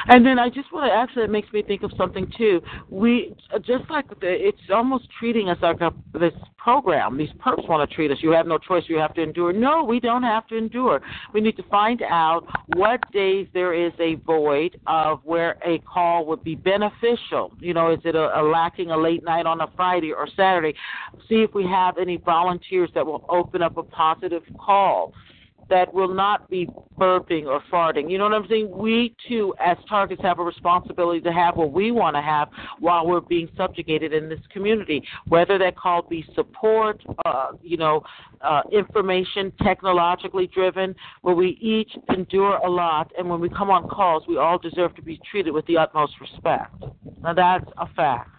And then I just want to actually, it makes me think of something too. We uh, just like the, it's almost treating us like a this program. These perps want to treat us. You have no choice. You have to endure. No, we don't have to endure. We need to find out what days there is a void of where a call would be beneficial. You know, is it a, a lacking a late night on a Friday or Saturday? See if we have any volunteers that will open up a positive call that will not be burping or farting. You know what I'm saying? We too, as targets, have a responsibility to have what we want to have while we're being subjugated in this community. Whether that call be support, uh, you know, uh, information, technologically driven, where we each endure a lot, and when we come on calls, we all deserve to be treated with the utmost respect. Now that's a fact.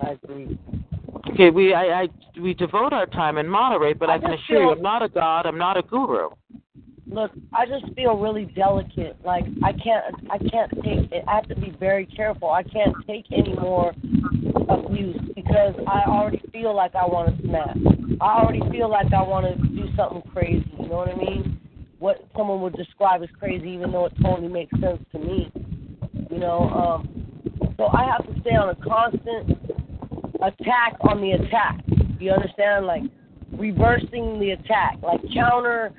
I agree. Okay, we I, I we devote our time and moderate, but I, I can assure you, I'm not a god. I'm not a guru. Look, I just feel really delicate. Like I can't, I can't take it. I have to be very careful. I can't take any more abuse because I already feel like I want to snap. I already feel like I want to do something crazy. You know what I mean? What someone would describe as crazy, even though it totally makes sense to me. You know, um, so I have to stay on a constant attack on the attack. You understand? Like reversing the attack, like counter.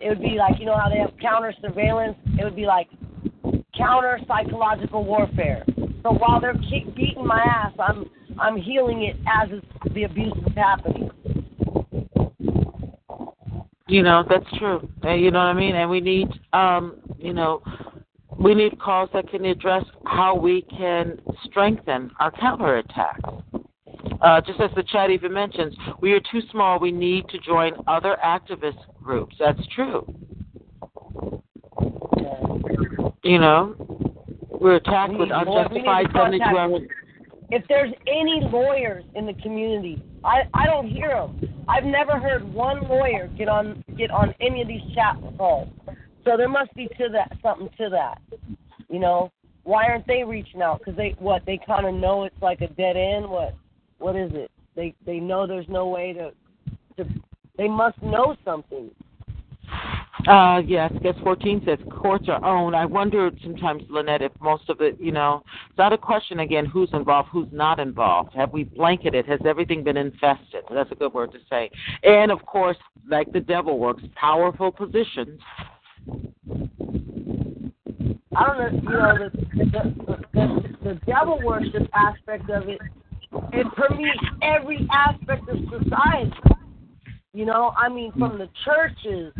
It would be like you know how they have counter surveillance. It would be like counter psychological warfare. So while they're beating my ass, I'm I'm healing it as it's, the abuse is happening. You know, that's true. You know what I mean? And we need, um, you know, we need calls that can address how we can strengthen our counterattack. Uh, just as the chat even mentions, we are too small. We need to join other activist groups. That's true. You know, we're attacked We with need more- to unjustified 72 contact- If there's any lawyers in the community, I I don't hear them. I've never heard one lawyer get on get on any of these chat calls. So there must be to that something to that. You know, why aren't they reaching out? Because they what they kind of know it's like a dead end. What what is it? They they know there's no way to to. They must know something. Uh, yes, guess 14 says courts are owned. I wonder sometimes, Lynette, if most of it, you know, it's not a question again who's involved, who's not involved. Have we blanketed? Has everything been infested? That's a good word to say. And of course, like the devil works, powerful positions. I don't know, you know, the the, the, the devil worship aspect of it, it permeates every aspect of society. You know, I mean, from the churches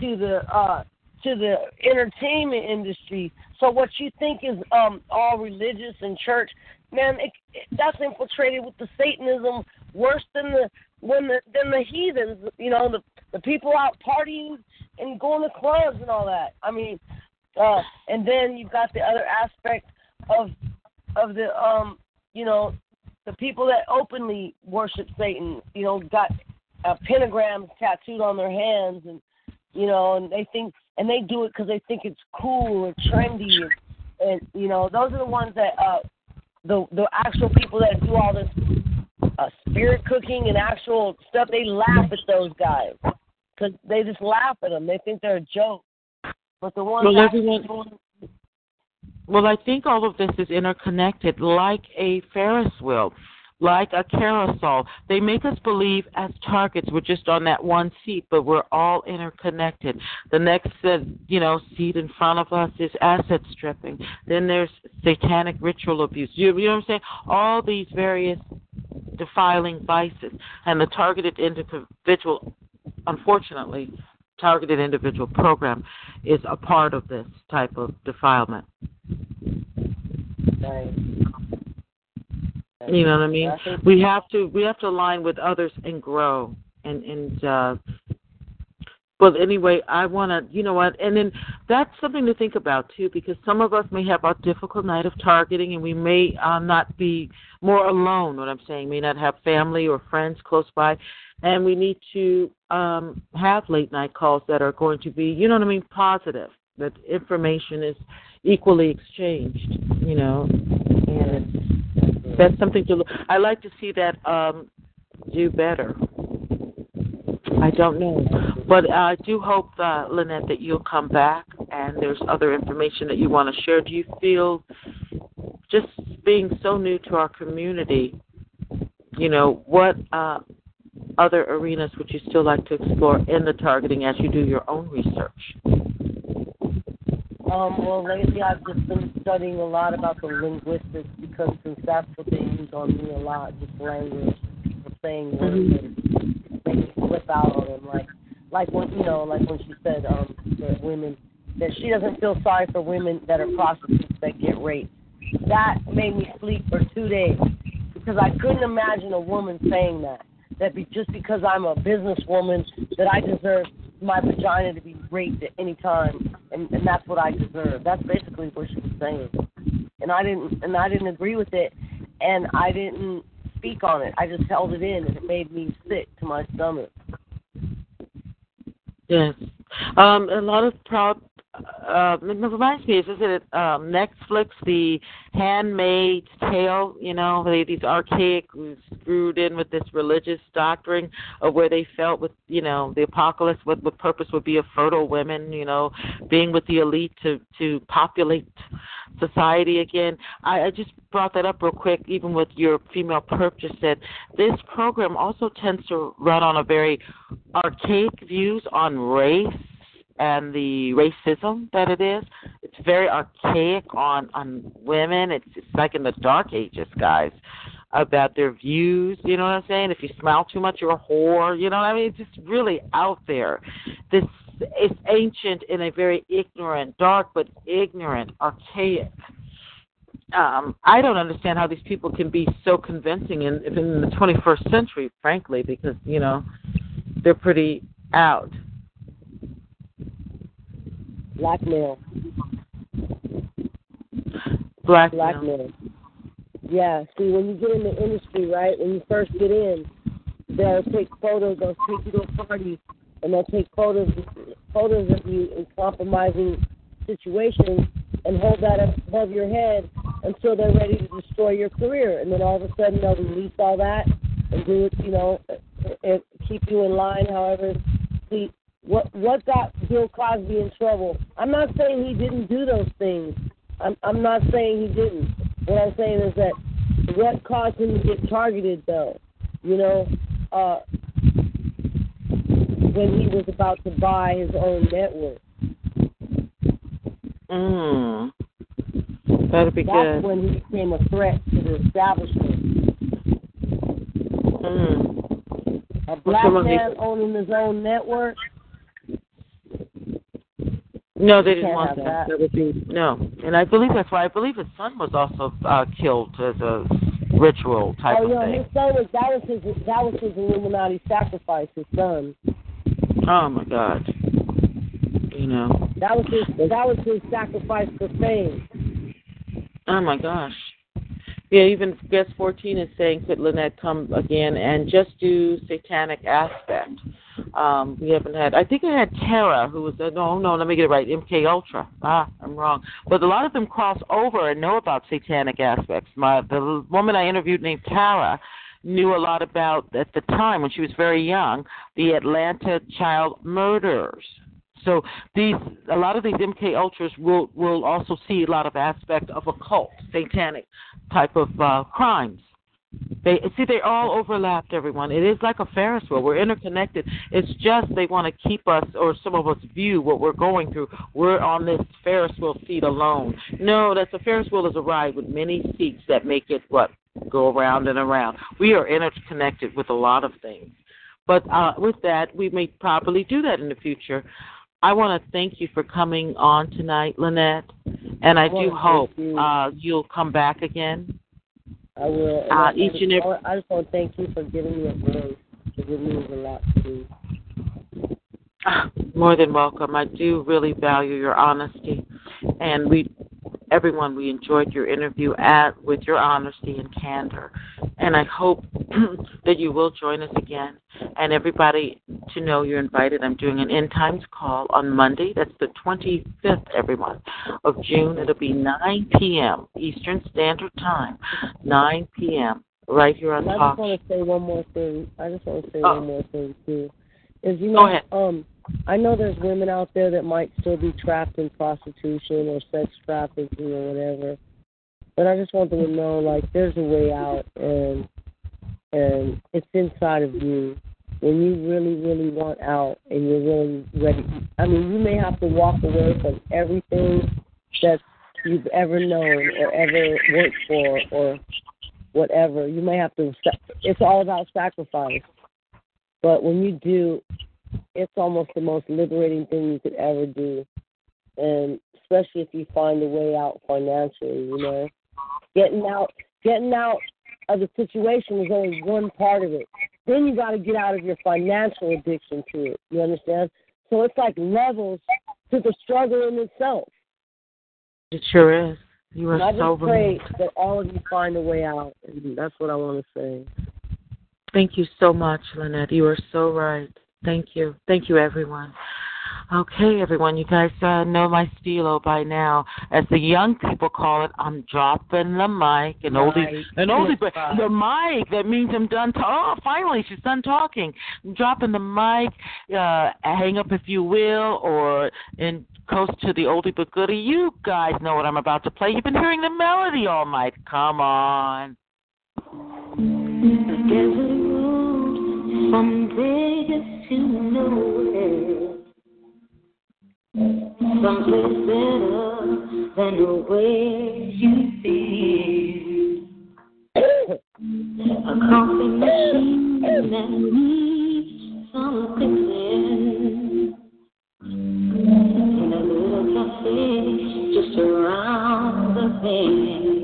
to the uh to the entertainment industry. So what you think is um all religious and church, man, it, it, that's infiltrated with the Satanism worse than the when the than the heathens. You know, the the people out partying and going to clubs and all that. I mean, uh, and then you've got the other aspect of of the um you know the people that openly worship Satan. You know, got uh, pentagrams tattooed on their hands and you know, and they think and they do it because they think it's cool or trendy, and, and you know, those are the ones that uh, the the actual people that do all this uh, spirit cooking and actual stuff. They laugh at those guys because they just laugh at them. They think they're a joke. But the ones Well, everyone- Well, I think all of this is interconnected, like a Ferris wheel, like a carousel. They make us believe as targets we're just on that one seat, but we're all interconnected. The next, uh, you know, seat in front of us is asset stripping. Then there's satanic ritual abuse. You, you know what I'm saying? All these various defiling vices, and the targeted individual, unfortunately, targeted individual program is a part of this type of defilement. Right. You know what I mean? We have to we have to align with others and grow and and uh but anyway, I want to, you know what, and then that's something to think about too, because some of us may have a difficult night of targeting, and we may uh, not be more alone. What I'm saying, may not have family or friends close by, and we need to um, have late night calls that are going to be, you know what I mean, positive. That information is equally exchanged, you know, and that's something to. Look. I like to see that um, do better. I don't know, but I do hope, uh, Lynette, that you'll come back and there's other information that you want to share. Do you feel just being so new to our community? You know, what uh, other arenas would you still like to explore in the targeting as you do your own research? Um, well, lately I've just been studying a lot about the linguistics because since that's what they use on me a lot, just language, saying words mm-hmm. and making flip out on them. Like, like when you know, like when she said um, that women that she doesn't feel sorry for women that are prostitutes that get raped. That made me sleep for two days because I couldn't imagine a woman saying that. That be just because I'm a businesswoman that I deserve my vagina to be raped at any time, and, and that's what I deserve. That's basically what she was saying, and I didn't and I didn't agree with it, and I didn't speak on it. I just held it in, and it made me sick to my stomach. Yes, um, a lot of proud uh, it reminds me, is it um, Netflix, the Handmaid's Tale? You know, they, these archaic, screwed in with this religious doctrine of where they felt with, you know, the apocalypse, what what purpose would be of fertile women, you know, being with the elite to to populate society again. I, I just brought that up real quick, even with your female perp just said this program also tends to run on a very archaic views on race and the racism that it is. It's very archaic on on women. It's it's like in the dark ages, guys, about their views. You know what I'm saying? If you smile too much, you're a whore. You know what I mean? It's just really out there. This it's ancient in a very ignorant, dark but ignorant, archaic. Um, I don't understand how these people can be so convincing in, in the 21st century, frankly, because you know they're pretty out Blackmail. Blackmail. Blackmail. Yeah. See, when you get in the industry, right, when you first get in, they'll take photos. They'll take you to a party, and they'll take photos photos of you in compromising situations and hold that above your head until they're ready to destroy your career. And then all of a sudden they'll release all that and do it, you know, and keep you in line. However, what what got Bill Cosby in trouble? I'm not saying he didn't do those things. I'm I'm not saying he didn't. What I'm saying is that what caused him to get targeted though, you know, uh when he was about to buy his own network. Mm. That'd be That's good. when he became a threat to the establishment. Mm. A black man owning his own network no, they didn't want that. that. That would be no, and I believe that's why I believe his son was also uh, killed as a ritual type oh, of yeah, thing. his son was that was his that was his Illuminati sacrifice. His son. Oh my God. You know. That was his that was his sacrifice for fame. Oh my gosh. Yeah, even guest 14 is saying, could Lynette come again and just do satanic aspect? Um, we haven't had. I think I had Tara, who was. Uh, no, no, let me get it right. MK Ultra. Ah, I'm wrong. But a lot of them cross over and know about satanic aspects. My the woman I interviewed named Tara knew a lot about at the time when she was very young the Atlanta child murders. So these a lot of these MK Ultras will will also see a lot of aspect of occult, satanic type of uh, crimes. They see they all overlapped. Everyone, it is like a Ferris wheel. We're interconnected. It's just they want to keep us, or some of us view what we're going through. We're on this Ferris wheel seat alone. No, that's a Ferris wheel is a ride with many seats that make it what go around and around. We are interconnected with a lot of things. But uh, with that, we may probably do that in the future. I want to thank you for coming on tonight, Lynette, and I do hope you. uh, you'll come back again. I will. Uh, I, each and every. I just want to thank you for giving me a voice. It means a lot to me. More than welcome. I do really value your honesty, and we, everyone, we enjoyed your interview at with your honesty and candor, and I hope <clears throat> that you will join us again. And everybody to know you're invited. I'm doing an end times call on Monday. That's the 25th, everyone, of June. It'll be 9 p.m. Eastern Standard Time, 9 p.m. Right here on And I just want to say one more thing. I just want to say Oh. one more thing too. Is you Go know, ahead. um, I know there's women out there that might still be trapped in prostitution or sex trafficking or whatever. But I just want them to know, like, there's a way out, and and it's inside of you. When you really, really want out, and you're really ready. I mean, you may have to walk away from everything that you've ever known or ever worked for, or whatever. You may have to. It's all about sacrifice. But when you do, it's almost the most liberating thing you could ever do. And especially if you find a way out financially, you know. Getting out getting out of the situation is only one part of it. Then you gotta get out of your financial addiction to it. You understand? So it's like levels to the struggle in itself. It sure is. You are And I so just pray that all of you find a way out and that's what I wanna say. Thank you so much, Lynette. You are so right. Thank you. Thank you, everyone. Okay, everyone, you guys uh, know my stilo by now. As the young people call it, I'm dropping the mic. An oldie, Mic. an oldie, but the mic. That means I'm done. To- oh, finally, she's done talking. I'm dropping the mic. Uh, hang up if you will, or in coast to the oldie but goodie. You guys know what I'm about to play. You've been hearing the melody all night. Come on. From Vegas to nowhere. Someplace better than where you've. A coffee machine and that needs some fixing. In a little cafe just around the bend.